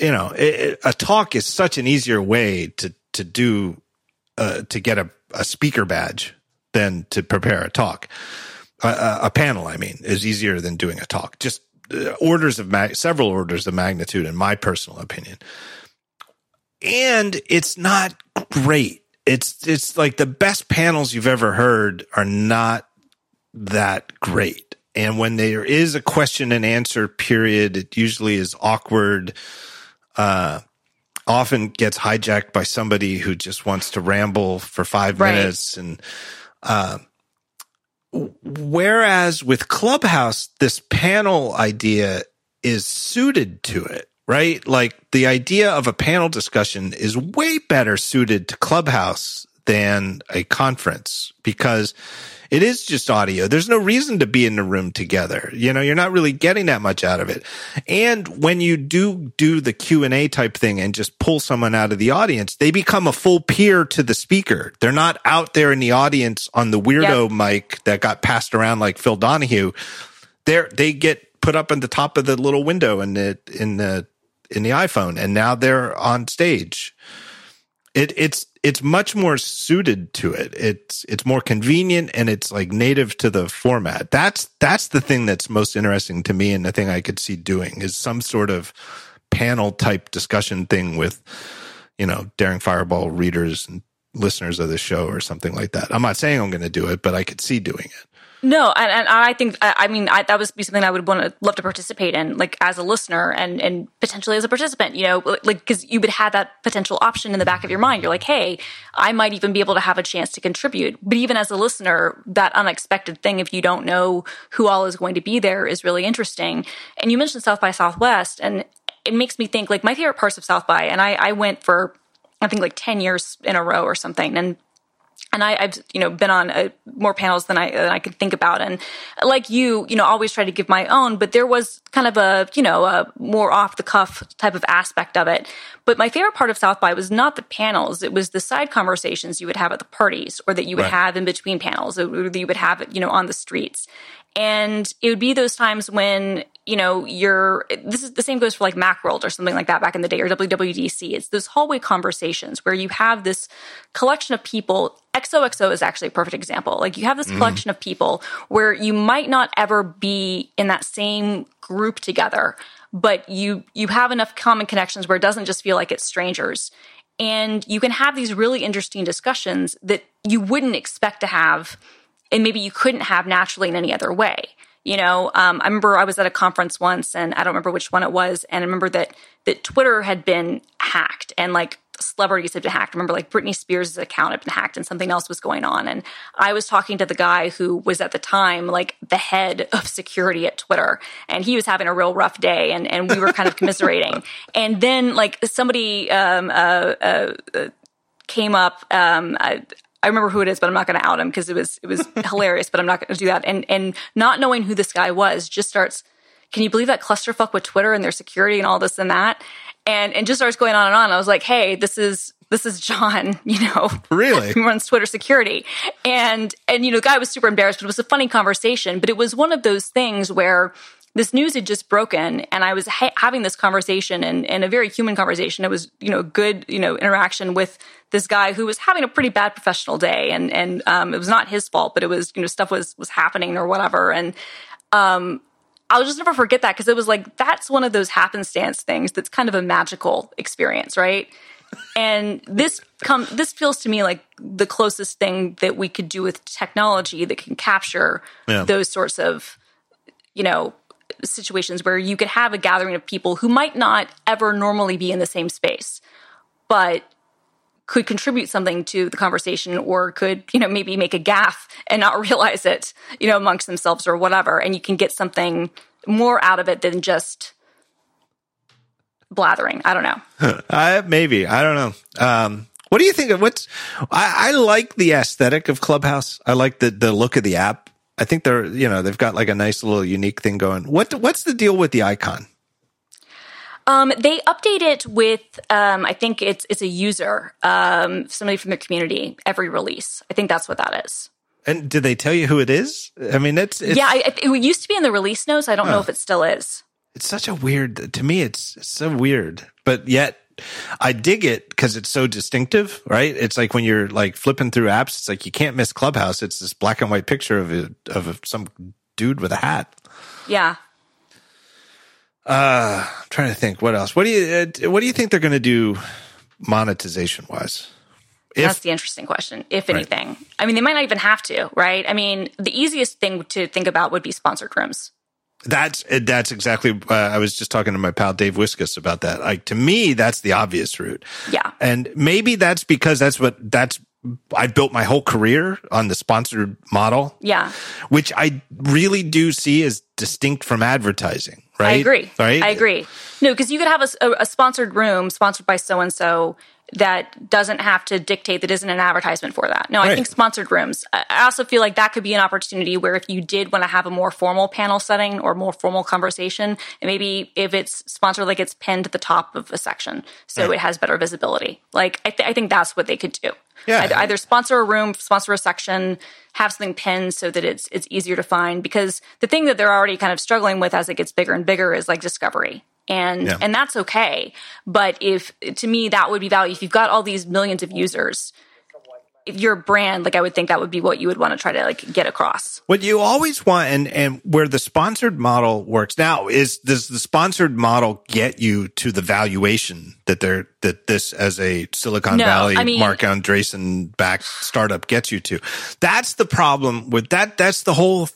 you know, it, a talk is such an easier way to, to do uh, to get a, a speaker badge than to prepare a talk. a, a, panel, I mean, is easier than doing a talk. Just uh, orders of mag- several orders of magnitude, in my personal opinion. And it's not great. It's it's like the best panels you've ever heard are not that great. And when there is a question and answer period, it usually is awkward. Uh, often gets hijacked by somebody who just wants to ramble for five right. minutes and uh, whereas with clubhouse this panel idea is suited to it right like the idea of a panel discussion is way better suited to clubhouse than a conference because it is just audio. There's no reason to be in the room together. You know, you're not really getting that much out of it. And when you do do the Q and A type thing and just pull someone out of the audience, they become a full peer to the speaker. They're not out there in the audience on the weirdo yep. mic that got passed around like Phil Donahue. They're, they get put up in the top of the little window in the, in the, in the iPhone and now they're on stage. It, it's it's much more suited to it. It's it's more convenient and it's like native to the format. That's that's the thing that's most interesting to me and the thing I could see doing is some sort of panel type discussion thing with you know daring fireball readers and listeners of the show or something like that. I'm not saying I'm going to do it, but I could see doing it.
No, and, and I think I mean I, that would be something I would want to love to participate in, like as a listener and and potentially as a participant. You know, like because you would have that potential option in the back of your mind. You're like, hey, I might even be able to have a chance to contribute. But even as a listener, that unexpected thing, if you don't know who all is going to be there, is really interesting. And you mentioned South by Southwest, and it makes me think like my favorite parts of South by, and I, I went for I think like ten years in a row or something, and and I, have you know been on uh, more panels than I than I could think about, and like you, you know, always try to give my own, but there was kind of a you know a more off the cuff type of aspect of it. But my favorite part of South by was not the panels; it was the side conversations you would have at the parties, or that you would right. have in between panels, or that you would have you know on the streets. And it would be those times when, you know, you're, this is the same goes for like Macworld or something like that back in the day or WWDC. It's those hallway conversations where you have this collection of people. XOXO is actually a perfect example. Like you have this mm. collection of people where you might not ever be in that same group together, but you, you have enough common connections where it doesn't just feel like it's strangers. And you can have these really interesting discussions that you wouldn't expect to have and maybe you couldn't have naturally in any other way. You know, um, I remember I was at a conference once, and I don't remember which one it was, and I remember that that Twitter had been hacked, and like celebrities had been hacked. I remember like Britney Spears' account had been hacked, and something else was going on. And I was talking to the guy who was at the time like the head of security at Twitter, and he was having a real rough day, and and we were kind of commiserating. [LAUGHS] and then like somebody um, uh, uh, uh came up. Um, I, I remember who it is, but I'm not going to out him because it was it was [LAUGHS] hilarious. But I'm not going to do that. And and not knowing who this guy was just starts. Can you believe that clusterfuck with Twitter and their security and all this and that? And and just starts going on and on. I was like, hey, this is this is John, [LAUGHS] you know,
really
who runs Twitter security. And, and, you know, the guy was super embarrassed, but it was a funny conversation. But it was one of those things where this news had just broken and I was ha- having this conversation and, and a very human conversation. It was, you know, good, you know, interaction with this guy who was having a pretty bad professional day and, and, um, it was not his fault, but it was, you know, stuff was, was happening or whatever. And, um, I'll just never forget that because it was like, that's one of those happenstance things that's kind of a magical experience, right? and this come this feels to me like the closest thing that we could do with technology that can capture yeah. those sorts of you know situations where you could have a gathering of people who might not ever normally be in the same space, but could contribute something to the conversation or could, you know, maybe make a gaffe and not [LAUGHS] realize it, you know, amongst themselves or whatever. And you can get something more out of it than just blathering. I don't know. [LAUGHS]
uh, maybe. I don't know. Um, what do you think of what's, I, I like the aesthetic of Clubhouse. I like the, the look of the app. I think they're, you know, they've got like a nice little unique thing going. What what's the deal with the icon?
Um, they update it with, um, I think it's it's a user, um, somebody from their community every release. I think that's what that is.
And did they tell you who it is? I mean, it's, it's
yeah, I, it used to be in the release notes. I don't know if it still is.
It's such a weird to me. It's, it's so weird, but yet I dig it because it's so distinctive, right? It's like when you're like flipping through apps, it's like you can't miss Clubhouse. It's this black and white picture of a, of some dude with a hat.
Yeah.
Uh, I'm trying to think what else. What do you uh, what do you think they're going to do monetization wise?
If, That's the interesting question. If anything, right. I mean, they might not even have to, right? I mean, the easiest thing to think about would be sponsored rooms.
That's that's exactly. Uh, I was just talking to my pal Dave Wiskus about that. Like to me, that's the obvious route.
Yeah,
and maybe that's because that's what that's. I built my whole career on the sponsored model.
Yeah,
which I really do see as distinct from advertising. Right? I
agree.
Right?
I agree. No, because you could have a, a sponsored room sponsored by so and so, that doesn't have to dictate that isn't an advertisement for that. No, I think sponsored rooms. I also feel like that could be an opportunity where if you did want to have a more formal panel setting or more formal conversation, and maybe if it's sponsored, like it's pinned at the top of a section, so it has better visibility. Like I, th- I think that's what they could do.
Yeah.
Either, either sponsor a room, sponsor a section, have something pinned so that it's it's easier to find. Because the thing that they're already kind of struggling with as it gets bigger and bigger is like discovery. And
Yeah.
and that's okay. But if to me that would be value. If you've got all these millions of users, if you're brand, like I would think that would be what you would want to try to like get across.
What you always want and, and where the sponsored model works now is does the sponsored model get you to the valuation that they're that this as a Silicon
No,
Valley
I mean-
Marc Andreessen backed startup gets you to? That's the problem with that. That's the whole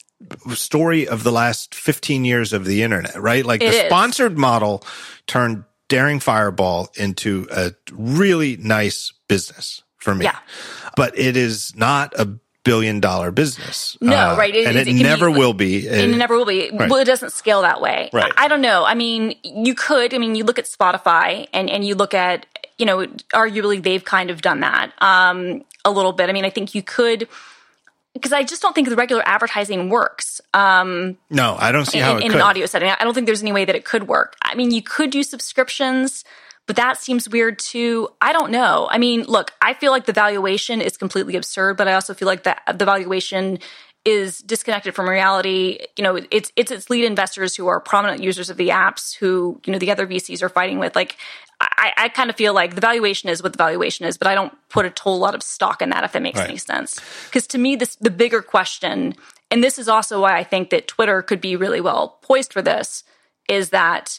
story of the last 15 years of the internet, right? Like
It
the
is.
sponsored model turned Daring Fireball into a really nice business for me.
Yeah.
But it is not a billion dollar business.
No,
Uh,
right. It-
and
it-
it,
it can be
never will be.
and it never will be.
Right.
Well, it doesn't scale that way.
Right.
I, I don't know. I mean, you could. I mean, you look at Spotify and and you look at you know, arguably they've kind of done that um, a little bit. I mean, I think you could because I just don't think the regular advertising works um,
no, I don't see how
in,
it
in
could.
an audio setting. I don't think there's any way that it could work. I mean, you could do subscriptions. But that seems weird too. I don't know. I mean, look, I feel like the valuation is completely absurd, but I also feel like that the valuation is disconnected from reality. You know, it's it's its lead investors who are prominent users of the apps who, you know, the other VCs are fighting with. Like I, I kind of feel like the valuation is what the valuation is, but I don't put a whole lot of stock in that if that makes
Right.
any sense. Because to me, this the bigger question, and this is also why I think that Twitter could be really well poised for this, is that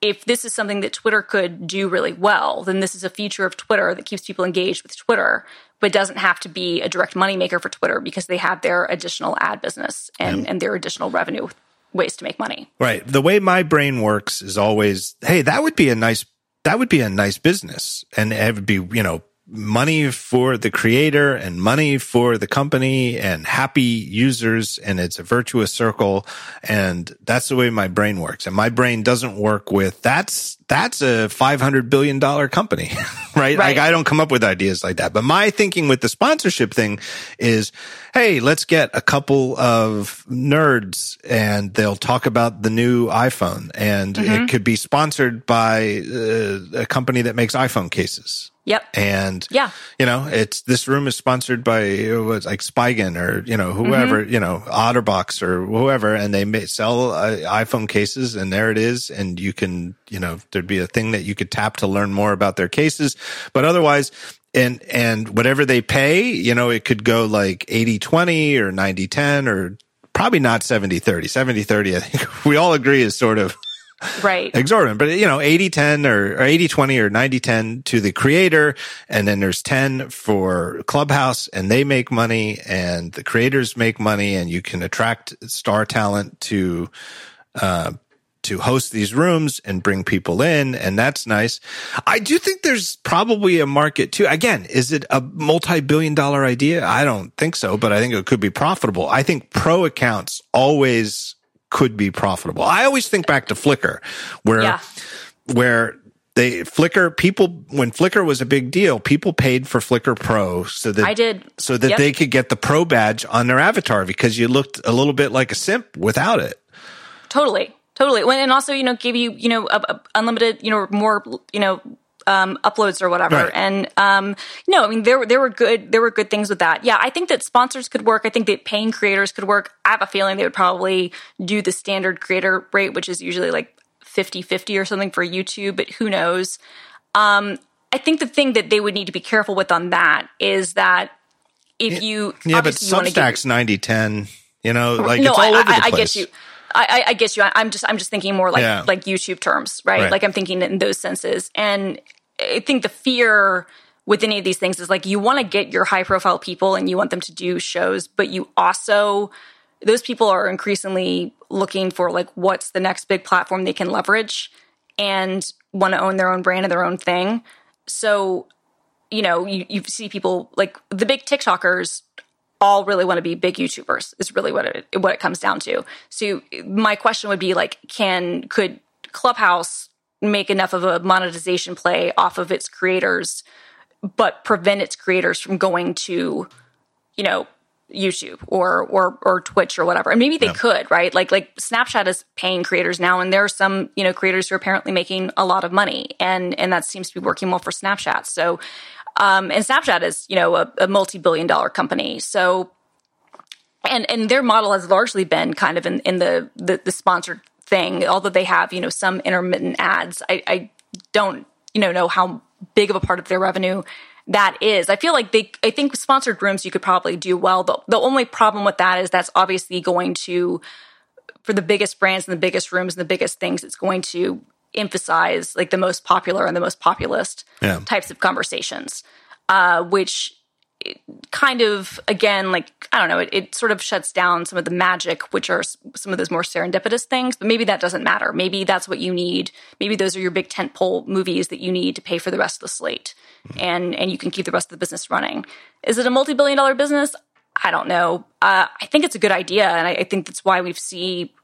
if this is something that Twitter could do really well, then this is a feature of Twitter that keeps people engaged with Twitter, but doesn't have to be a direct moneymaker for Twitter because they have their additional ad business and, and their additional revenue ways to make money.
Right. The way my brain works is always, hey, that would be a nice, that would be a nice business. And it would be, you know, money for the creator and money for the company and happy users. And it's a virtuous circle. And that's the way my brain works. And my brain doesn't work with that's, that's a $500 billion company, [LAUGHS] right? Like I don't come up with ideas like that. But my thinking with the sponsorship thing is, hey, let's get a couple of nerds and they'll talk about the new iPhone and
Mm-hmm.
it could be sponsored by uh, a company that makes iPhone cases.
Yep.
And
Yeah.
you know, it's this room is sponsored by uh, what's like Spigen or you know whoever
Mm-hmm.
you know Otterbox or whoever, and they may sell uh, iPhone cases, and there it is, and you can you know there'd be a thing that you could tap to learn more about their cases, but otherwise. And, and whatever they pay, you know, it could go like 80, 20 or 90, 10 or probably not 70, 30, 70, 30. I think [LAUGHS] we all agree is sort of
Right.
exorbitant, but you know, 80 10 or, or 80 20 or 90 10 to the creator. And then there's 10 for Clubhouse and they make money and the creators make money and you can attract star talent to, uh, to host these rooms and bring people in. And that's nice. I do think there's probably a market too. Again, is it a multi-billion dollar idea? I don't think so, but I think it could be profitable. I think pro accounts always could be profitable. I always think back to Flickr where,
Yeah.
where they Flickr people when Flickr was a big deal, people paid for Flickr Pro so that
I did.
so that
Yep.
they could get the pro badge on their avatar because you looked a little bit like a simp without it.
Totally, totally. When and also, you know, give you, you know, a, a unlimited, you know, more, you know, um, uploads or whatever.
Right.
And um, no, I mean, there there were good there were good things with that. Yeah, I think that sponsors could work. I think that paying creators could work. I have a feeling they would probably do the standard creator rate, which is usually like 50-50 or something for YouTube, but who knows? Um, I think the thing that they would need to be careful with on that is that if you
Yeah, but
wanna give-
Substack's 90 10, you know, like
no,
it's all
I,
over the
I, I get you. I, I, get you. I'm just, I'm just thinking more like,
Yeah.
like YouTube terms, right?
Right.
Like I'm thinking in those senses. And I think the fear with any of these things is like you want to get your high profile people and you want them to do shows, but you also, those people are increasingly looking for like what's the next big platform they can leverage and want to own their own brand and their own thing. So, you know, you, you see people like the big TikTokers all really want to be big YouTubers is really what it what it comes down to. So my question would be like, can could Clubhouse make enough of a monetization play off of its creators, but prevent its creators from going to, you know, YouTube or or or Twitch or whatever. And maybe they yeah. could, right? Like like Snapchat is paying creators now, and there are some you know creators who are apparently making a lot of money, and and that seems to be working well for Snapchat. So, um, and Snapchat is you know a, a multi billion dollar company, so. And and their model has largely been kind of in, in the, the, the sponsored thing, although they have, you know, some intermittent ads. I, I don't, you know, know how big of a part of their revenue that is. I feel like they, I think sponsored rooms you could probably do well. The, the only problem with that is that's obviously going to, for the biggest brands and the biggest rooms and the biggest things, it's going to emphasize like the most popular and the most populist yeah. types of conversations, uh, which kind of again like i don't know it, it, sort of shuts down some of the magic which are some of those more serendipitous things but maybe that doesn't matter. Maybe that's what you need. Maybe those are your big tentpole movies that you need to pay for the rest of the slate mm-hmm. and and you can keep the rest of the business running. Is it a multi-billion dollar business? I don't know. Uh, i think it's a good idea and I, I think that's why we see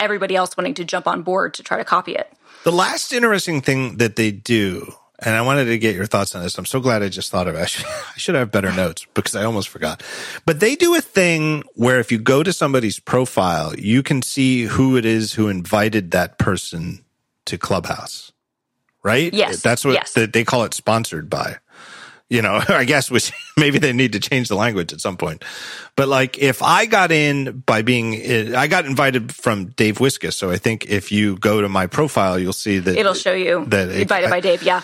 everybody else wanting to jump on board to try to copy it.
The last interesting thing that they do and I wanted to get your thoughts on this. I'm so glad I just thought of it. [LAUGHS] I should, I should have better notes because I almost forgot. But they do a thing where if you go to somebody's profile, you can see who it is who invited that person to Clubhouse. Right?
Yes.
That's what
yes.
they call it sponsored by you know, [LAUGHS] I guess which [LAUGHS] maybe they need to change the language at some point. But like if I got in by being, eh, I got invited from Dave Wiskus. So I think if you go to my profile, you'll see that
it'll show you that it's invited by Dave. Yeah.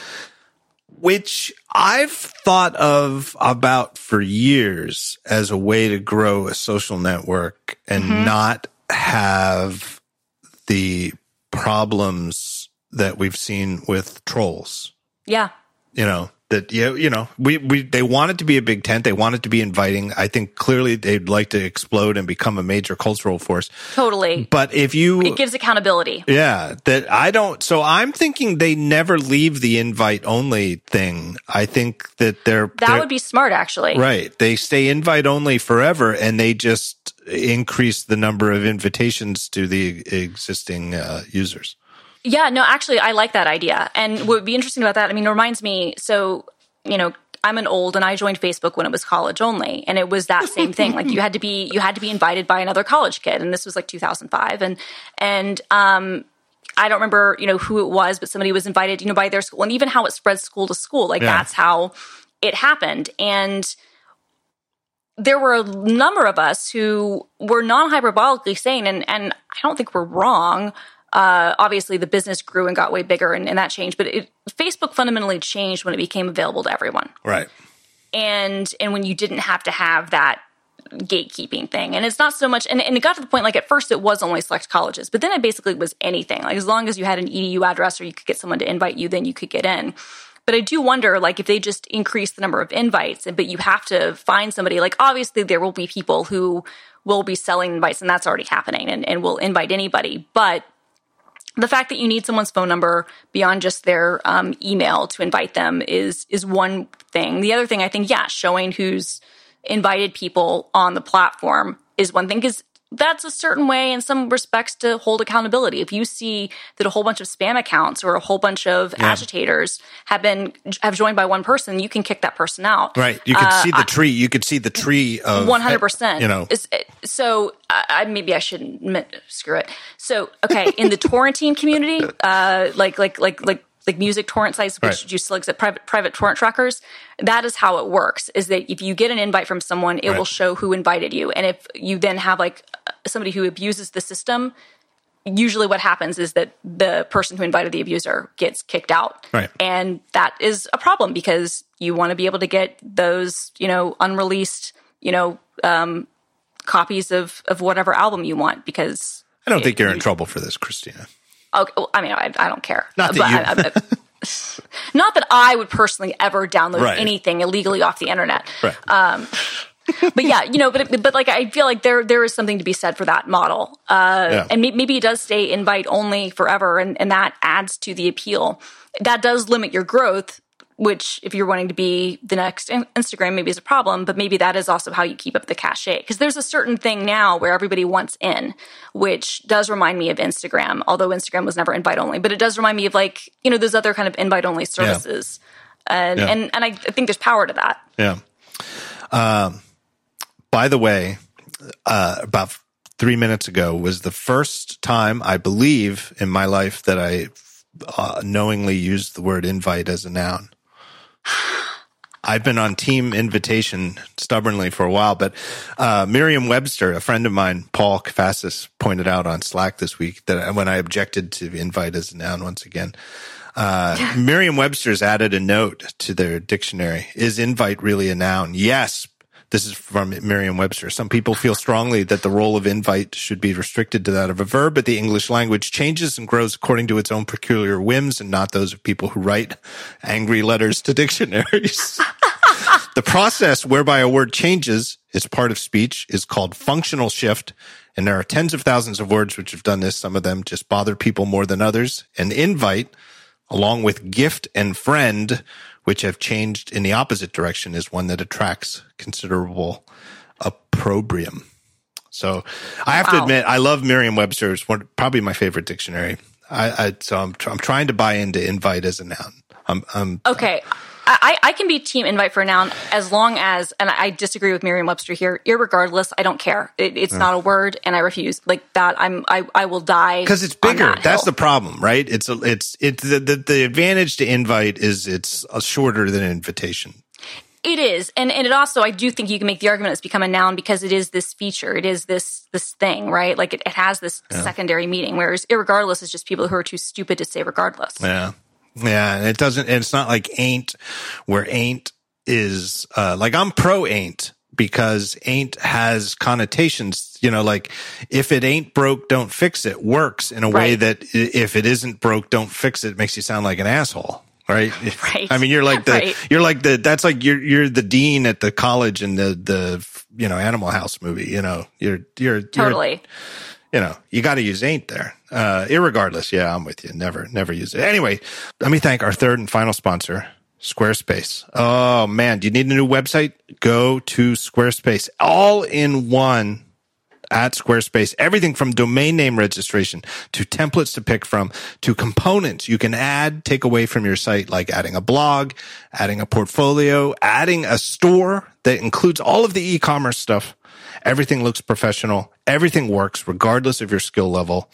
Which I've thought of about for years as a way to grow a social network and mm-hmm. not have the problems that we've seen with trolls.
Yeah.
You know, that you know, you know we we they want it to be a big tent. They want it to be inviting. I think clearly they'd like to explode and become a major cultural force.
Totally.
But if you
it gives accountability.
Yeah that i don't so i'm thinking they never leave the invite only thing. I think that they're
that
they're,
would be smart actually.
Right. They stay invite only forever and they just increase the number of invitations to the existing uh, users
yeah, no, actually, I like that idea. And what would be interesting about that, I mean, it reminds me, so, you know, I'm an old and I joined Facebook when it was college only. And it was that same thing. like you had to be, you had to be invited by another college kid. And this was like 2005. And, and, um, I don't remember, you know, who it was, but somebody was invited, you know, by their school and even how it spread school to school. Like yeah. that's how it happened. And, there were a number of us who were non hyperbolically sane, and, and I don't think we're wrong uh, obviously the business grew and got way bigger and, and that changed but it, facebook fundamentally changed when it became available to everyone.
Right.
And and when you didn't have to have that gatekeeping thing. And it's not so much and, and it got to the point like at first it was only select colleges but then it basically was anything. Like as long as you had an edu address or you could get someone to invite you then you could get in. But I do wonder, like, if they just increase the number of invites, but you have to find somebody, like, obviously there will be people who will be selling invites, and that's already happening, and, and will invite anybody. But the fact that you need someone's phone number beyond just their um, email to invite them is is one thing. The other thing, I think, yeah, showing who's invited people on the platform is one thing because that's a certain way in some respects to hold accountability. If you see that a whole bunch of spam accounts or a whole bunch of yeah. agitators have been have joined by one person, you can kick that person out.
Right. You could uh, see the tree. You could see the tree of
one hundred percent.
You know.
So I, maybe I shouldn't screw it. So okay, in the [LAUGHS] torrentine community, uh, like like like like like music torrent sites, which right. you select at private private torrent trackers. That is how it works. Is that if you get an invite from someone, it right. will show who invited you, and if you then have like somebody who abuses the system, usually what happens is that the person who invited the abuser gets kicked out,
right.
and that is a problem because you want to be able to get those you know unreleased you know um, copies of of whatever album you want because
I don't it, think you're in you, trouble for this, Christina.
Okay, well, I mean, I, I, don't care.
Not that but you.
I, [LAUGHS] not that I would personally ever download right. anything illegally off the internet.
Right.
Um, but yeah, you know, but but like I feel like there there is something to be said for that model, uh, yeah. and maybe it does stay invite only forever, and and that adds to the appeal. That does limit your growth which if you're wanting to be the next Instagram, maybe is a problem, but maybe that is also how you keep up the cachet. Because there's a certain thing now where everybody wants in, which does remind me of Instagram, although Instagram was never invite only, but it does remind me of like, you know, those other kind of invite only services. Yeah. And, yeah. and, and I think there's power to that.
Yeah. Um, by the way, uh, about three minutes ago was the first time I believe in my life that I uh, knowingly used the word invite as a noun. I've been on team invitation stubbornly for a while, but uh, Merriam Webster, a friend of mine, Paul Kafasis, pointed out on Slack this week that when I objected to invite as a noun once again, uh, Merriam Webster's added a note to their dictionary. Is invite really a noun? Yes, this is from Merriam Webster. Some people feel strongly that the role of invite should be restricted to that of a verb, but the English language changes and grows according to its own peculiar whims and not those of people who write angry letters to dictionaries. [LAUGHS] the process whereby a word changes its part of speech is called functional shift. And there are tens of thousands of words which have done this. Some of them just bother people more than others. And invite, along with gift and friend, which have changed in the opposite direction is one that attracts considerable opprobrium. So I have wow. to admit, I love Merriam-Webster. It's one, probably my favorite dictionary. I, I so I'm, I'm trying to buy into invite as a noun. I'm, I'm
okay. I, I can be team invite for a noun as long as, and I disagree with Merriam-Webster here. Irregardless, I don't care. It, it's not a word, and I refuse. Like that, I'm I, I will die
because it's bigger. That That's hill. the problem, right? It's a, it's it's the, the the advantage to invite is it's shorter than invitation.
It is, and and it also I do think you can make the argument it's become a noun because it is this feature, it is this this thing, right? Like it, it has this yeah. secondary meaning. Whereas irregardless is just people who are too stupid to say regardless.
Yeah, yeah, and it doesn't. It's not like ain't, where ain't is uh, like I'm pro ain't because ain't has connotations. You know, like if it ain't broke, don't fix it. Works in a right. way that if it isn't broke, don't fix it. Makes you sound like an asshole. Right. [LAUGHS]
Right.
I mean, you're like the, right. you're like the, that's like you're, you're the dean at the college in the, the, you know, Animal House movie, you know, you're, you're,
totally.
You're, you know, you got to use ain't there. Uh, irregardless. Yeah, I'm with you. Never, never use it. Anyway, let me thank our third and final sponsor, Squarespace. Oh man, do you need a new website? Go to Squarespace. All in one at Squarespace. Everything from domain name registration to templates to pick from to components you can add, take away from your site, like adding a blog, adding a portfolio, adding a store that includes all of the e-commerce stuff Everything looks professional. Everything works regardless of your skill level.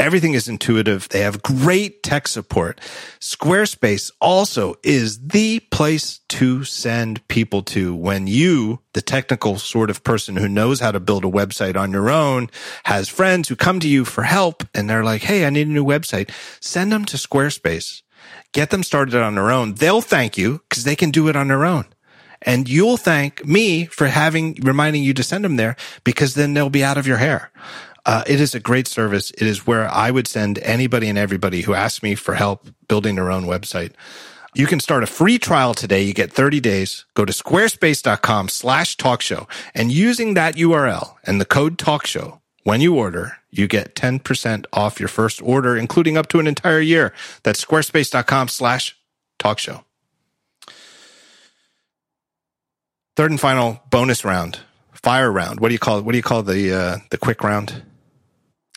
Everything is intuitive. They have great tech support. Squarespace also is the place to send people to when you, the technical sort of person who knows how to build a website on your own, has friends who come to you for help and they're like, Hey, I need a new website. Send them to Squarespace. Get them started on their own. They'll thank you because they can do it on their own. And you'll thank me for having, reminding you to send them there because then they'll be out of your hair. Uh, it is a great service. It is where I would send anybody and everybody who asks me for help building their own website. You can start a free trial today. You get 30 days. Go to squarespace.com slash talk show and using that URL and the code talk show when you order, you get 10% off your first order, including up to an entire year. That's squarespace.com slash talk show. Third and final bonus round, fire round. What do you call it? What do you call the uh, the quick round?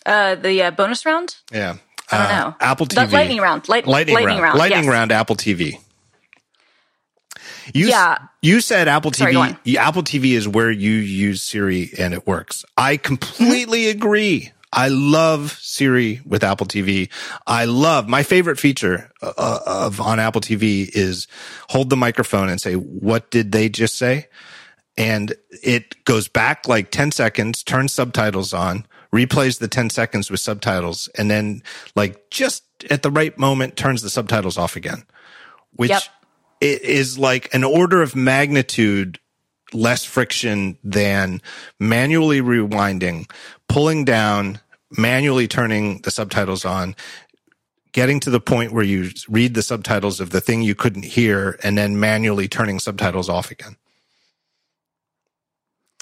Uh, the uh, bonus round.
Yeah,
I don't know.
Uh, Apple TV.
The lightning round. Light, lightning, lightning round. round.
Lightning
yes.
round. Apple TV. You,
yeah.
You said Apple TV. Sorry, Apple TV is where you use Siri and it works. I completely agree. I love Siri with Apple TV. I love my favorite feature uh, of on Apple TV is hold the microphone and say, what did they just say? And it goes back like 10 seconds, turns subtitles on, replays the 10 seconds with subtitles, and then like just at the right moment turns the subtitles off again, which yep. is like an order of magnitude less friction than manually rewinding, pulling down, manually turning the subtitles on, getting to the point where you read the subtitles of the thing you couldn't hear, and then manually turning subtitles off again.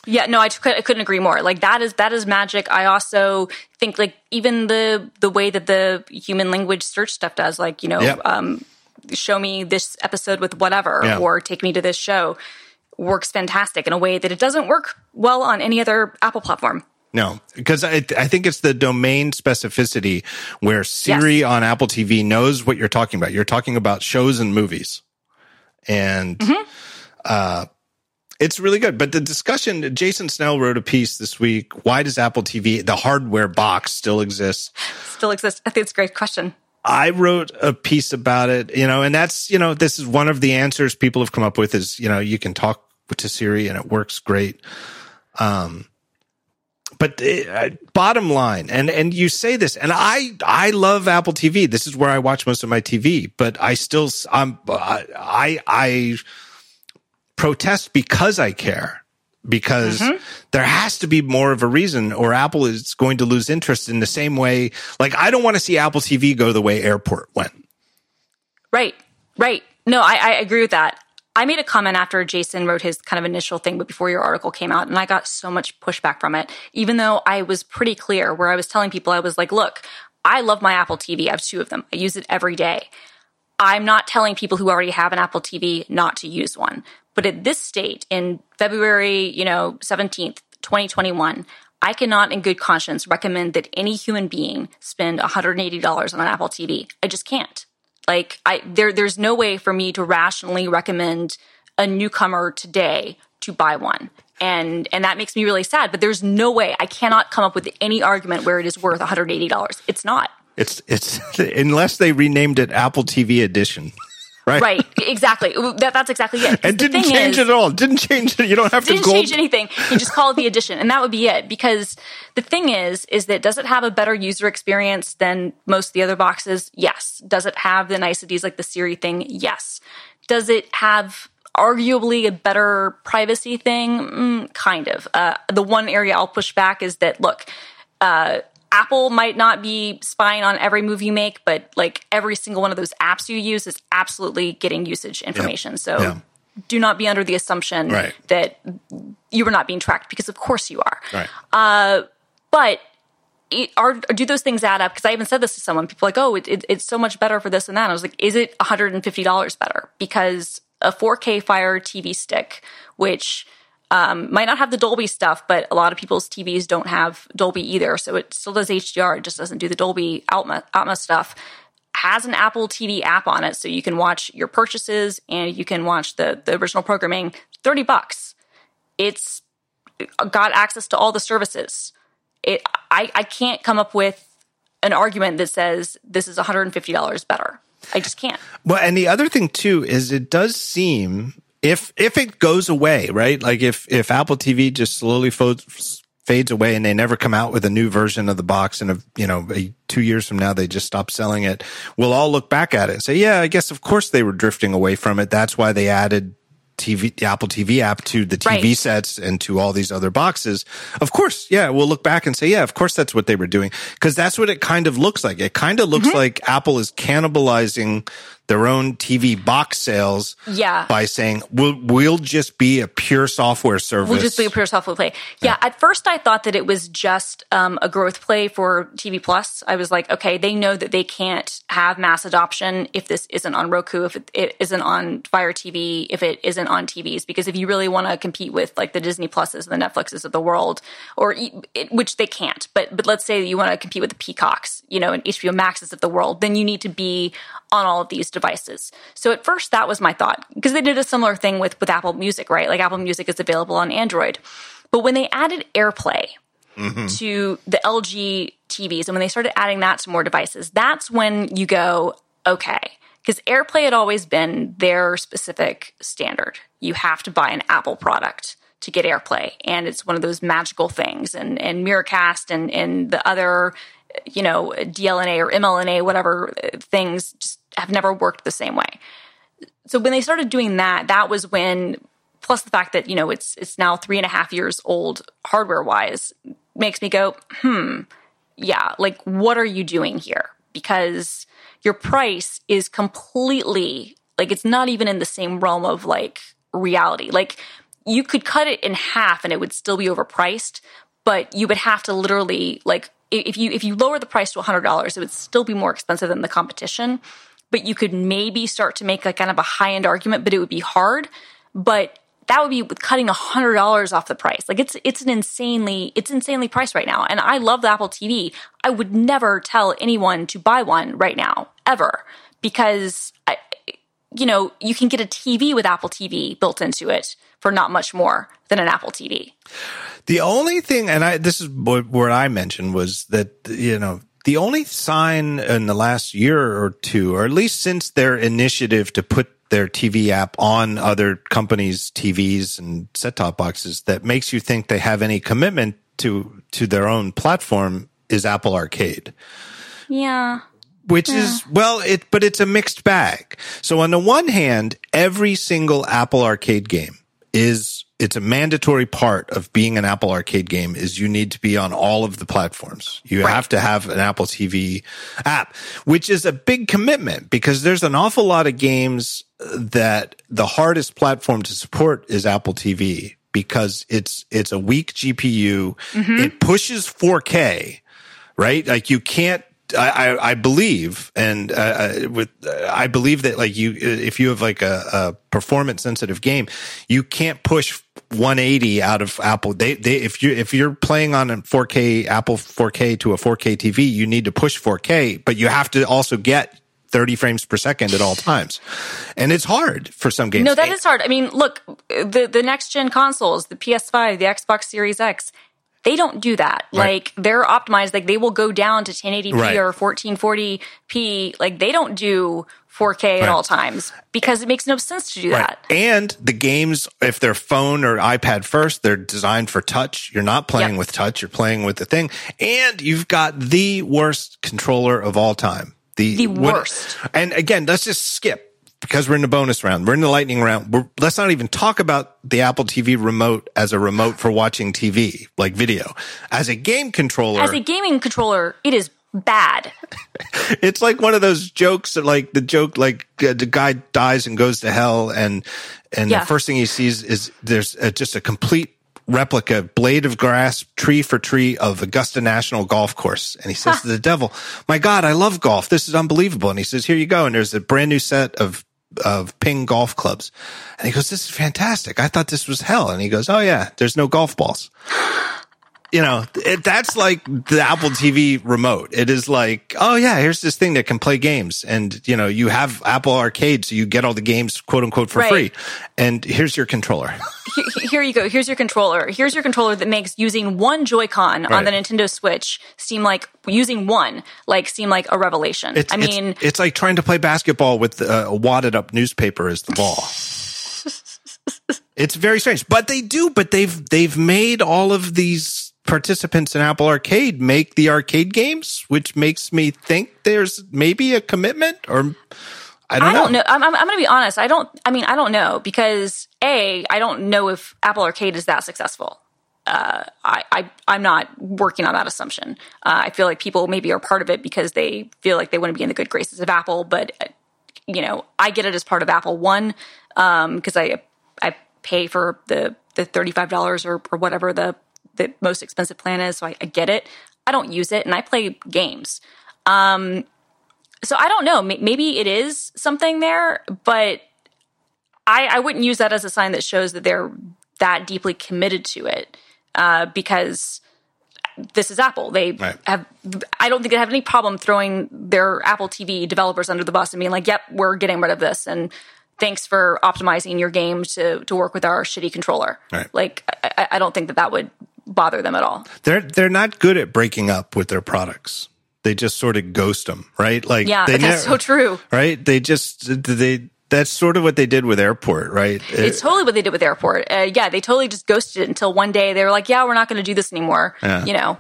Yeah, no, I, couldn't agree more. Like that is that is magic. I also think like even the the way that the human language search stuff does, like you know, yep. um, show me this episode with whatever
Yeah.
or take me to this show works fantastic in a way that it doesn't work well on any other Apple platform.
No, because I, I think it's the domain specificity where Siri
Yes.
on Apple TV knows what you're talking about. You're talking about shows and movies. And
Mm-hmm.
uh, it's really good. But the discussion, Jason Snell wrote a piece this week. Why does Apple TV, the hardware box, still exist?
Still exists. I think it's a great question.
I wrote a piece about it, you know, and that's, you know, this is one of the answers people have come up with is, you know, you can talk to Siri and it works great. Um, but uh, bottom line, and and you say this, and I I love Apple TV. This is where I watch most of my TV, but I still I'm I I protest because I care because there has to be more of a reason or Apple is going to lose interest in the same way. Like I don't want to see Apple TV go the way airport went.
Right, right. No, I, I agree with that. I made a comment after Jason wrote his kind of initial thing, but before your article came out, and I got so much pushback from it, even though I was pretty clear where I was telling people, I was like, look, I love my Apple TV. I have two of them. I use it every day. I'm not telling people who already have an Apple TV not to use one. But at this state, in February, you know, 17th, 2021, I cannot in good conscience recommend that any human being spend $180 on an Apple TV. I just can't. Like I there there's no way for me to rationally recommend a newcomer today to buy one. And and that makes me really sad, but there's no way I cannot come up with any argument where it is worth $180. It's not.
It's it's [LAUGHS] unless they renamed it Apple TV Edition, right?
Right, exactly. That, that's exactly it.
And didn't change
is-
it at all. Didn't change it. You don't have to
didn't change anything. You just call it the edition, and that would be it. Because the thing is, is that does it have a better user experience than most of the other boxes? Yes. Does it have the niceties like the Siri thing? Yes. Does it have arguably a better privacy thing? Mm, kind of. Uh, the one area I'll push back is that look. Uh, Apple might not be spying on every move you make, but like every single one of those apps you use is absolutely getting usage information. So
Yeah.
do not be under the assumption
Right.
that you are not being tracked because of course you are.
Right.
Uh, but it, are do those things add up? Because I even said this to someone. People are like, oh, it, it, it's so much better for this and that. I was like, is it one hundred and fifty dollars better? Because a 4K Fire TV stick, which um, might not have the Dolby stuff, but a lot of people's TVs don't have Dolby either. So it still does HDR. It just doesn't do the Dolby Atmos stuff. Has an Apple TV app on it, so you can watch your purchases and you can watch the the original programming. Thirty bucks. It's got access to all the services. It I, I can't come up with an argument that says this is $150 better. I just can't.
Well, and the other thing too is it does seem if if it goes away, right? Like if if Apple TV just slowly fo- fades away and they never come out with a new version of the box, and a, you know, a, two years from now they just stop selling it, we'll all look back at it and say, yeah, I guess of course they were drifting away from it. That's why they added. TV, the Apple TV app to the TV
Right.
sets and to all these other boxes. Of course, yeah, we'll look back and say, yeah, of course that's what they were doing. Cause that's what it kind of looks like. It kind of looks
Mm-hmm.
like Apple is cannibalizing their own TV box sales
Yeah.
by saying, we'll, we'll just be a pure software service.
We'll just be a pure software play. Yeah, At first, I thought that it was just um, a growth play for TV Plus. I was like, okay, they know that they can't have mass adoption if this isn't on Roku, if it, it isn't on Fire TV, if it isn't on TVs. Because if you really want to compete with like the Disney Pluses and the Netflixes of the world, or it, which they can't, but but let's say that you want to compete with the Peacocks, you know, and HBO Maxes of the world, then you need to be on all of these devices. So at first, that was my thought because they did a similar thing with with Apple Music, right? Like Apple Music is available on Android, but when they added AirPlay to the LG TVs and when they started adding that to more devices, that's when you go, okay. Because AirPlay had always been their specific standard. You have to buy an Apple product to get AirPlay. And it's one of those magical things. And, and Miracast and, and the other, you know, DLNA or MLNA, whatever uh, things just have never worked the same way so when they started doing that, that was when, plus the fact that you know it's it's now three and a half years old hardware wise, makes me go, hmm, yeah, like what are you doing here? Because your price is completely like it's not even in the same realm of like reality. Like you could cut it in half and it would still be overpriced, but you would have to literally like if you if you lower the price to hundred dollars, it would still be more expensive than the competition but you could maybe start to make like kind of a high end argument, but it would be hard. But that would be cutting a hundred dollars off the price. Like it's it's an insanely it's insanely priced right now. And I love the Apple TV. I would never tell anyone to buy one right now ever because I, you know you can get a TV with Apple TV built into it for not much more than an Apple TV.
The only thing, and I this is what, what I mentioned was that you know the only sign in the last year or two, or at least since their initiative to put their TV app on other companies' TVs and set top boxes that makes you think they have any commitment to to their own platform is Apple Arcade.
Yeah.
Which yeah. is well, it but it's a mixed bag. So on the one hand, every single Apple Arcade game is it's a mandatory part of being an Apple Arcade game is you need to be on all of the platforms. You right. have to have an Apple TV app, which is a big commitment because there's an awful lot of games that the hardest platform to support is Apple TV because it's it's a weak GPU. Mm-hmm. It pushes 4K, right? Like you can't I, I, believe, and uh, uh, with uh, I believe that like you, if you have like a, a, performance sensitive game, you can't push 180 out of Apple. They they if you if you're playing on a 4K Apple 4K to a 4K TV, you need to push 4K, but you have to also get 30 frames per second at all times. And it's hard for some games.
No, that is hard. I mean, look, the the next gen consoles, the PS5, the Xbox Series X, they don't do that. Right. Like they're optimized. Like they will go down to 1080p right. or 1440p. Like they don't do 4K right. at all times because it makes no sense to do that.
And the games, if they're phone or iPad first, they're designed for touch. You're not playing yep. with touch. You're playing with the thing. And you've got the worst controller of all time. The,
the worst.
What, and again, let's just skip because we're in the bonus round, we're in the lightning round. We're, let's not even talk about the Apple TV remote as a remote for watching TV, like video. As a game controller,
as a gaming controller, it is bad. [LAUGHS]
it's like one of those jokes that, like the joke, like uh, the guy dies and goes to hell, and and yeah. the first thing he sees is there's a, just a complete replica blade of grass tree for tree of Augusta National Golf Course. And he says to the devil, my God, I love golf. This is unbelievable. And he says, here you go. And there's a brand new set of of ping golf clubs. And he goes, this is fantastic. I thought this was hell. And he goes, oh yeah, there's no golf balls. You know, it, that's like the Apple TV remote. It is like, oh yeah, here's this thing that can play games. And, you know, you have Apple Arcade, so you get all the games, quote unquote, for right. free. And here's your controller. [LAUGHS]
Here you go. Here's your controller. Here's your controller that makes using one Joy-Con right. on the Nintendo Switch seem like using one, like seem like a revelation.
It's,
I mean,
it's, it's, like trying to play basketball with uh, a wadded up newspaper as the ball. [LAUGHS] it's very strange, but they do, but they've, they've made all of these participants in Apple Arcade make the arcade games, which makes me think there's maybe a commitment or I don't I know.
Don't know. I'm, I'm, I'm going to be honest. I don't, I mean, I don't know because A, I don't know if Apple Arcade is that successful. Uh, I, I, I'm not working on that assumption. Uh, I feel like people maybe are part of it because they feel like they want to be in the good graces of Apple, but uh, you know, I get it as part of Apple One because um, I I pay for the the thirty five dollars or, or whatever the the most expensive plan is, so I, I get it. I don't use it, and I play games. Um, so I don't know. Maybe it is something there, but I, I wouldn't use that as a sign that shows that they're that deeply committed to it, uh, because this is Apple. They right. have. I don't think they have any problem throwing their Apple TV developers under the bus and being like, "Yep, we're getting rid of this," and thanks for optimizing your game to to work with our shitty controller. Right. Like, I, I don't think that that would bother them at all.
They're they're not good at breaking up with their products. They just sort of ghost them, right? Like
yeah,
they [LAUGHS]
that's never, so true.
Right? They just they that's sort of what they did with airport, right?
It's totally what they did with airport. Uh, yeah, they totally just ghosted it until one day they were like, "Yeah, we're not going to do this anymore." Yeah. You know.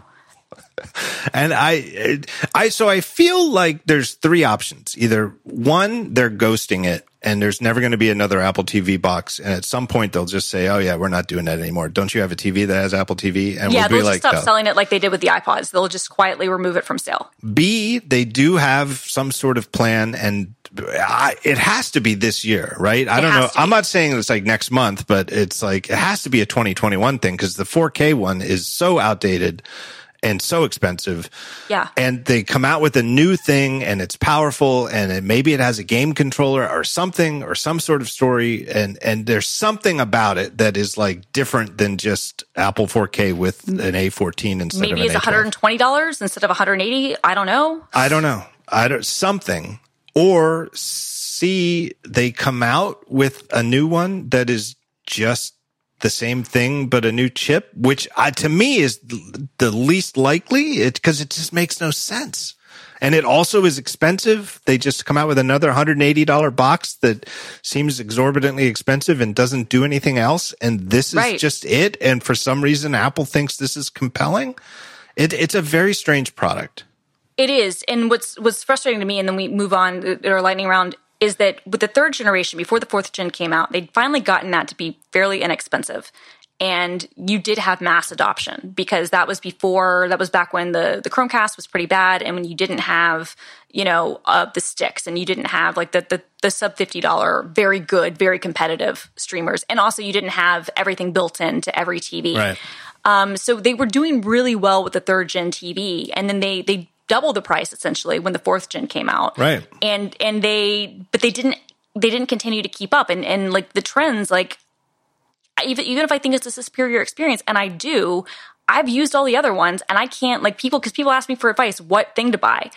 [LAUGHS]
And I, I, so I feel like there's three options. Either one, they're ghosting it and there's never going to be another Apple TV box. And at some point, they'll just say, "Oh yeah, we're not doing that anymore." Don't you have a TV that has Apple TV?
And yeah, we'll they'll just like, stop selling it like they did with the iPods. They'll just quietly remove it from sale.
B, they do have some sort of plan, and I, it has to be this year, right? I it don't know. I'm not saying it's like next month, but it's like it has to be a 2021 thing because the 4K one is so outdated and so expensive.
Yeah.
And they come out with a new thing and it's powerful and it, maybe it has a game controller or something or some sort of story. And, and there's something about it that is like different than just Apple 4K with an A14 instead
Maybe
of
it's
an A12.
$120 instead of 180 I don't know.
I don't know. I don't something or see they come out with a new one that is just the same thing but a new chip, which uh, to me is the least likely. Because it just makes no sense. And it also is expensive. They just come out with another $180 box that seems exorbitantly expensive and doesn't do anything else. And this is
Right.
just it. And for some reason, Apple thinks this is compelling. It, it's a very strange product.
It is, and what's what's frustrating to me, and then we move on in our lightning round, is that with the third generation, before the fourth gen came out, they'd finally gotten that to be fairly inexpensive, and you did have mass adoption because that was before that was back when the the Chromecast was pretty bad, and when you didn't have you know uh, the sticks, and you didn't have like the the, the sub fifty dollar very good, very competitive streamers, and also you didn't have everything built into every TV. Um, so they were doing really well with the third gen TV, and then they they doubled the price essentially when the fourth gen came out.
Right.
And and they but they didn't they didn't continue to keep up, and and like the trends like even even if I think it's a superior experience, and I do, I've used all the other ones, and I can't like people because people ask me for advice what thing to buy.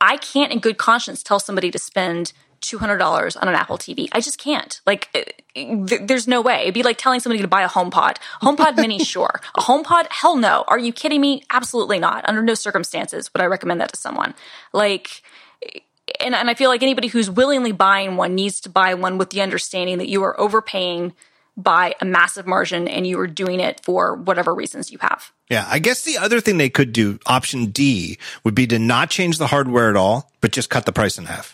I can't in good conscience tell somebody to spend two hundred dollars on an Apple TV. I just can't. Like, eh, th- there's no way. It'd be like telling somebody to buy a HomePod. HomePod Mini, [LAUGHS] sure. A HomePod, hell no. Are you kidding me? Absolutely not. Under no circumstances would I recommend that to someone. Like, eh, and, and I feel like anybody who's willingly buying one needs to buy one with the understanding that you are overpaying by a massive margin and you are doing it for whatever reasons you have.
Yeah, I guess the other thing they could do, option D, would be to not change the hardware at all, but just cut the price in half.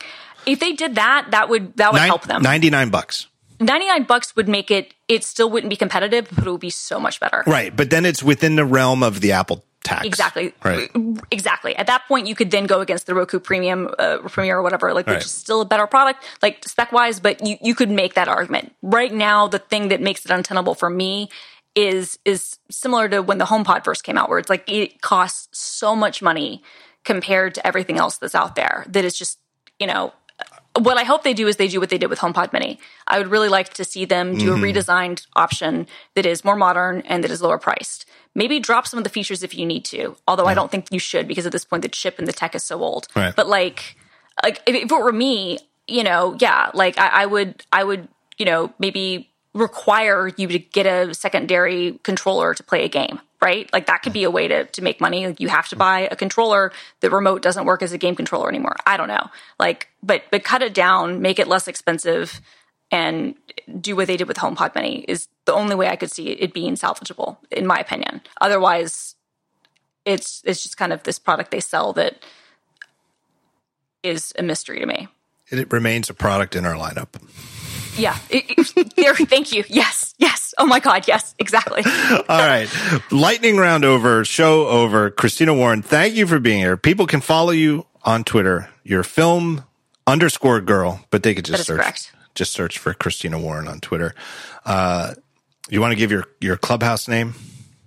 If they did that, that would that would
Nine-
help them.
99 bucks.
99 bucks would make it it still wouldn't be competitive, but it would be so much better.
Right. But then it's within the realm of the Apple tax.
Exactly.
Right.
Exactly. At that point, you could then go against the Roku Premium, uh, Premiere, or whatever, like
Right.
which is still a better product, like spec wise. But you you could make that argument. Right now, the thing that makes it untenable for me is is similar to when the HomePod first came out, where it's like it costs so much money compared to everything else that's out there that it's just you know. What I hope they do is they do what they did with HomePod Mini. I would really like to see them do
Mm-hmm.
a redesigned option that is more modern and that is lower priced. Maybe drop some of the features if you need to. Although I don't think you should because at this point the chip and the tech is so old.
Right.
But like, like if, if it were me, you know, yeah, like I, I would, I would, you know, maybe require you to get a secondary controller to play a game, right? Like that could be a way to to make money. Like you have to buy a controller. The remote doesn't work as a game controller anymore. I don't know. Like, but but cut it down, make it less expensive, and do what they did with HomePod Mini is the only way I could see it being salvageable, in my opinion. Otherwise, it's it's just kind of this product they sell that is a mystery to me.
It remains a product in our lineup.
Yeah. It- it- there, thank you. Yes. Yes. Oh my God. Yes. Exactly. [LAUGHS]
All right. Lightning round over, show over. Christina Warren, thank you for being here. People can follow you on Twitter. Your film underscore girl, but they could just search
correct.
just search for Christina Warren on Twitter. Uh, you want to give your your clubhouse name?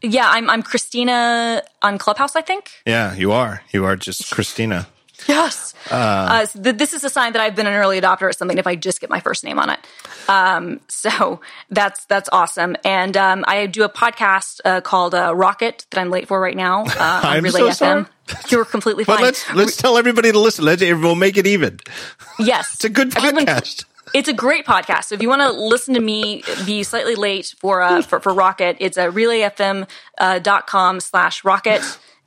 Yeah. I'm, I'm Christina on Clubhouse, I think.
Yeah, you are. You are just Christina.
Yes. Uh, so th- this is a sign that I've been an early adopter or something if I just get my first name on it. Um, so that's that's awesome. And um, I do a podcast uh, called uh, Rocket that I'm late for right now [LAUGHS] uh, on
I'm
Relay
so
FM.
sorry. [LAUGHS]
You're completely
But
fine.
let's let's tell everybody to listen. Let's we'll make it even.
yes, [LAUGHS]
It's a good
Everyone-
podcast.
It's a great podcast. So if you want to listen to me be slightly late for uh, for, for Rocket, it's a uh, dot com slash rocket.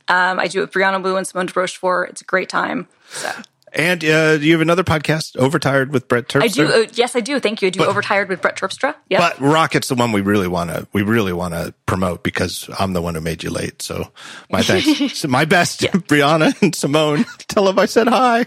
Um, I do it with Brianna Wu and Simone de Rochefort. It's a great time. So
And uh, you have another podcast, Overtired with Brett Terpstra.
I do. Uh, yes, I do. Thank you. I do Overtired with Brett Terpstra. Yeah.
But Rocket's the one we really want to we really want to promote because I'm the one who made you late. So my thanks, [LAUGHS] so my best, Brianna and Simone. [LAUGHS] Tell them I said hi.